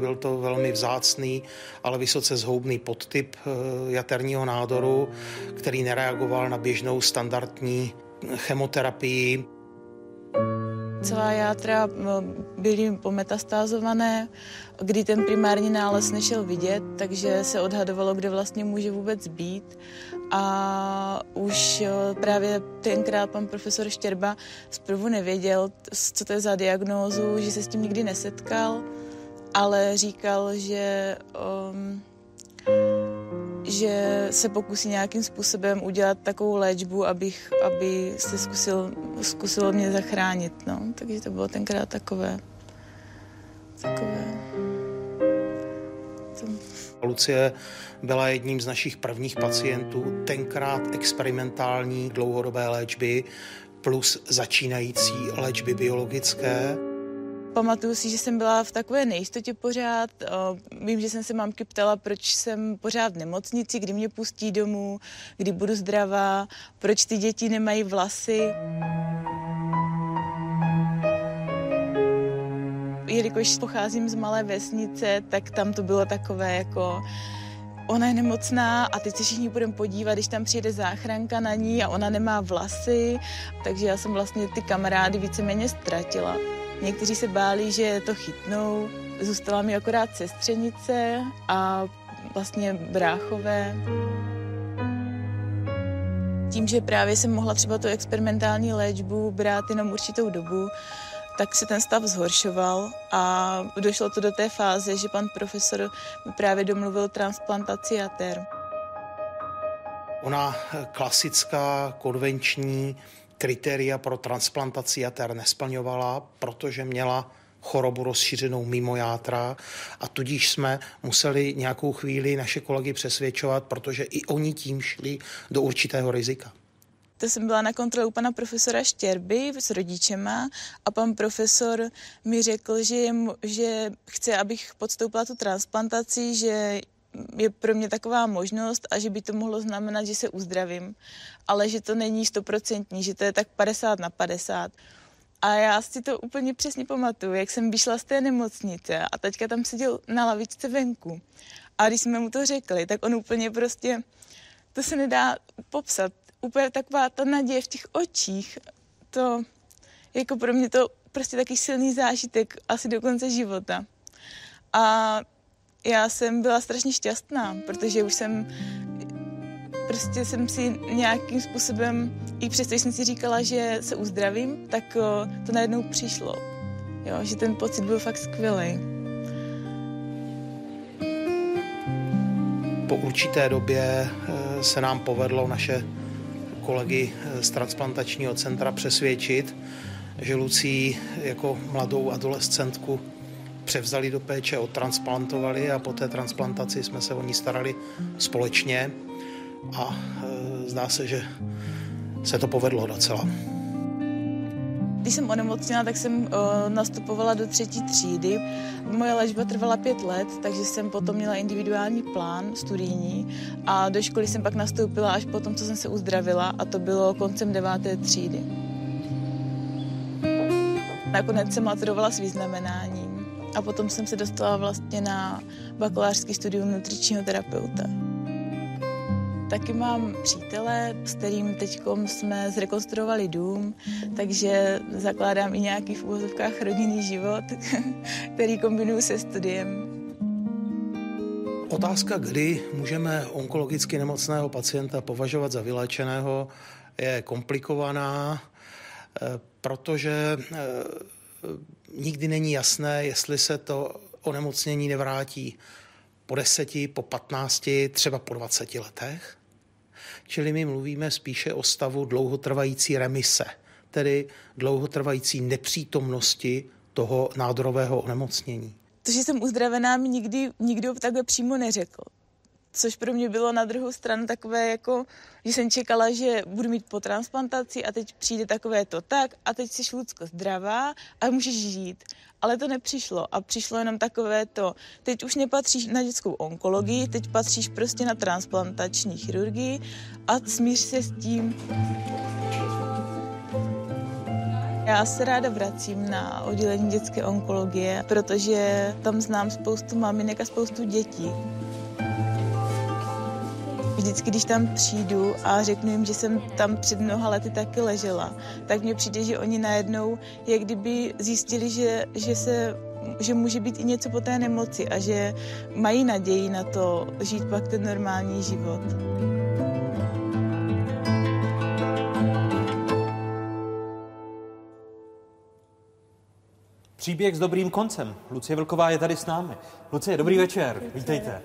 Byl to velmi vzácný, ale vysoce zhoubný podtyp eh, jaterního nádoru, který nereagoval na běžnou standardní chemoterapii. Celá játra byly pometastázované, kdy ten primární nález nešel vidět, takže se odhadovalo, kde vlastně může vůbec být. A už právě tenkrát pan profesor Štěrba zprvu nevěděl, co to je za diagnózu, že se s tím nikdy nesetkal, ale říkal, že um, že se pokusí nějakým způsobem udělat takovou léčbu, abych, aby se zkusil, zkusilo mě zachránit. No. Takže to bylo tenkrát takové. takové. To... Lucie byla jedním z našich prvních pacientů, tenkrát experimentální dlouhodobé léčby plus začínající léčby biologické. Pamatuju si, že jsem byla v takové nejistotě pořád. Vím, že jsem se mamky ptala, proč jsem pořád v nemocnici, kdy mě pustí domů, kdy budu zdravá, proč ty děti nemají vlasy. Jelikož pocházím z malé vesnice, tak tam to bylo takové jako ona je nemocná a teď se všichni budeme podívat, když tam přijede záchranka na ní a ona nemá vlasy, takže já jsem vlastně ty kamarády víceméně ztratila. Někteří se báli, že to chytnou. Zůstala mi akorát sestřenice a vlastně bráchové. Tím, že právě jsem mohla třeba tu experimentální léčbu brát jenom určitou dobu, tak se ten stav zhoršoval a došlo to do té fáze, že pan profesor mi právě domluvil transplantaci jater. Ona klasická, konvenční kritéria pro transplantaci jater nesplňovala, protože měla chorobu rozšířenou mimo játra a tudíž jsme museli nějakou chvíli naše kolegy přesvědčovat, protože i oni tím šli do určitého rizika. To jsem byla na kontrole u pana profesora Štěrby s rodičema a pan profesor mi řekl, že, je, že chce, abych podstoupila tu transplantaci, že je pro mě taková možnost a že by to mohlo znamenat, že se uzdravím, ale že to není stoprocentní, že to je tak 50 na 50. A já si to úplně přesně pamatuju, jak jsem vyšla z té nemocnice a teďka tam seděl na lavičce venku. A když jsme mu to řekli, tak on úplně prostě, to se nedá popsat, úplně taková ta naděje v těch očích, to jako pro mě to prostě taky silný zážitek asi do konce života. A já jsem byla strašně šťastná, protože už jsem prostě jsem si nějakým způsobem, i přesto jsem si říkala, že se uzdravím, tak to najednou přišlo. Jo, že ten pocit byl fakt skvělý. Po určité době e, se nám povedlo naše kolegy e, z transplantačního centra přesvědčit, že Lucí jako mladou adolescentku převzali do péče, odtransplantovali a po té transplantaci jsme se o ní starali společně a e, zdá se, že se to povedlo docela. Když jsem onemocněla, tak jsem o, nastupovala do třetí třídy. Moje léčba trvala pět let, takže jsem potom měla individuální plán studijní a do školy jsem pak nastoupila až potom, co jsem se uzdravila a to bylo koncem deváté třídy. Nakonec jsem maturovala s vyznamenáním a potom jsem se dostala vlastně na bakalářský studium nutričního terapeuta. Taky mám přítele, s kterým teď jsme zrekonstruovali dům, takže zakládám i nějaký v úvozovkách rodinný život, který kombinuju se studiem. Otázka, kdy můžeme onkologicky nemocného pacienta považovat za vyléčeného, je komplikovaná, eh, protože eh, nikdy není jasné, jestli se to onemocnění nevrátí po deseti, po patnácti, třeba po dvaceti letech. Čili my mluvíme spíše o stavu dlouhotrvající remise, tedy dlouhotrvající nepřítomnosti toho nádorového onemocnění. To, že jsem uzdravená, mi nikdy nikdo takhle přímo neřekl. Což pro mě bylo na druhou stranu takové jako, že jsem čekala, že budu mít po transplantaci a teď přijde takové to tak a teď jsi Lucko zdravá a můžeš žít. Ale to nepřišlo a přišlo jenom takové to, teď už nepatříš na dětskou onkologii, teď patříš prostě na transplantační chirurgii a smíř se s tím. Já se ráda vracím na oddělení dětské onkologie, protože tam znám spoustu maminek a spoustu dětí. Vždycky, když tam přijdu a řeknu jim, že jsem tam před mnoha lety taky ležela, tak mně přijde, že oni najednou, jak kdyby zjistili, že, že se že může být i něco po té nemoci a že mají naději na to žít pak ten normální život. Příběh s dobrým koncem. Lucie Vlková je tady s námi. Lucie, dobrý večer. Vítejte.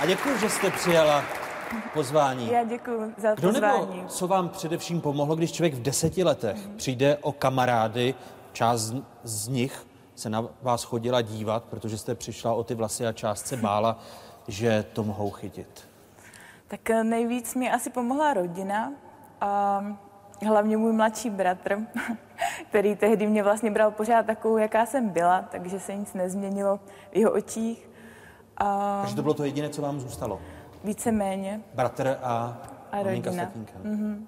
A děkuji, že jste přijala pozvání. Já děkuji za Kdo pozvání. nebo co vám především pomohlo, když člověk v deseti letech přijde o kamarády, část z, z nich se na vás chodila dívat, protože jste přišla o ty vlasy a část se bála. že to mohou chytit? Tak eh, nejvíc mi asi pomohla rodina a hlavně můj mladší bratr, který tehdy mě vlastně bral pořád takovou, jaká jsem byla, takže se nic nezměnilo v jeho očích. A Takže to bylo to jediné, co vám zůstalo? víceméně. Bratr a, A rodina. tatínkem. Mhm.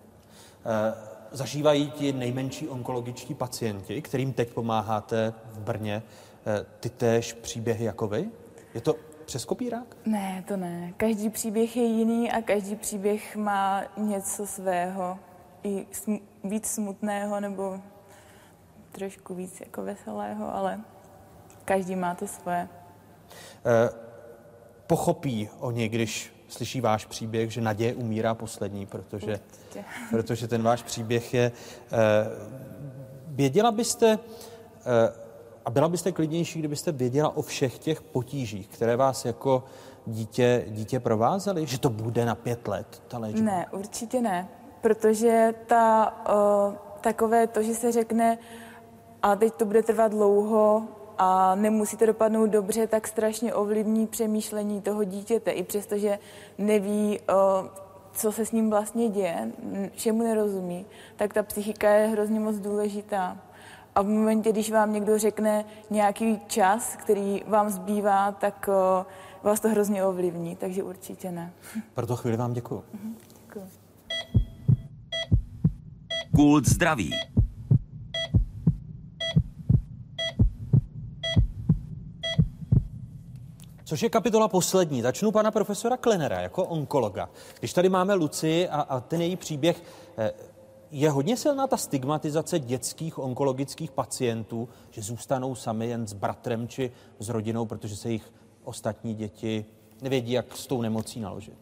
Eh, Zažívají ti nejmenší onkologičtí pacienti, kterým teď pomáháte v Brně, eh, ty též příběhy jako vy? Je to přes kopírák? Ne, to ne. Každý příběh je jiný a každý příběh má něco svého. I sm- víc smutného nebo trošku víc jako veselého, ale každý má to svoje. Eh, Pochopí oni, když slyší váš příběh, že naděje umírá poslední, protože, protože ten váš příběh je... eh, Věděla byste, eh, a byla byste klidnější, kdybyste věděla o všech těch potížích, které vás jako dítě, dítě provázely, že to bude na pět let, ta léčba? Ne, určitě ne. Protože ta, uh, takové to, že se řekne, a teď to bude trvat dlouho a nemusí to dopadnout dobře, tak strašně ovlivní přemýšlení toho dítěte, i přesto, že neví, co se s ním vlastně děje, všemu nerozumí, tak ta psychika je hrozně moc důležitá. A v momentě, když vám někdo řekne nějaký čas, který vám zbývá, tak vás to hrozně ovlivní, takže určitě ne. Pro to chvíli vám děkuji. Děkuji. Kult zdraví. Což je kapitola poslední. Začnu pana profesora Klenera jako onkologa. Když tady máme Luci a, a ten její příběh, eh, je hodně silná ta stigmatizace dětských onkologických pacientů, že zůstanou sami jen s bratrem či s rodinou, protože se jich ostatní děti nevědí, jak s tou nemocí naložit.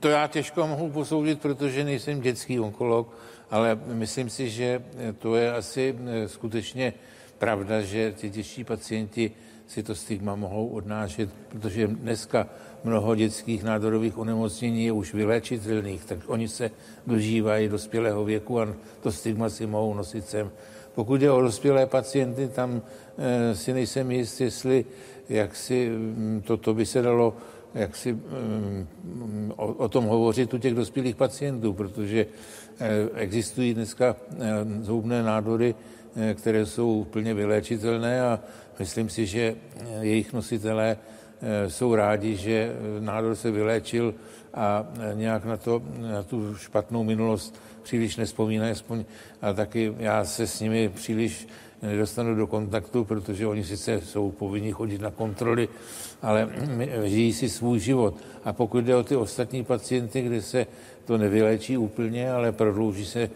To já těžko mohu posoudit, protože nejsem dětský onkolog, ale myslím si, že to je asi eh, skutečně pravda, že ty dětští pacienti si to stigma mohou odnášet, protože dneska mnoho dětských nádorových onemocnění je už vyléčitelných, tak oni se dožívají dospělého věku a to stigma si mohou nosit sem. Pokud je o dospělé pacienty, tam eh, si nejsem jist, jestli jak si mm, toto by se dalo jak si mm, o, o tom hovořit u těch dospělých pacientů, protože eh, existují dneska eh, zhoubné nádory, které jsou plně vyléčitelné a myslím si, že eh, jejich nositelé eh, jsou rádi, že eh, nádor se vyléčil a eh, nějak na, to, na tu špatnou minulost příliš nespomínají, aspoň a taky já se s nimi příliš nedostanu do kontaktu, protože oni sice jsou povinni chodit na kontroly, ale žijí si svůj život. A pokud jde o ty ostatní pacienty, kde se to nevyléčí úplně, ale prodlouží se eh,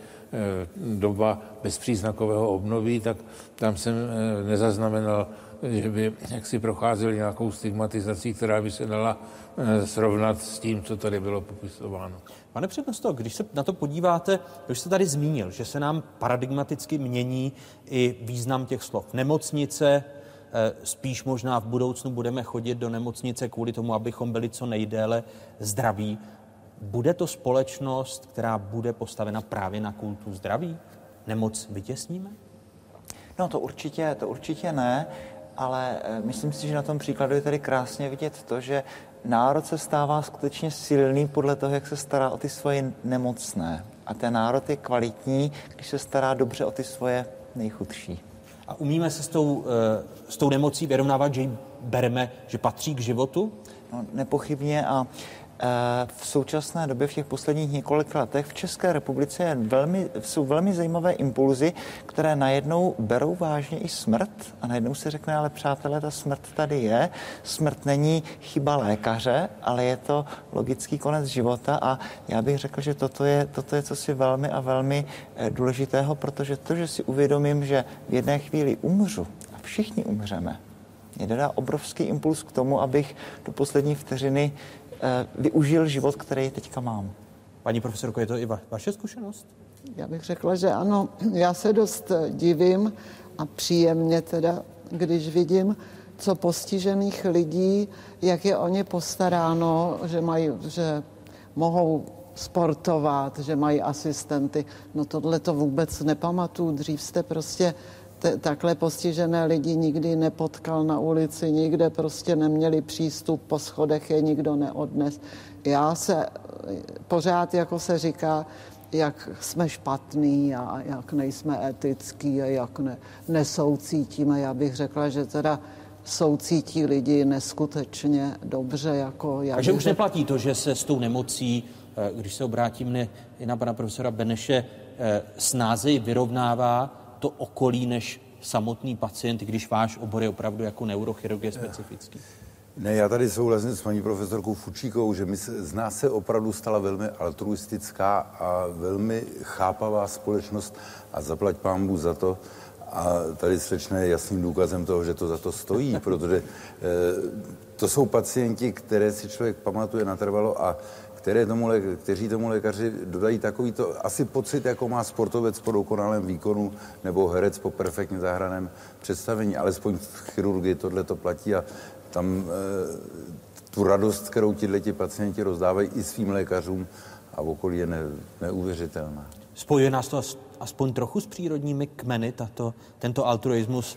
doba bezpříznakového obnoví, tak tam jsem eh, nezaznamenal, že by jaksi procházeli nějakou stigmatizací, která by se dala eh, srovnat s tím, co tady bylo popisováno. Pane přednosto, když se na to podíváte, už jste tady zmínil, že se nám paradigmaticky mění i význam těch slov. Nemocnice, eh, spíš možná v budoucnu budeme chodit do nemocnice kvůli tomu, abychom byli co nejdéle zdraví. Bude to společnost, která bude postavena právě na kultu zdraví? Nemoc vytěsníme? No to určitě, to určitě ne, ale eh, myslím si, že na tom příkladu je tady krásně vidět to, že národ se stává skutečně silný podle toho, jak se stará o ty svoje nemocné. A ten národ je kvalitní, když se stará dobře o ty svoje nejchudší. A umíme se s tou, eh, s tou nemocí vyrovnávat, že ji bereme, že patří k životu? No, nepochybně a v současné době, v těch posledních několika letech, v České republice je velmi, jsou velmi zajímavé impulzy, které najednou berou vážně i smrt a najednou se řekne, ale přátelé, ta smrt tady je. Smrt není chyba lékaře, ale je to logický konec života a já bych řekl, že toto je, toto je cosi velmi a velmi eh, důležitého, protože to, že si uvědomím, že v jedné chvíli umřu a všichni umřeme, mě dodá obrovský impuls k tomu, abych do poslední vteřiny eh, využil život, který teďka mám. Paní profesorko, je to i va- vaše zkušenost? Já bych řekla, že ano. Já se dost eh, divím a příjemně teda, když vidím, co postižených lidí, jak je o ně postaráno, že, mají, že mohou sportovat, že mají asistenty. No tohle to vůbec nepamatuju. Dřív jste prostě t- takhle postižené lidi nikdy nepotkal na ulici, nikde prostě neměli přístup, po schodech je nikdo neodnes. Já se pořád, jako se říká, jak jsme špatný a jak nejsme etický a jak ne, nesoucítíme. Já bych řekla, že teda soucítí lidi neskutečně dobře. Jako já Takže už řekla- neplatí to, že se s tou nemocí, eh, když se obrátím ne, i na pana profesora Beneše, eh, snázeji vyrovnává to okolí než samotný pacient, když váš obor je opravdu jako neurochirurgie specifický. Ne, já tady souhlasím s paní profesorkou Fučíkou, že my se, z nás se opravdu stala velmi altruistická a velmi chápavá společnost a zaplať pámbu za to. A tady slečna je jasným důkazem toho, že to za to stojí, protože eh, to jsou pacienti, které si člověk pamatuje natrvalo a které tomu, kteří tomu lékaři dodají takový to asi pocit, jako má sportovec po dokonalém výkonu nebo herec po perfektně zahraném představení. Alespoň v chirurgii tohle to platí a tam e, tu radost, kterou tihle pacienti rozdávají i svým lékařům a v okolí je ne, neuvěřitelná. Spojuje nás to as- aspoň trochu s přírodními kmeny, tato, tento altruismus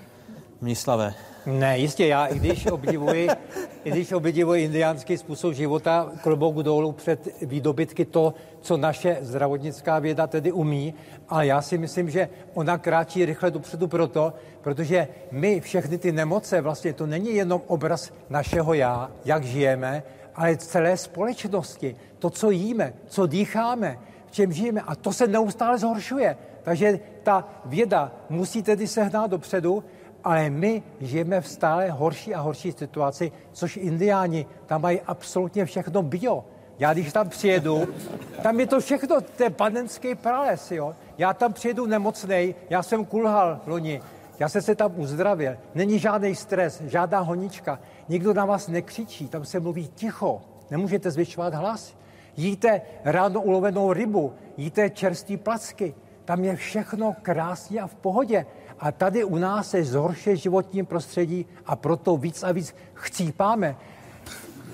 Mnislavé. Ne, jistě, já i když obdivuji, i když obdivuji indiánský způsob života, klobouk dolů před výdobytky to, co naše zdravotnická věda tedy umí, ale já si myslím, že ona kráčí rychle dopředu proto, protože my všechny ty nemoce, vlastně to není jenom obraz našeho já, jak žijeme, ale celé společnosti, to, co jíme, co dýcháme, v čem žijeme. A to se neustále zhoršuje. Takže ta věda musí tedy sehnat dopředu, ale my žijeme v stále horší a horší situaci, což indiáni, tam mají absolutně všechno bio. Já když tam přijedu, tam je to všechno, to je panenský prales, jo. Já tam přijedu nemocnej, já jsem kulhal loni, já jsem se tam uzdravil, není žádný stres, žádná honička, nikdo na vás nekřičí, tam se mluví ticho, nemůžete zvyšovat hlas. Jíte ráno ulovenou rybu, jíte čerstvý placky, tam je všechno krásně a v pohodě. A tady u nás se zhoršuje životní prostředí a proto víc a víc chcípáme.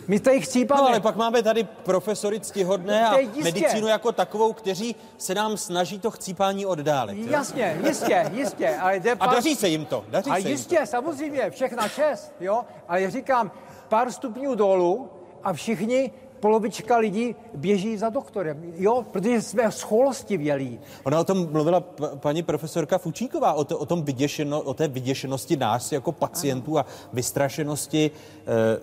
My tady chcípáme. No ale pak máme tady profesory ctihodné a To je jistě. medicínu jako takovou, kteří se nám snaží to chcípání oddálit. jo? Jasně, jistě, jistě. Ale jde A daří se jim to, daří a se jim jistě, samozřejmě, všechna čest, jo. Ale já říkám, pár stupňů dolů a všichni, polovička lidí běží za doktorem, jo, protože jsme scholostivělí. Ona o tom mluvila p- paní profesorka Fučíková, o, to, o, tom vyděšeno, o té vyděšenosti nás jako pacientů a vystrašenosti. Eh,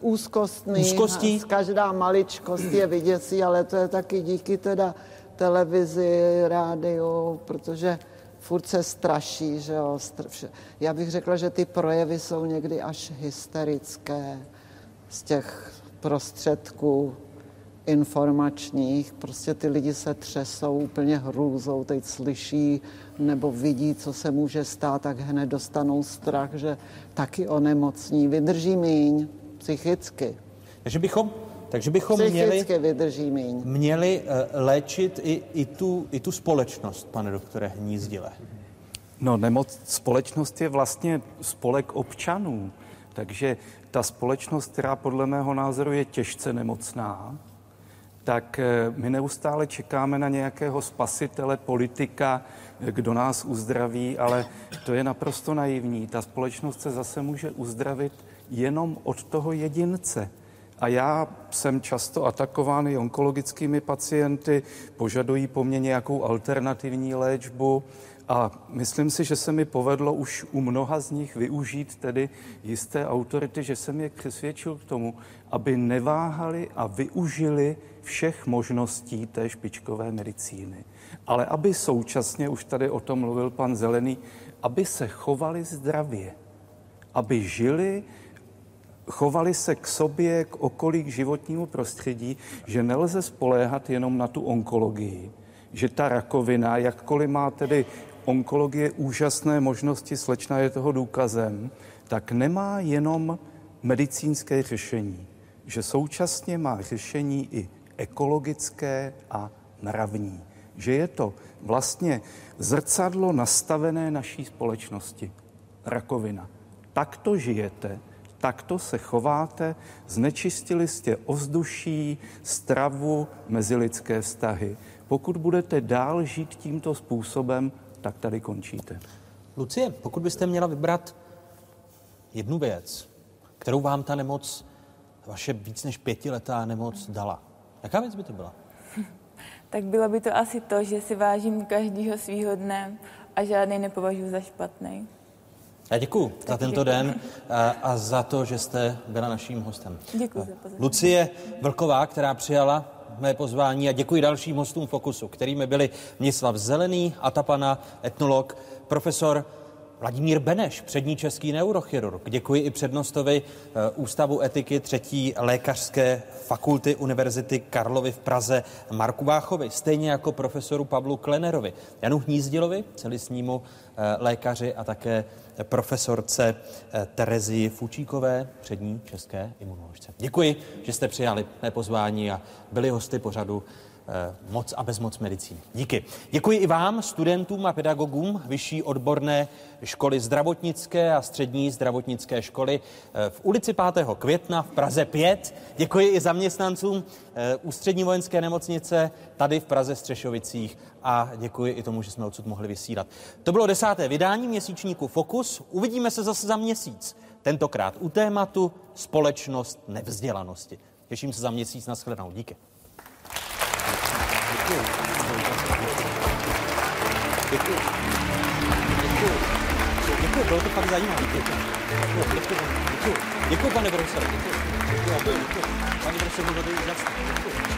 úzkostný. Úzkostí. Každá maličkost je vyděsí, ale to je taky díky teda televizi, rádiu, protože furt se straší, že jo. str- Já bych řekla, že ty projevy jsou někdy až hysterické z těch prostředků informačních. Prostě ty lidi se třesou úplně hrůzou, teď slyší nebo vidí, co se může stát, tak hned dostanou strach, že taky onemocní. Vydrží míň psychicky. takže bychom, takže bychom měli, Psychicky vydrží míň. měli eh, léčit i, i, tu, i tu společnost, pane doktore Hnízdile. No, nemoc, společnost je vlastně spolek občanů, takže ta společnost, která podle mého názoru je těžce nemocná, tak eh, my neustále čekáme na nějakého spasitele, politika, eh, kdo nás uzdraví, ale to je naprosto naivní. Ta společnost se zase může uzdravit jenom od toho jedince. A já jsem často atakován i onkologickými pacienty, požadují po mně nějakou alternativní léčbu a myslím si, že se mi povedlo už u mnoha z nich využít tedy jisté autority, že jsem je přesvědčil k tomu, aby neváhali a využili všech možností té špičkové medicíny. Ale aby současně, už tady o tom mluvil pan Zelený, aby se chovali zdravě, aby žili chovali se k sobě, k okolí, k životnímu prostředí, že nelze spoléhat jenom na tu onkologii, že ta rakovina, jakkoliv má tedy onkologie úžasné možnosti, slečna je toho důkazem, tak nemá jenom medicínské řešení, že současně má řešení i ekologické a mravní. Že je to vlastně zrcadlo nastavené naší společnosti. Rakovina. Takto žijete, takto se chováte, znečistili jste ovzduší, stravu, mezilidské vztahy. Pokud budete dál žít tímto způsobem, tak tady končíte. Lucie, pokud byste měla vybrat jednu věc, kterou vám ta nemoc, vaše víc než pětiletá nemoc dala, jaká věc by to byla? Tak bylo by to asi to, že si vážím každého svýho dne a žádný nepovažuji za špatný. Já děkuji za tento děkuji. den a, a za to, že jste byla naším hostem. Děkuji za pozornost. Lucie Vlková, která přijala mé pozvání a děkuji dalším hostům Fokusu, kterými byli Mnislav Zelený, Atapana, etnolog, profesor Vladimír Beneš, přední český neurochirurg. Děkuji i přednostovi eh, Ústavu etiky třetí lékařské fakulty Univerzity Karlovy v Praze Marku Váchovi, stejně jako profesoru Pavlu Klenerovi, Janu Hnízdilovi, celisnímu eh, lékaři a také profesorce eh, Terezii Fučíkové, přední české imunoložce. Děkuji, že jste přijali mé pozvání a byli hosty pořadu Moc a bezmoc medicíny. Díky. Děkuji i vám, studentům a pedagogům Vyšší odborné školy zdravotnické a střední zdravotnické školy eh, v ulici 5. května v Praze 5. Děkuji i zaměstnancům eh, Ústřední vojenské nemocnice tady v Praze Střešovicích a děkuji i tomu, že jsme odsud mohli vysílat. To bylo desáté vydání měsíčníku Fokus. Uvidíme se zase za měsíc. Tentokrát u tématu společnost nevzdělanosti. Těším se za měsíc na shledanou. Díky. Děkuji. Děkuji. Děkuji. Děkuji, bylo to fakt zajímavé. Děkuji. Děkuji, děkuji, děkuji. Děkuji, pane profesore. Děkuji. Děkuji, děkuji. Pane profesore,